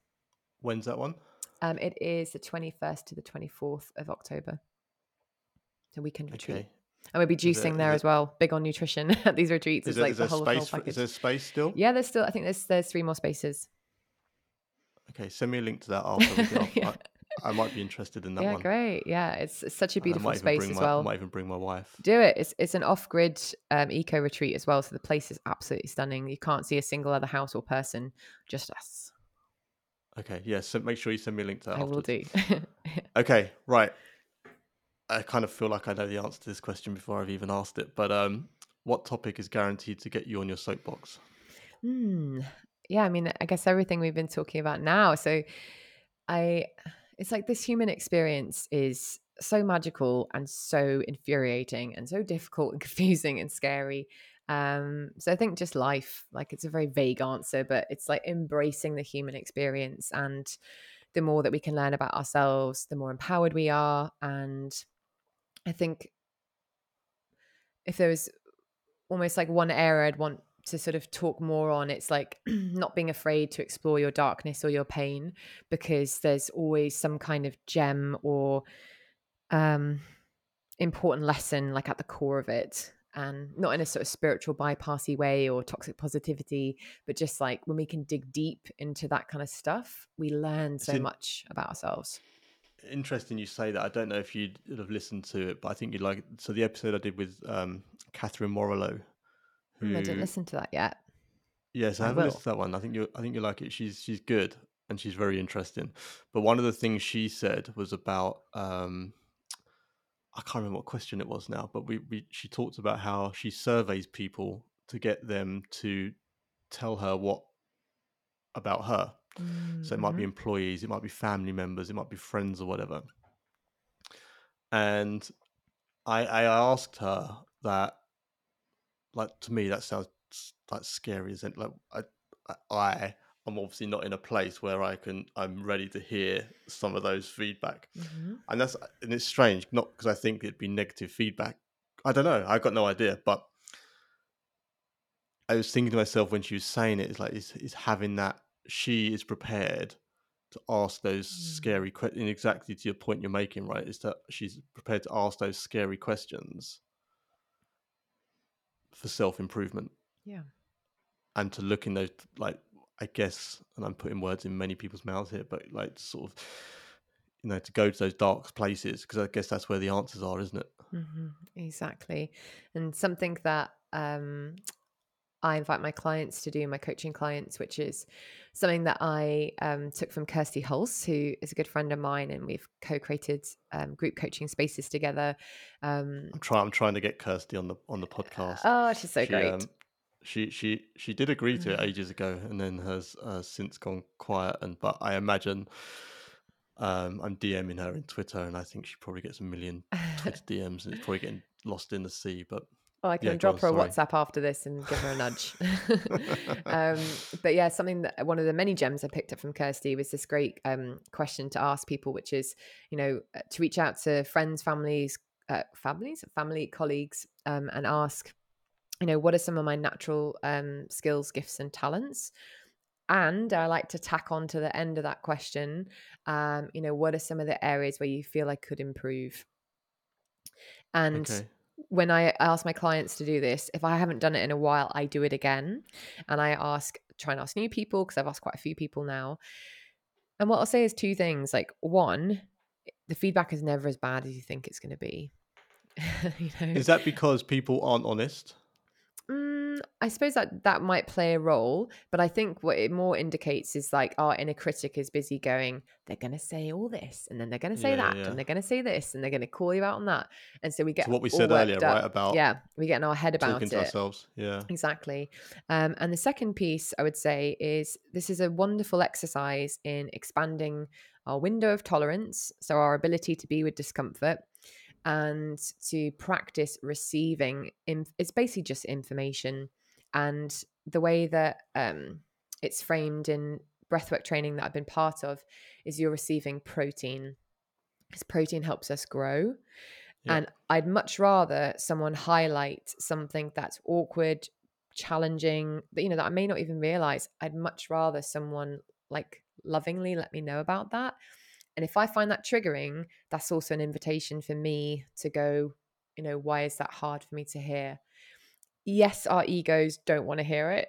When's that one? Um, it is the 21st to the 24th of October. So weekend retreat. Okay. And we'll be juicing it, there as well. Big on nutrition at these retreats. Is it's like the whole, space whole package. is there space still? Yeah, there's still. I think there's there's three more spaces. Okay, send me a link to that after. yeah. I might be interested in that yeah, one. great. Yeah, it's, it's such a beautiful space as my, well. I might even bring my wife. Do it. It's it's an off grid um, eco retreat as well, so the place is absolutely stunning. You can't see a single other house or person, just us. Okay. Yeah. So make sure you send me a link to that. I will do. okay. Right. I kind of feel like I know the answer to this question before I've even asked it, but um, what topic is guaranteed to get you on your soapbox? Hmm. Yeah. I mean, I guess everything we've been talking about now. So, I it's like this human experience is so magical and so infuriating and so difficult and confusing and scary. Um, so I think just life, like it's a very vague answer, but it's like embracing the human experience and the more that we can learn about ourselves, the more empowered we are. And I think if there was almost like one area I'd want to sort of talk more on it's like not being afraid to explore your darkness or your pain because there's always some kind of gem or um important lesson like at the core of it and not in a sort of spiritual bypassy way or toxic positivity, but just like when we can dig deep into that kind of stuff, we learn so in- much about ourselves. Interesting you say that. I don't know if you'd have listened to it, but I think you'd like. So the episode I did with um, Catherine Morello, I didn't listen to that yet. Yes, I I haven't will. listened to that one. I think you I think you like it. She's she's good and she's very interesting. But one of the things she said was about um I can't remember what question it was now, but we, we she talked about how she surveys people to get them to tell her what about her. So it might be Mhm. employees, it might be family members, it might be friends or whatever. And I I asked her that like to me that sounds like scary isn't it? like I I I am obviously not in a place where I can I'm ready to hear some of those feedback. Mhm. And that's and it's strange not because I think it'd be negative feedback. I don't know. I got no idea, but I was thinking to myself when she was saying it, it's like is is having that she is prepared to ask those Mm. scary questions. Exactly to your point you're making, right? Is that she's prepared to ask those scary questions for self improvement Yeah. and to look in those like I guess, and I'm putting words in many people's mouths here, but like sort of you know to go to those dark places because I guess that's where the answers are, isn't it? hmm Exactly. And something that um, I invite my clients to do, my coaching clients, which is something that I um, took from Kirsty Hulse, who is a good friend of mine, and we've co-created um, group coaching spaces together. Um, I'm trying. I'm trying to get Kirsty on the on the podcast. oh, she's so she, great. um, she she she did agree to it Mm. ages ago, and then has uh, since gone quiet. And but I imagine um, I'm DMing her in Twitter, and I think she probably gets a million Twitter DMs, and it's probably getting lost in the sea. But Oh, I can Yeah, drop her a. WhatsApp after this and give her a nudge. um, but yeah, something that one of the many gems I picked up from Kirsty was this great um, question to ask people, which is, you know, uh, to reach out to friends, families, uh, families, family, colleagues, um, and ask, you know, what are some of my natural um, skills, gifts, and talents? And I like to tack on to the end of that question, um, you know, what are some of the areas where you feel I could improve? And okay, when I ask my clients to do this, if I haven't done it in a while, I do it again. And I ask, try and ask new people because I've asked quite a few people now. And what I'll say is two things. Like, one, the feedback is never as bad as you think it's going to be. you know, is that because people aren't honest? I suppose that that might play a role, but I think what it more indicates is like our inner critic is busy going, they're going to say all this, and then they're going to say Yeah, that, yeah. and they're going to say this, and they're going to call you out on that, and so we get So what we said earlier, right, about yeah, we get in our head about talking it. to ourselves. Yeah, Exactly. Um, and the second piece I would say is this is a wonderful exercise in expanding our window of tolerance, so our ability to be with discomfort and to practice receiving. Inf- it's basically just information. And the way that um, it's framed in breathwork training that I've been part of is you're receiving protein, because protein helps us grow. Yeah. And I'd much rather someone highlight something that's awkward, challenging, that you know that I may not even realize. I'd much rather someone like lovingly let me know about that. And if I find that triggering, that's also an invitation for me to go, you know, why is that hard for me to hear? Yes, our egos don't want to hear it.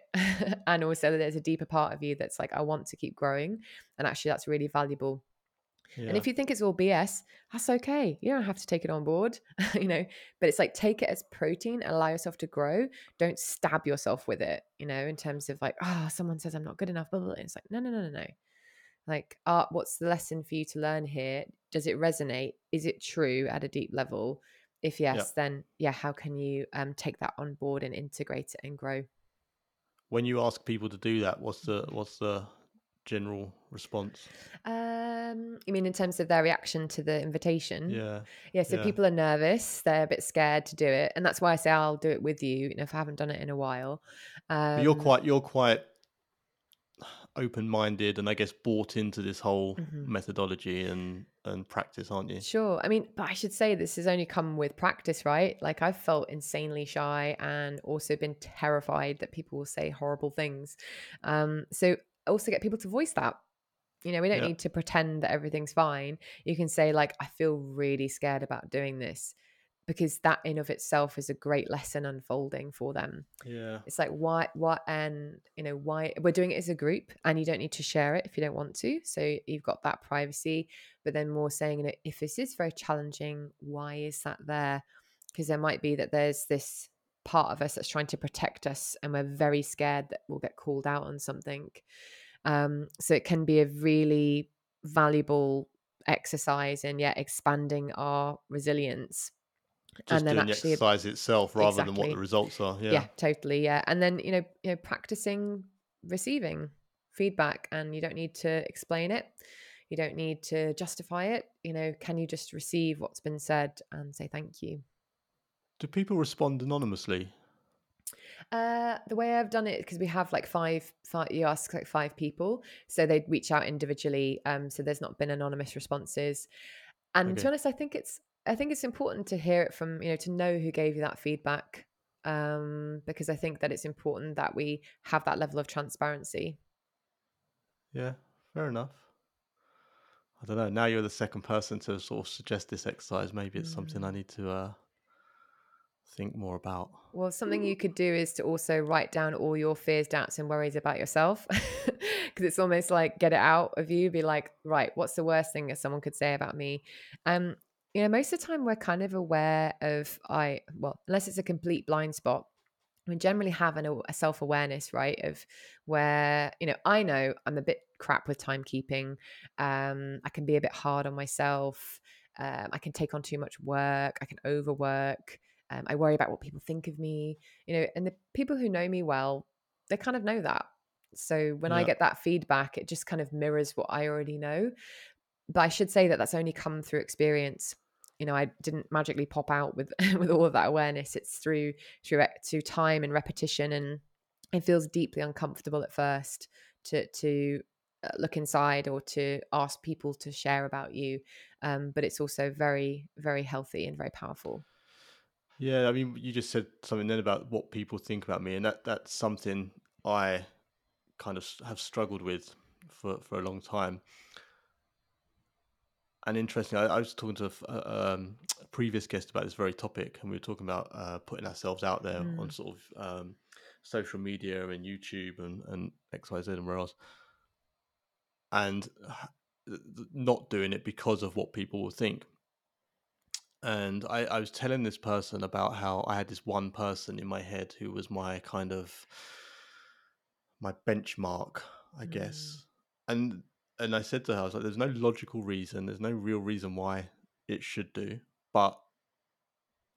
and also there's a deeper part of you that's like, I want to keep growing. And actually that's really valuable. yeah. And if you think it's all BS, that's okay. You don't have to take it on board, you know, but it's like take it as protein and allow yourself to grow. Don't stab yourself with it, you know, in terms of like, oh, someone says I'm not good enough. Blah, blah, blah. It's like, no, no, no, no, no. Like, uh, what's the lesson for you to learn here? Does it resonate? Is it true at a deep level? If yes, then yeah, how can you um, take that on board and integrate it and grow? when you ask people to do that, what's the what's the general response? Um, you mean in terms of their reaction to the invitation? Yeah, Yeah, so Yeah. people are nervous. They're a bit scared to do it, and that's why I say I'll do it with you. You know, if I haven't done it in a while. Um, you're quite you're quite open minded and I guess bought into this whole Mhm. methodology and and practice, aren't you? Sure. I mean, but I should say this has only come with practice, right? Like I've felt insanely shy and also been terrified that people will say horrible things. Um, so also get people to voice that. You know, we don't Yeah. need to pretend that everything's fine. You can say like, I feel really scared about doing this. Because that in of itself is a great lesson unfolding for them. Yeah. it's like why what and you know why we're doing it as a group and you don't need to share it if you don't want to so you've got that privacy but then more saying you know if this is very challenging why is that there? Because there might be that there's this part of us that's trying to protect us and we're very scared that we'll get called out on something. Um, so it can be a really valuable exercise in yeah expanding our resilience Just and then doing actually the exercise itself rather than what the results are. Yeah. yeah. totally yeah and then you know you know practicing receiving feedback and you don't need to explain it you don't need to justify it you know can you just receive what's been said and say thank you Do people respond anonymously? uh the way i've done it because we have like five, five you ask like five people so they'd reach out individually um so there's not been anonymous responses and to be honest i think it's i think it's important to hear it from you know to know who gave you that feedback um because i think that it's important that we have that level of transparency Yeah, fair enough. I don't know. Now you're the second person to sort of suggest this exercise. Maybe it's something I Mm. need to uh, think more about. well something you could do is to also write down all your fears doubts and worries about yourself because it's almost like get it out of you be like right what's the worst thing that someone could say about me um you know most of the time we're kind of aware of i well unless it's a complete blind spot we generally have an, a self-awareness right of where you know i know i'm a bit crap with timekeeping um i can be a bit hard on myself um, i can take on too much work i can overwork um, i worry about what people think of me you know and the people who know me well they kind of know that. So when i get that feedback it just kind of mirrors what i already know but i should say that that's only come through experience. You know i didn't magically pop out with with all of that awareness. It's through through rec- through time and repetition and it feels deeply uncomfortable at first to to uh, look inside or to ask people to share about you um, but it's also very very healthy and very powerful. Yeah, I mean, you just said something then about what people think about me, and that that's something I kind of have struggled with for for a long time. And interesting, I, I was talking to a, um, a previous guest about this very topic, and we were talking about uh, putting ourselves out there on Mm. sort of um, social media and YouTube and and X Y Z and where else, and not doing it because of what people will think. And I, I was telling this person about how I had this one person in my head who was my kind of my benchmark, I Mm. guess. And and I said to her, I was like, "There's no logical reason. There's no real reason why it should do." But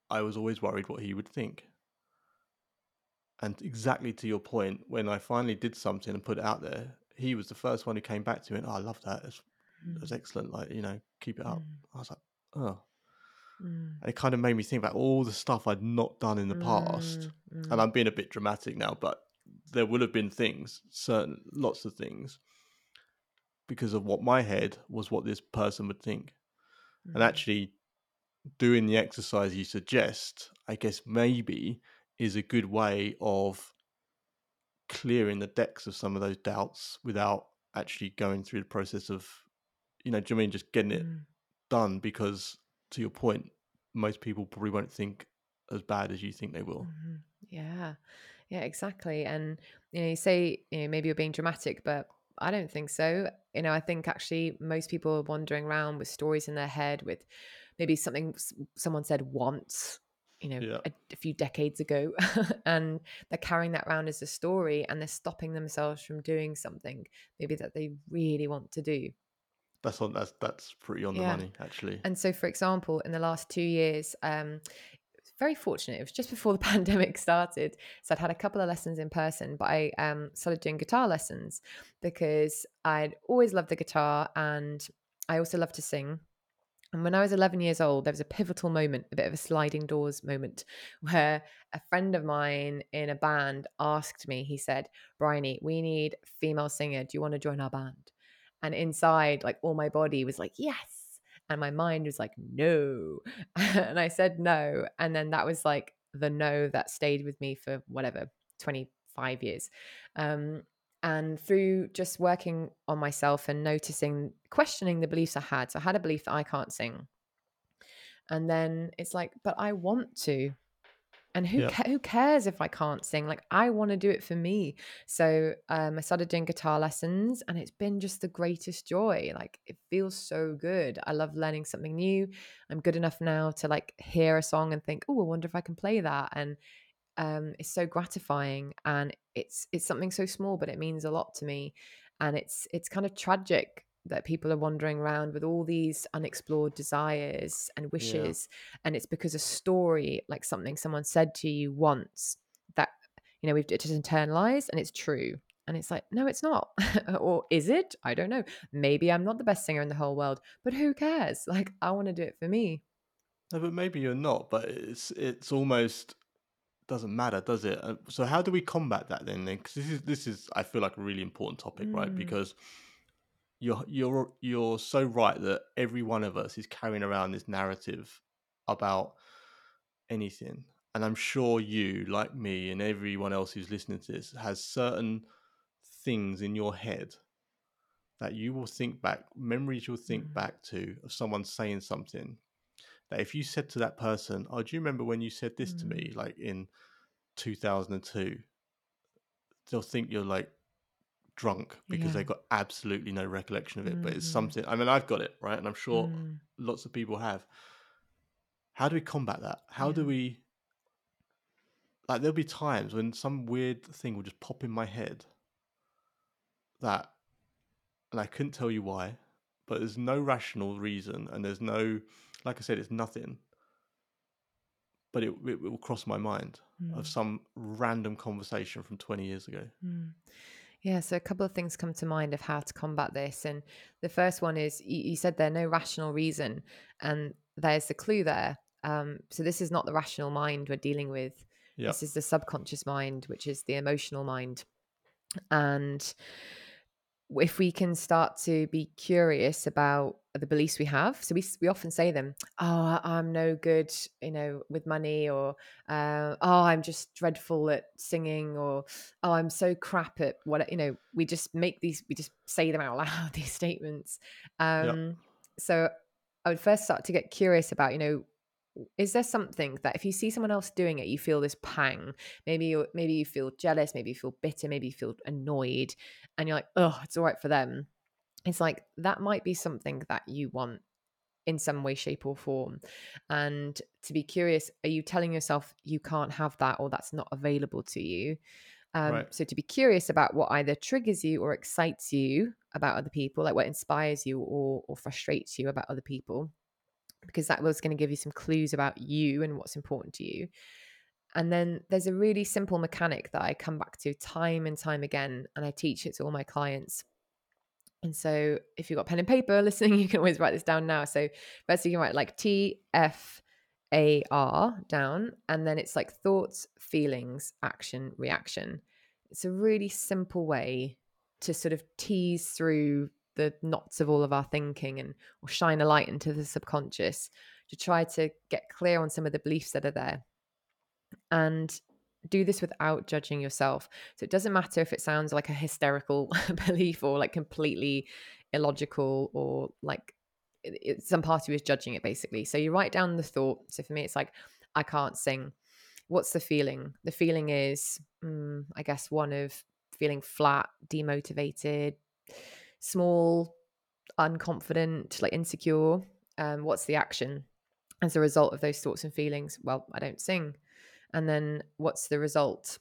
I was always worried what he would think. And exactly to your point, when I finally did something and put it out there, he was the first one who came back to me and, "Oh, I love that. It's, it's excellent. Like, you know, keep it up." Mm. I was like, "Oh." Mm. And it kind of made me think about all the stuff I'd not done in the past. Mm. And Mm. I'm being a bit dramatic now, but there will have been things, certain lots of things, because of what my head was what this person would think. And Mm. actually doing the exercise you suggest, I guess maybe is a good way of clearing the decks of some of those doubts without actually going through the process of, you know, do you mean just getting it Mm. done? Because to your point, most people probably won't think as bad as you think they will. Mhm. Yeah, yeah, exactly. And you know, you say you know maybe you're being dramatic, but I don't think so. You know, I think actually most people are wandering around with stories in their head with maybe something someone said once, you know, Yeah. a, a few decades ago, and they're carrying that around as a story, and they're stopping themselves from doing something maybe that they really want to do. That's on that's that's pretty on the Yeah. money, actually. And so, for example, in the last two years, um, very fortunate. It was just before the pandemic started, so I'd had a couple of lessons in person, but I um, started doing guitar lessons because I'd always loved the guitar and I also love to sing. And when I was 11 years old, there was a pivotal moment, a bit of a sliding doors moment, where a friend of mine in a band asked me, he said, Briony, we need female singer. Do you want to join our band? And inside, like all my body was like, yes. And my mind was like, no. and I said no. And then that was like the no that stayed with me for whatever, 25 years. Um, and through just working on myself and noticing questioning the beliefs i had so i had a belief that i can't sing and then it's like but i want to and who Yeah. ca- who cares if I can't sing? Like I want to do it for me. So um, I started doing guitar lessons, and it's been just the greatest joy. Like it feels so good. I love learning something new. I'm good enough now to like hear a song and think, oh, I wonder if I can play that. And um, it's so gratifying, and it's it's something so small, but it means a lot to me. And it's it's kind of tragic that people are wandering around with all these unexplored desires and wishes and it's because a story like something someone said to you once that you know we've just internalized and it's true and it's like no it's not or is it i don't know maybe i'm not the best singer in the whole world but who cares like i want to do it for me No, but maybe you're not. But it's it's almost doesn't matter, does it? Uh, So how do we combat that then? Because this is this is I feel like a really important topic, right? Mm. Because you're you're you're so right that every one of us is carrying around this narrative about anything, and I'm sure you, like me, and everyone else who's listening to this, has certain things in your head that you will think back, memories you'll think Mm. back to of someone saying something that if you said to that person, "Oh, do you remember when you said this to me, like in 2002?" They'll think you're like drunk because Yeah. they've got absolutely no recollection of it. But it's Mhm. something. I mean, I've got it right, and I'm sure Mm. lots of people have. How do we combat that? How do we? Like, there'll be times when some weird thing will just pop in my head that, and I couldn't tell you why, but there's no rational reason, and there's no, like I said, it's nothing. But it, it will cross my mind of Mm. some random conversation from 20 years ago. Yeah, so a couple of things come to mind of how to combat this. And the first one is you, you said there no rational reason, and there's the clue there. Um, so this is not the rational mind we're dealing with. Yeah. This is the subconscious mind, which is the emotional mind. And if we can start to be curious about the beliefs we have, so we we often say them, "Oh, I'm no good, you know, with money," or uh, "Oh, I'm just dreadful at singing," or "Oh, I'm so crap at what," you know. We just make these, we just say them out loud. These statements. Um, So I would first start to get curious about, you know, is there something that if you see someone else doing it you feel this pang? Maybe you maybe you feel jealous maybe you feel bitter maybe you feel annoyed and you're like oh it's all right for them. It's like that might be something that you want in some way shape or form and to be curious are you telling yourself you can't have that or that's not available to you? Um, Right. so to be curious about what either triggers you or excites you about other people like what inspires you or or frustrates you about other people because that was going to give you some clues about you and what's important to you. And then there's a really simple mechanic that I come back to time and time again, and I teach it to all my clients. And so if you've got pen and paper listening, you can always write this down now. So first you can write like T F A R down, and then it's like thoughts, feelings, action, reaction. It's a really simple way to sort of tease through the knots of all of our thinking and or shine a light into the subconscious to try to get clear on some of the beliefs that are there. And do this without judging yourself. So it doesn't matter if it sounds like a hysterical belief or like completely illogical or like it, it- some part of you is judging it basically. So you write down the thought. So for me it's like i can't sing. What's the feeling? The feeling is mm, i guess one of feeling flat demotivated small unconfident like insecure um, what's the action as a result of those thoughts and feelings? Well i don't sing. And then what's the result?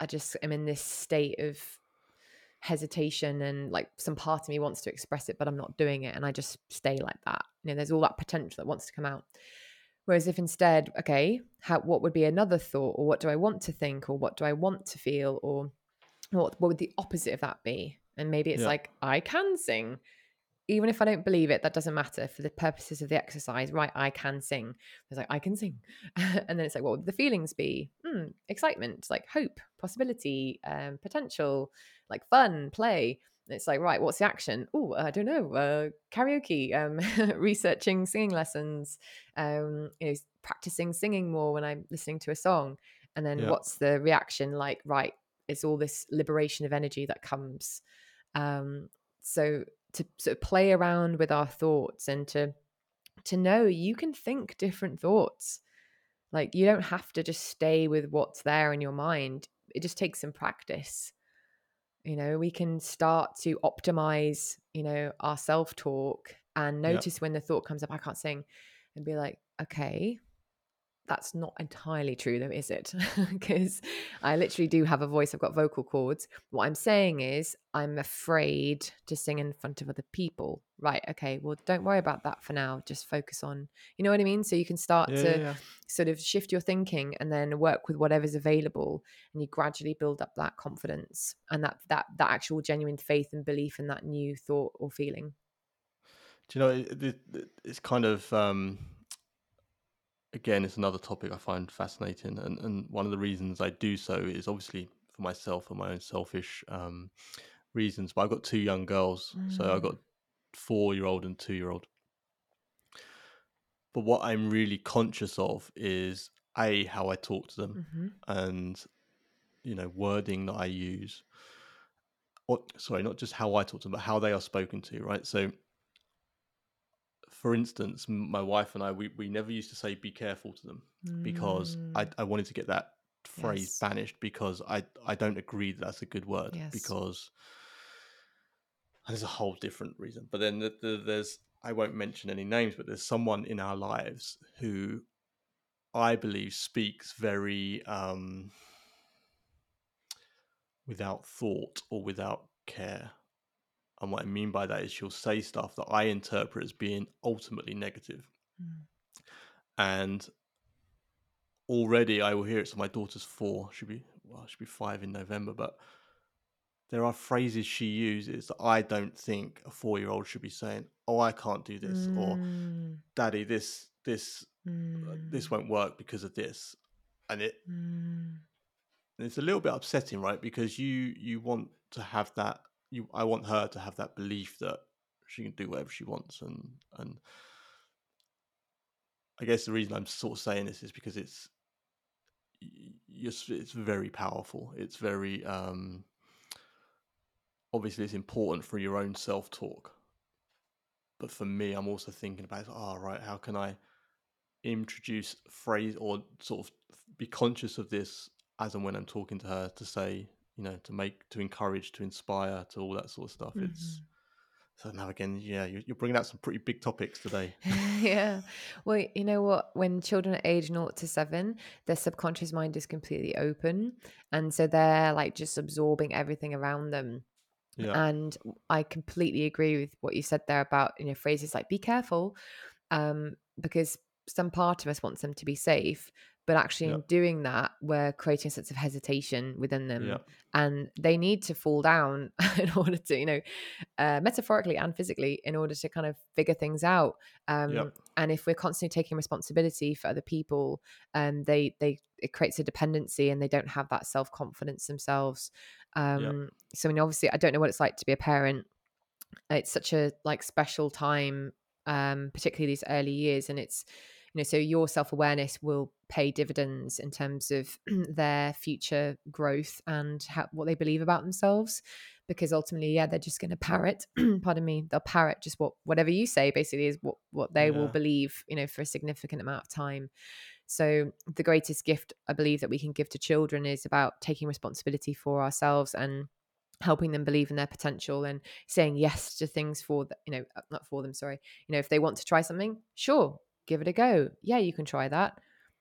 I just am in this state of hesitation and like some part of me wants to express it but i'm not doing it and i just stay like that. You know there's all that potential that wants to come out. Whereas if instead okay how what would be another thought or what do i want to think or what do i want to feel or what what would the opposite of that be and maybe it's Yeah. like i can sing even if I don't believe it, that doesn't matter for the purposes of the exercise. Right, I can sing. It's like I can sing, and then it's like, what would the feelings be? Hmm, excitement, like hope, possibility, um, potential, like fun, play. And it's like, right, what's the action? Oh, I don't know. Uh, karaoke, um, researching singing lessons, um, you know, practicing singing more when I'm listening to a song. And then Yeah. what's the reaction? Like, right, it's all this liberation of energy that comes. Um, so to sort of play around with our thoughts and to to know you can think different thoughts. Like you don't have to just stay with what's there in your mind. It just takes some practice. You know, we can start to optimize, you know, our self talk and notice yep. when the thought comes up, I can't sing, and be like, okay, that's not entirely true though is it? Because i literally do have a voice i've got vocal cords. What i'm saying is i'm afraid to sing in front of other people. Right okay well don't worry about that for now just focus on you know what i mean? So you can start yeah, to yeah. sort of shift your thinking and then work with whatever's available and you gradually build up that confidence and that that that actual genuine faith and belief in that new thought or feeling. Do you know it, it, it's kind of um again, it's another topic I find fascinating, and and one of the reasons I do so is obviously for myself and my own selfish um, reasons. But I've got two young girls, mm. so I've got mm. four year old and two year old. But what I'm really conscious of is a how I talk to them, mm-hmm. and you know wording that I use. Or sorry, not just how I talk to them, but how they are spoken to. Right, so for instance, my wife and I, we, we never used to say be careful to them mm. because I, I wanted to get that phrase yes. banished because I, I don't agree that that's a good word yes. because there's a whole different reason. But then the, the, there's, I won't mention any names, but there's someone in our lives who I believe speaks very um, without thought or without care. And what I mean by that is she'll say stuff that I interpret as being ultimately negative. Mm. And already I will hear it. So my daughter's four, she'll be well, she'll be five in November, but there are phrases she uses that I don't think a four year old should be saying, Oh, I can't do this, mm. or Daddy, this this mm. uh, this won't work because of this. And it mm. and it's a little bit upsetting, right? Because you you want to have that you I want her to have that belief that she can do whatever she wants and and I guess the reason I'm sort of saying this is because it's it's very powerful. It's very um, obviously it's important for your own self talk. But for me, I'm also thinking about, oh, right, how can I introduce phrase or sort of be conscious of this as and when I'm talking to her to say, you know, to make, to encourage, to inspire, to all that sort of stuff. Mm-hmm. It's so now again, yeah, you're bringing out some pretty big topics today. yeah. Well, you know what? When children are age 0 to 7, their subconscious mind is completely open. And so they're like just absorbing everything around them. Yeah. And I completely agree with what you said there about, you know, phrases like be careful. Um, because some part of us wants them to be safe, but actually in doing that we're creating a sense of hesitation within them and they need to fall down in order to you know uh, metaphorically and physically in order to kind of figure things out um, and if we're constantly taking responsibility for other people um, they they it creates a dependency and they don't have that self-confidence themselves um, so i mean obviously i don't know what it's like to be a parent. It's such a like special time um, particularly these early years and it's you know so your self-awareness will pay dividends in terms of their future growth and how, what they believe about themselves because ultimately yeah they're just going to parrot pardon me they'll parrot just what whatever you say basically is what what they yeah. will believe you know for a significant amount of time so the greatest gift i believe that we can give to children is about taking responsibility for ourselves and helping them believe in their potential and saying yes to things for the, you know uh, not for them sorry you know if they want to try something sure give it a go. Yeah, you can try that.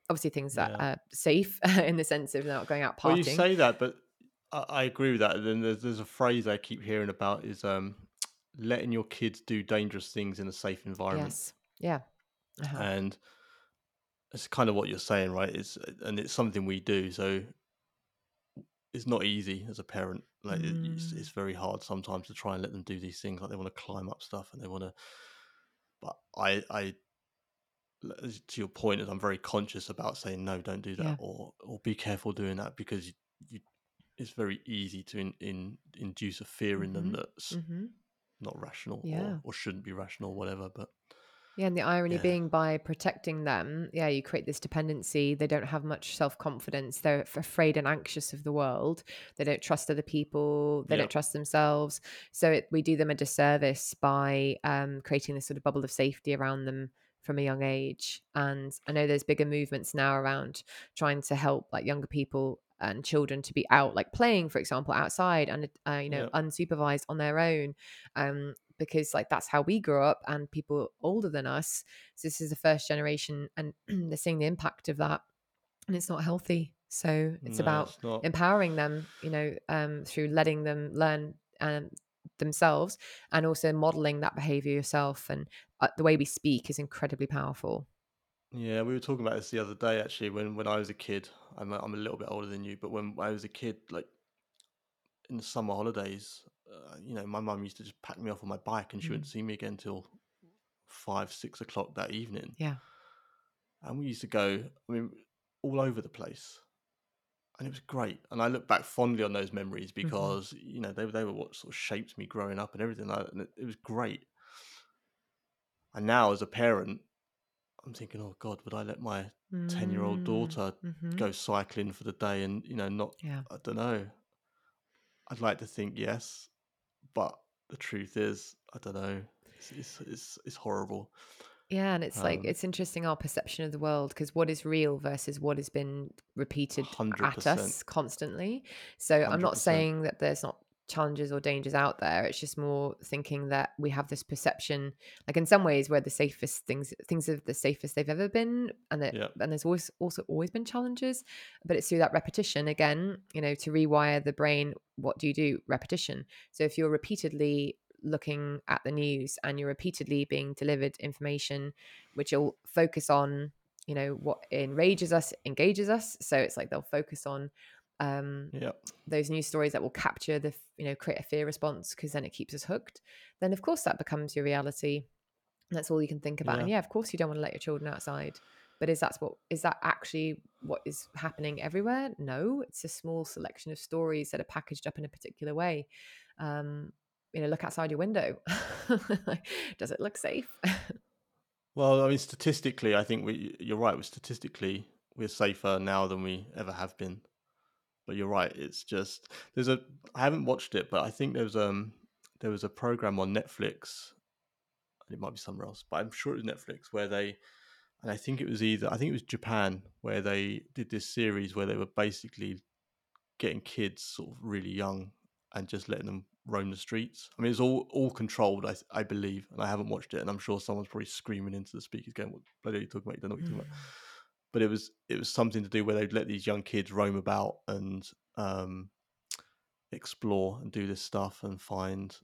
Obviously, things that yeah. are safe in the sense of not going out partying. Well, you say that, but I, I agree with that. And then there's, there's, a phrase I keep hearing about is um, letting your kids do dangerous things in a safe environment. Yes. Yeah. Uh-huh. And it's kind of what you're saying, right? It's and it's something we do. So it's not easy as a parent. Like mm. it's, it's very hard sometimes to try and let them do these things. Like they want to climb up stuff and they want to. But I I to your point, is I'm very conscious about saying no, don't do that, yeah. or or be careful doing that because you, you it's very easy to in, in, induce a fear mm-hmm. in them mm-hmm. that's mm-hmm. not rational yeah. or, or shouldn't be rational, whatever. But yeah, and the irony yeah. being by protecting them, yeah, you create this dependency. They don't have much self confidence. They're afraid and anxious of the world. They don't trust other people. They yeah. don't trust themselves. So it, we do them a disservice by um, creating this sort of bubble of safety around them from a young age. And I know there's bigger movements now around trying to help like younger people and children to be out like playing for example outside and uh, you know Yeah. unsupervised on their own um because like that's how we grew up and people older than us so this is the first generation and they're seeing the impact of that and it's not healthy so it's No, about it's empowering them you know um through letting them learn um themselves and also modeling that behavior yourself and uh, the way we speak is incredibly powerful Yeah, we were talking about this the other day actually. When when I was a kid, I'm a, I'm a little bit older than you, but when I was a kid, like in the summer holidays, uh, you know, my mum used to just pack me off on my bike, and she wouldn't Mm. see me again till five, six o'clock that evening. yeah And we used to go, I mean, all over the place, and it was great. And I look back fondly on those memories Mm-hmm. because you know they were they were what sort of shaped me growing up and everything. Like, that, and it, it was great. And now, as a parent, I'm thinking, oh God, would I let my 10 year old Mm. daughter Mhm. go cycling for the day and you know not yeah i don't know i'd like to think yes but the truth is i don't know it's it's it's, it's horrible Yeah, and it's like um it's interesting our perception of the world because what is real versus what has been repeated at 100% us constantly. So I'm not saying that there's not challenges or dangers out there. It's just more thinking that we have this perception, like in some ways, where the safest things things are the safest they've ever been, and that yeah and there's always also always been challenges, but it's through that repetition again. You know, to rewire the brain. What do you do? Repetition. So if you're repeatedly looking at the news and you're repeatedly being delivered information which will focus on you know what enrages us engages us so it's like they'll focus on um yeah. those news stories that will capture the you know create a fear response because then it keeps us hooked then of course that becomes your reality. That's all you can think about and yeah. yeah of course you don't want to let your children outside but is that what is that actually what is happening everywhere? No it's a small selection of stories that are packaged up in a particular way um you know look outside your window. Does it look safe? Well i mean statistically i think we you're right we're statistically we're safer now than we ever have been. But you're right it's just there's a i haven't watched it but i think there was um there was a program on netflix and it might be somewhere else but i'm sure it was netflix where they and I think it was either I think it was Japan where they did this series where they were basically getting kids sort of really young and just letting them roam the streets. I mean, it's all all controlled, I I believe, and I haven't watched it, and I'm sure someone's probably screaming into the speakers, going, "What bloody are you talking about? You don't know what you're talking about." But it was it was something to do where they'd let these young kids roam about and um, explore and do this stuff and find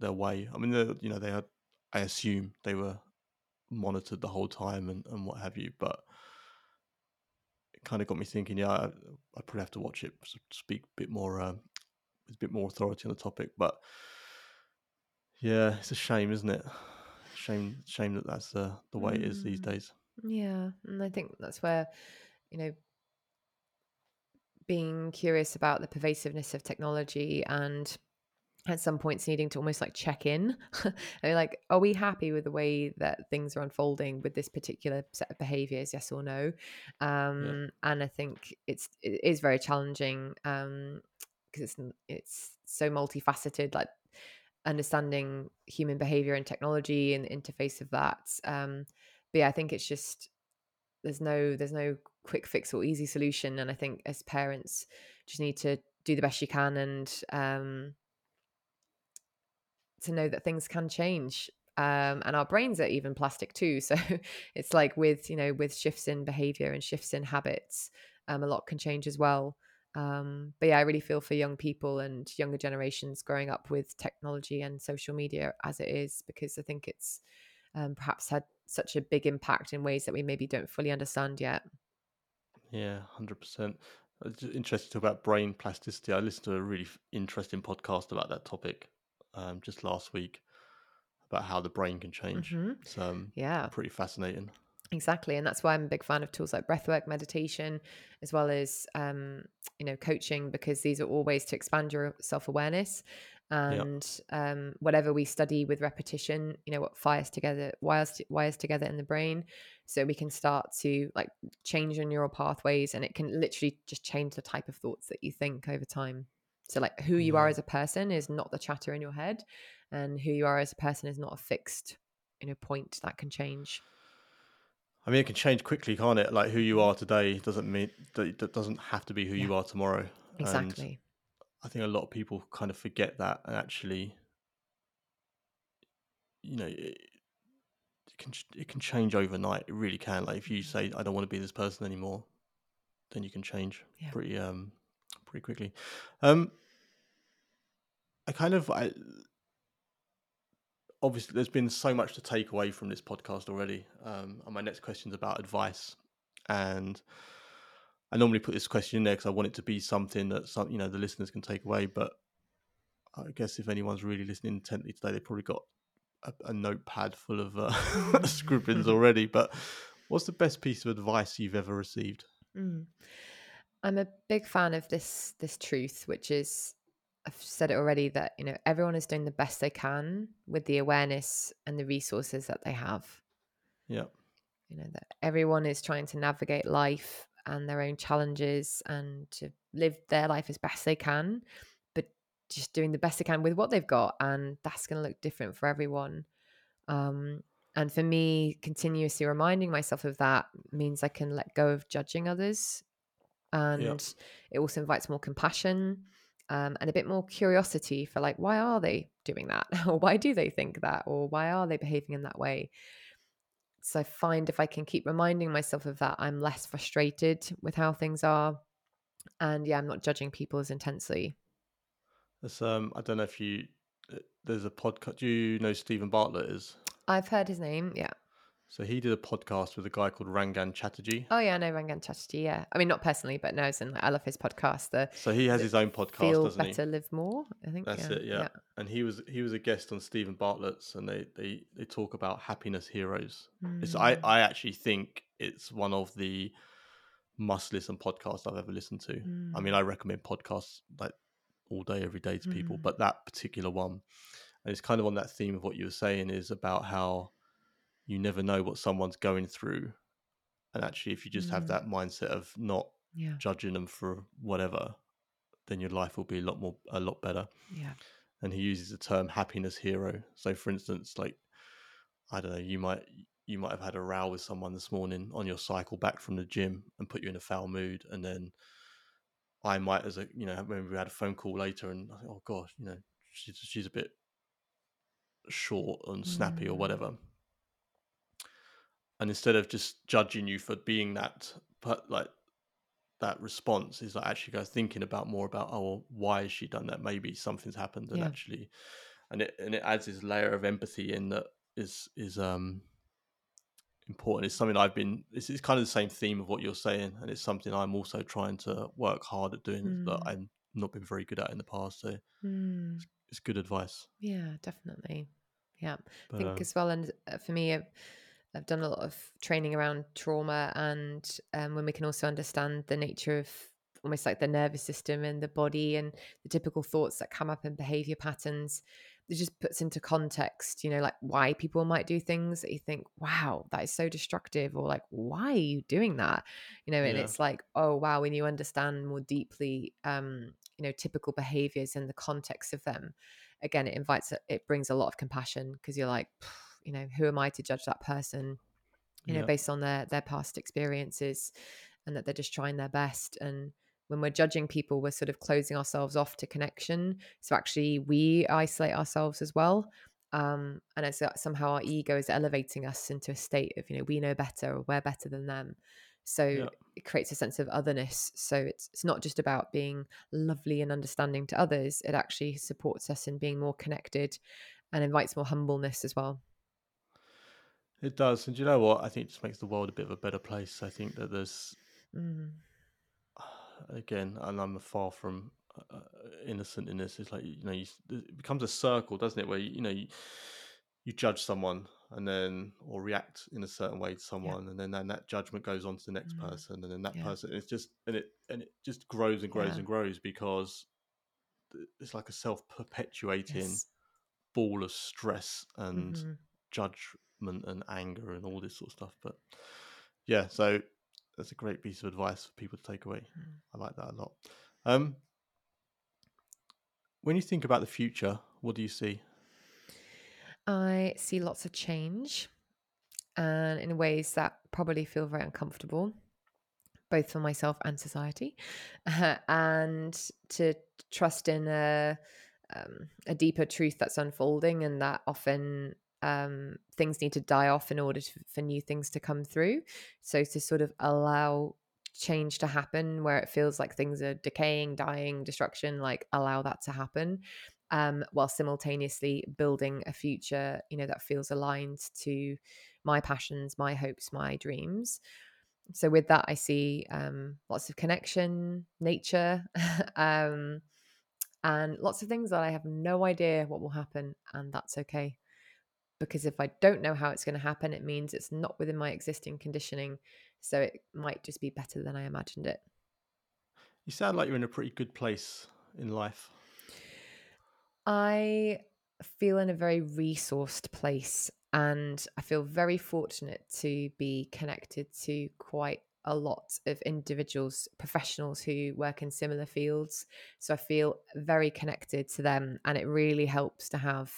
their way. I mean, you know, they had. I assume they were monitored the whole time and, and what have you. But it kind of got me thinking. Yeah, I, I probably have to watch it speak a bit more um, with a bit more authority on the topic. But yeah, it's a shame, isn't it? Shame, shame that that's the the way it is these Mm. days. Yeah, and I think that's where, you know, being curious about the pervasiveness of technology and at some points needing to almost like check in. I mean, like, are we happy with the way that things are unfolding with this particular set of behaviors? Yes or no? Yeah, Um, and I think it's it is very challenging um, because it's it's so multifaceted. Like understanding human behavior and technology and the interface of that. Um, but yeah, I think it's just there's no there's no quick fix or easy solution and i think as parents just need to do the best you can and um to know that things can change um and our brains are even plastic too so it's like with you know with shifts in behavior and shifts in habits um a lot can change as well um but yeah i really feel for young people and younger generations growing up with technology and social media as it is because i think it's um, perhaps had such a big impact in ways that we maybe don't fully understand yet yeah, hundred percent. Interesting to talk about brain plasticity. I listened to a really interesting podcast about that topic um, just last week about how the brain can change. hmm It's um, yeah pretty fascinating. Exactly. And that's why I'm a big fan of tools like breathwork, meditation, as well as, um, you know, coaching, because these are all ways to expand your self awareness. Yeah, And um, whatever we study with repetition, you know, what fires together, wires, wires together in the brain. So we can start to like change your neural pathways and it can literally just change the type of thoughts that you think over time. So, like, who you are as a person is not the chatter in your head, and who you are as a person is not a fixed, you know, point that can change. I mean, it can change quickly, can't it? Like who you are today doesn't mean that doesn't have to be who you are tomorrow. And Exactly. I think a lot of people kind of forget that and actually, you know, it, it can it can change overnight. It really can. Like if you say I don't want to be this person anymore, then you can change Yeah. pretty um pretty quickly. Um, I kind of I obviously there's been so much to take away from this podcast already. Um, and my next question is about advice, and I normally put this question in there because I want it to be something that some you know the listeners can take away. But I guess if anyone's really listening intently today, they've probably got a, a notepad full of uh, scribblings already. But what's the best piece of advice you've ever received? Mm. I'm a big fan of this this truth, which is I've said it already that you know everyone is doing the best they can with the awareness and the resources that they have. Yeah, You know that everyone is trying to navigate life and their own challenges and to live their life as best they can, but just doing the best they can with what they've got, and that's going to look different for everyone. Um, and for me, continuously reminding myself of that means I can let go of judging others and it also invites more compassion um, and a bit more curiosity for like why are they doing that or why do they think that or why are they behaving in that way so i find if i can keep reminding myself of that i'm less frustrated with how things are and yeah i'm not judging people as intensely That's um. I don't know if you. uh, There's a podcast. Do you know Steven Bartlett is? i've heard his name yeah So he did a podcast with a guy called Rangan Chatterjee. oh yeah i know rangan chatterjee yeah i mean not personally but no as in like, i love his podcast the So he has his own podcast, feel doesn't better live more i think That's yeah. it, yeah. he? And he was he was a guest on Steven Bartlett's, and they they they talk about happiness heroes. It's I Mm, I actually think it's one of the must listen podcasts I've ever listened to. I mean, mm, I recommend podcasts like all day, every day to people, mm, but that particular one, and it's kind of on that theme of what you were saying is about how you never know what someone's going through, and actually, if you just have mm, that mindset of not yeah judging them for whatever, then your life will be a lot more a lot better. yeah And he uses the term happiness hero. So, for instance, like I don't know, you might you might have had a row with someone this morning on your cycle back from the gym and put you in a foul mood, and then I might, as a you know, maybe we had a phone call later, and I think, oh gosh, you know, she's she's a bit short and snappy or Mm, whatever. And instead of just judging you for being that, but like that response is like actually go thinking about more about oh why has she done that? Maybe something's happened, and yeah actually, and it and it adds this layer of empathy in that is is um important. It's something I've been. It's, it's kind of the same theme of what you're saying, and it's something I'm also trying to work hard at doing that Mm, I've not been very good at in the past. So mm. it's good advice. Yeah, definitely. Yeah. I But think um, as well, and uh, for me, I've, I've done a lot of training around trauma, and um, when we can also understand the nature of almost like the nervous system and the body and the typical thoughts that come up and behavior patterns, it just puts into context, you know, like why people might do things that you think, wow, that is so destructive, or like, why are you doing that? You know, and yeah, it's like, oh, wow, when you understand more deeply, um, you know, typical behaviors and the context of them again it invites it brings a lot of compassion because you're like you know who am i to judge that person you know yeah, based on their their past experiences and that they're just trying their best. And when we're judging people we're sort of closing ourselves off to connection. So actually we isolate ourselves as well um and it's like somehow our ego is elevating us into a state of you know we know better or we're better than them. So yeah. it creates a sense of otherness. So it's it's not just about being lovely and understanding to others. It actually supports us in being more connected and invites more humbleness as well It does, and do you know what? I think it just makes the world a bit of a better place. I think that there's mm, again, and I'm far from uh, innocent in this. It's like you know, you, it becomes a circle, doesn't it? Where you, you know you, you judge someone and then or react in a certain way to yeah someone, and then, then that judgment goes on to the next mm, person, and then that yeah person. It's just and it and it just grows and grows yeah and grows because it's like a self perpetuating yes ball of stress and hmm judgment and anger and all this sort of stuff. But yeah, so that's a great piece of advice for people to take away. I like that a lot. Um, when you think about the future, what do you see? i see lots of change and in ways that probably feel very uncomfortable, both for myself and society, and to trust in a um, a deeper truth that's unfolding, and that often um, things need to die off in order to, for new things to come through. So to sort of allow change to happen where it feels like things are decaying, dying, destruction, like allow that to happen. Um, while simultaneously building a future, you know, that feels aligned to my passions, my hopes, my dreams. So with that, I see um, lots of connection, nature, um, and lots of things that I have no idea what will happen, and that's okay. Because if I don't know how it's going to happen, it means it's not within my existing conditioning. So it might just be better than I imagined it. You sound like you're in a pretty good place in life. I feel in a very resourced place and I feel very fortunate to be connected to quite a lot of individuals, professionals who work in similar fields. So I feel very connected to them, and it really helps to have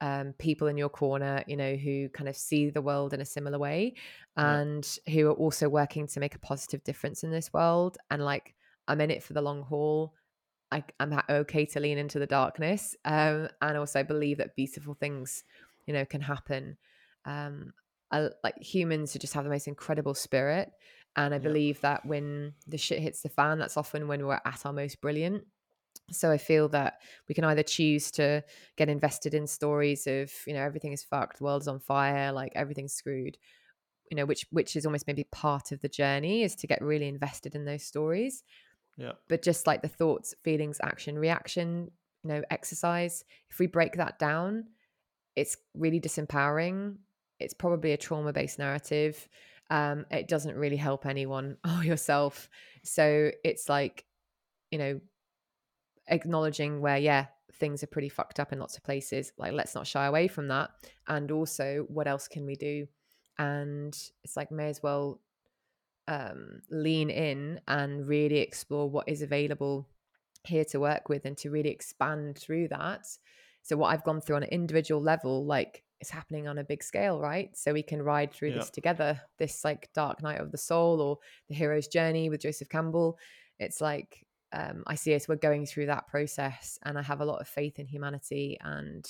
um, people in your corner, you know, who kind of see the world in a similar way and yeah. who are also working to make a positive difference in this world. And like, I'm in it for the long haul. I, am okay to lean into the darkness um, and also believe that beautiful things, you know, can happen. Um, I, like humans who just have the most incredible spirit. And I believe that when the shit hits the fan, that's often when we're at our most brilliant. So I feel that we can either choose to get invested in stories of, you know, everything is fucked, the world's on fire, like everything's screwed, you know, which which is almost maybe part of the journey is to get really invested in those stories. Yeah. But just like the thoughts, feelings, action, reaction, you know, exercise, if we break that down, it's really disempowering. It's probably a trauma based narrative. Um, it doesn't really help anyone or yourself. So it's like, you know, acknowledging where yeah things are pretty fucked up in lots of places like let's not shy away from that. And also what else can we do? And it's like may as well um, lean in and really explore what is available here to work with and to really expand through that. So what i've gone through on an individual level like it's happening on a big scale right? So we can ride through yeah. this together this like dark night of the soul or the hero's journey with joseph campbell. It's like um, I see us we're going through that process, and I have a lot of faith in humanity, and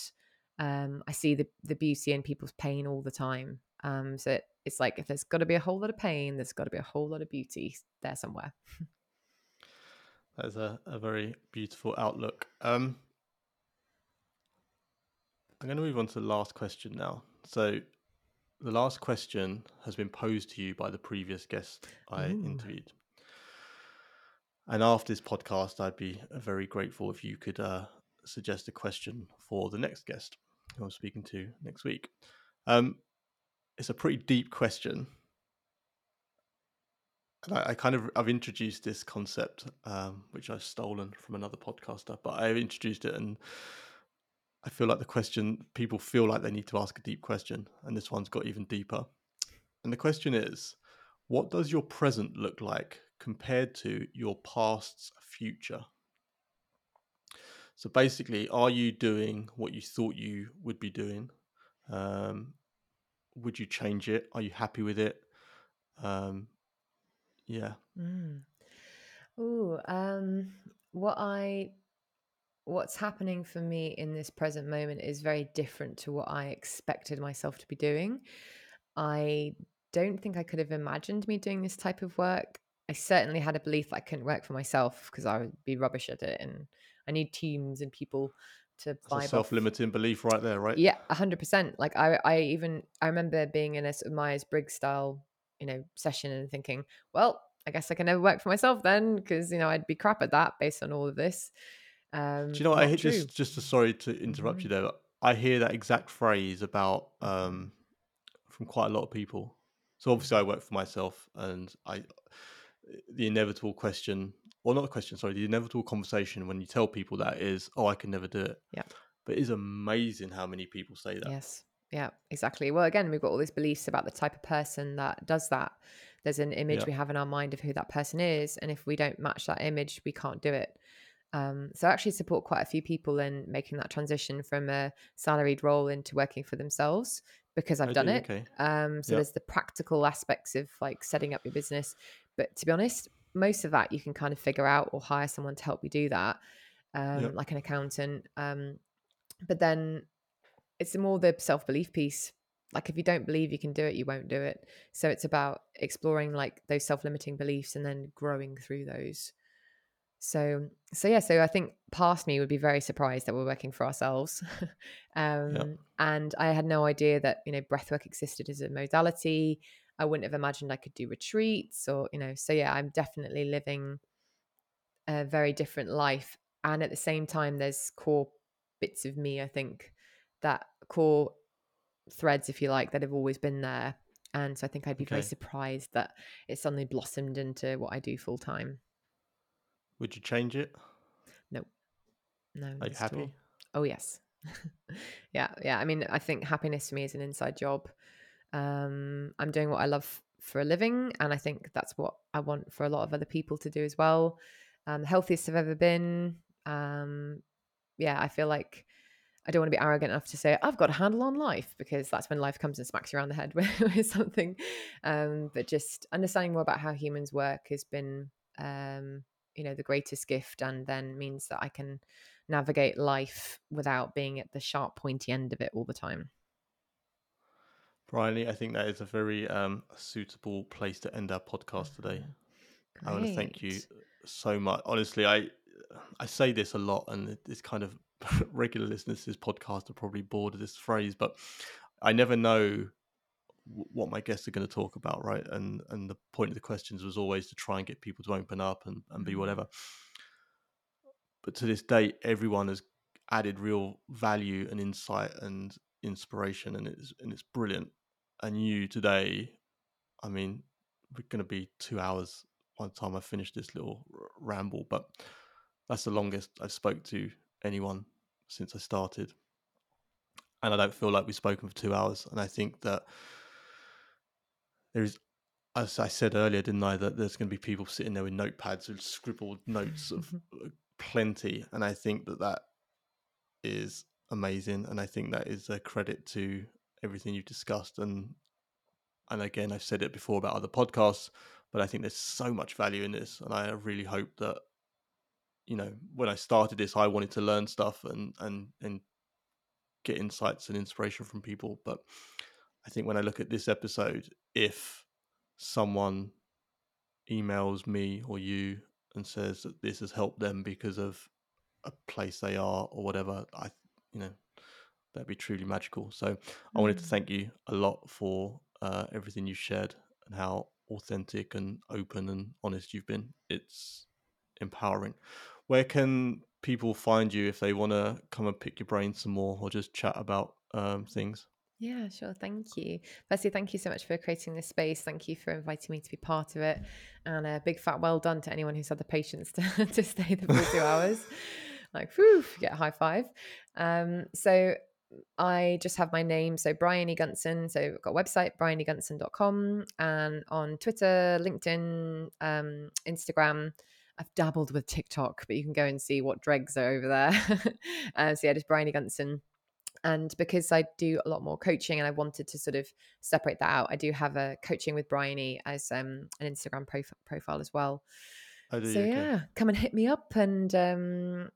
um, I see the the beauty in people's pain all the time. Um, so it, it's like if there's got to be a whole lot of pain, there's got to be a whole lot of beauty there somewhere. that is a, a very beautiful outlook. Um, I'm going to move on to the last question now. So the last question has been posed to you by the previous guest I Ooh. interviewed. And after this podcast, I'd be uh, very grateful if you could uh, suggest a question for the next guest who I'm speaking to next week. Um, it's a pretty deep question. And I, I, kind of I've introduced this concept, um, which I've stolen from another podcaster, but I've introduced it, and I feel like the question people feel like they need to ask a deep question, and this one's got even deeper. And the question is, what does your present look like compared to your past's future. So basically, are you doing what you thought you would be doing? Um, would you change it? Are you happy with it? Um, yeah. Mm. Ooh, um, what I what's happening for me in this present moment is very different to what I expected myself to be doing. I don't think I could have imagined me doing this type of work I certainly had a belief that I couldn't work for myself because I would be rubbish at it, and I need teams and people to buy. self-limiting off. belief right there, right? Yeah, hundred percent. Like I, I even I remember being in a sort of Myers Briggs style, you know, session and thinking, well, I guess I can never work for myself then because you know I'd be crap at that based on all of this. Um, Do you know what I just just to, sorry to interrupt mm-hmm. you there. I hear that exact phrase about um, from quite a lot of people. So obviously I work for myself, and I the inevitable question, or not a question, sorry, the inevitable conversation when you tell people that is, oh, I can never do it. Yeah. But it is amazing how many people say that. Yes. Yeah, exactly. Well, again, we've got all these beliefs about the type of person that does that. There's an image yeah. we have in our mind of who that person is. And if we don't match that image, we can't do it. Um, so I actually support quite a few people in making that transition from a salaried role into working for themselves because I've I done do, it. Okay. Um, so Yeah. there's the practical aspects of like setting up your business. But to be honest, most of that you can kind of figure out or hire someone to help you do that, um, Yep. like an accountant. Um, but then it's more the self belief piece. Like if you don't believe you can do it, you won't do it. So it's about exploring like those self limiting beliefs and then growing through those. So so yeah, so I think past me would be very surprised that we're working for ourselves. um, And I had no idea that you know breathwork existed as a modality. I wouldn't have imagined I could do retreats or you know. So yeah, I'm definitely living a very different life, and at the same time, there's core bits of me. I think that core threads, if you like, that have always been there. And so I think I'd be very surprised that it suddenly blossomed into what I do full time. Would you change it? No, No. Are you all. happy? Oh yes. yeah, yeah. I mean, I think happiness for me is an inside job. Um, I'm doing what I love for a living, and I think that's what I want for a lot of other people to do as well. Um, the healthiest I've ever been. Um, yeah, I feel like I don't want to be arrogant enough to say I've got a handle on life because that's when life comes and smacks you around the head with, with something. Um, but just understanding more about how humans work has been, um, you know, the greatest gift, and then means that I can navigate life without being at the sharp, pointy end of it all the time. Briony, I think that is a very um, suitable place to end our podcast today. I want to thank you so much. Honestly, I I say this a lot, and it- it's kind of regular listeners to this podcast are probably bored of this phrase, but I never know what my guests are going to talk about, right? And and the point of the questions was always to try and get people to open up and, and be Mm. whatever. But to this day, everyone has added real value and insight and inspiration, and it's and it's brilliant. And you today, I mean, we're going to be two hours by the time I finish this little r- ramble, but that's the longest I've spoke to anyone since I started, and I don't feel like we've spoken for two hours. And I think that there is, as I said earlier, didn't I, that there's going to be people sitting there with notepads with scribbled notes of uh, plenty, and I think that that is amazing, and I think that is a credit to everything you've discussed, and and again, I've said it before about other podcasts, but I think there's so much value in this, and I really hope that you know when I started this, I wanted to learn stuff and and and get insights and inspiration from people, but I think when I look at this episode, if someone emails me or you and says that this has helped them because of a place they are or whatever, I you know that'd be truly magical. So I wanted to Mm. thank you a lot for uh, everything you shared and how authentic and open and honest you've been. It's empowering. Where can people find you if they want to come and pick your brain some more or just chat about um, things? Yeah, sure. Thank you. Firstly, thank you so much for creating this space. Thank you for inviting me to be part of it. And a big fat well done to anyone who's had the patience to, to stay the full two hours. Like, whew, get a high five. Um, so I just have my name. So Briony Gunson. So I've got a website, brionygunson.com and on Twitter, LinkedIn, um, Instagram. I've dabbled with TikTok, but you can go and see what dregs are over there. uh, so yeah, just Briony Gunson and because I do a lot more coaching and I wanted to sort of separate that out, I do have a coaching with Briony as um, an Instagram prof- profile as well. Oh, do So? Okay. yeah, come and hit me up and um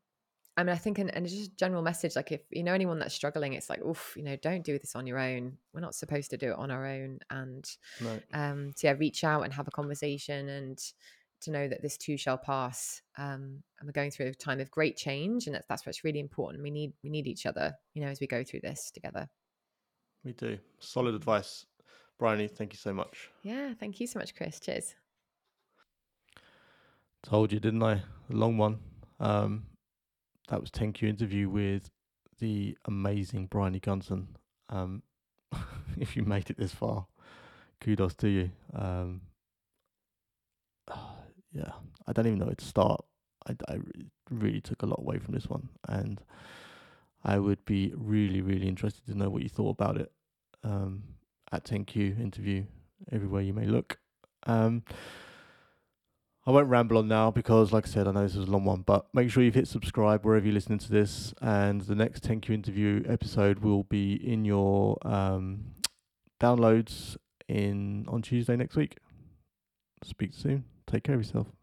I mean I think and, and just a general message like if you know anyone that's struggling, it's like, oof, you know, don't do this on your own. We're not supposed to do it on our own. And No. um so yeah, reach out and have a conversation and to know that this too shall pass. Um, and we're going through a time of great change, and that's, that's what's really important. We need we need each other, you know, as we go through this together. We do. Solid advice. Briony, thank you so much. Yeah, thank you so much, Chris. Cheers. Told you, didn't I? A long one. Um, that was 10Q interview with the amazing Briony Gunson. Um, if you made it this far, kudos to you. Um, yeah, I don't even know where to start. I, I really took a lot away from this one, and I would be really, really interested to know what you thought about it. Um, at 10Q interview, everywhere you may look. Um, I won't ramble on now because, like I said, I know this is a long one, but make sure you've hit subscribe wherever you're listening to this. And the next 10Q interview episode will be in your um, downloads in on Tuesday next week. Speak soon. Take care of yourself.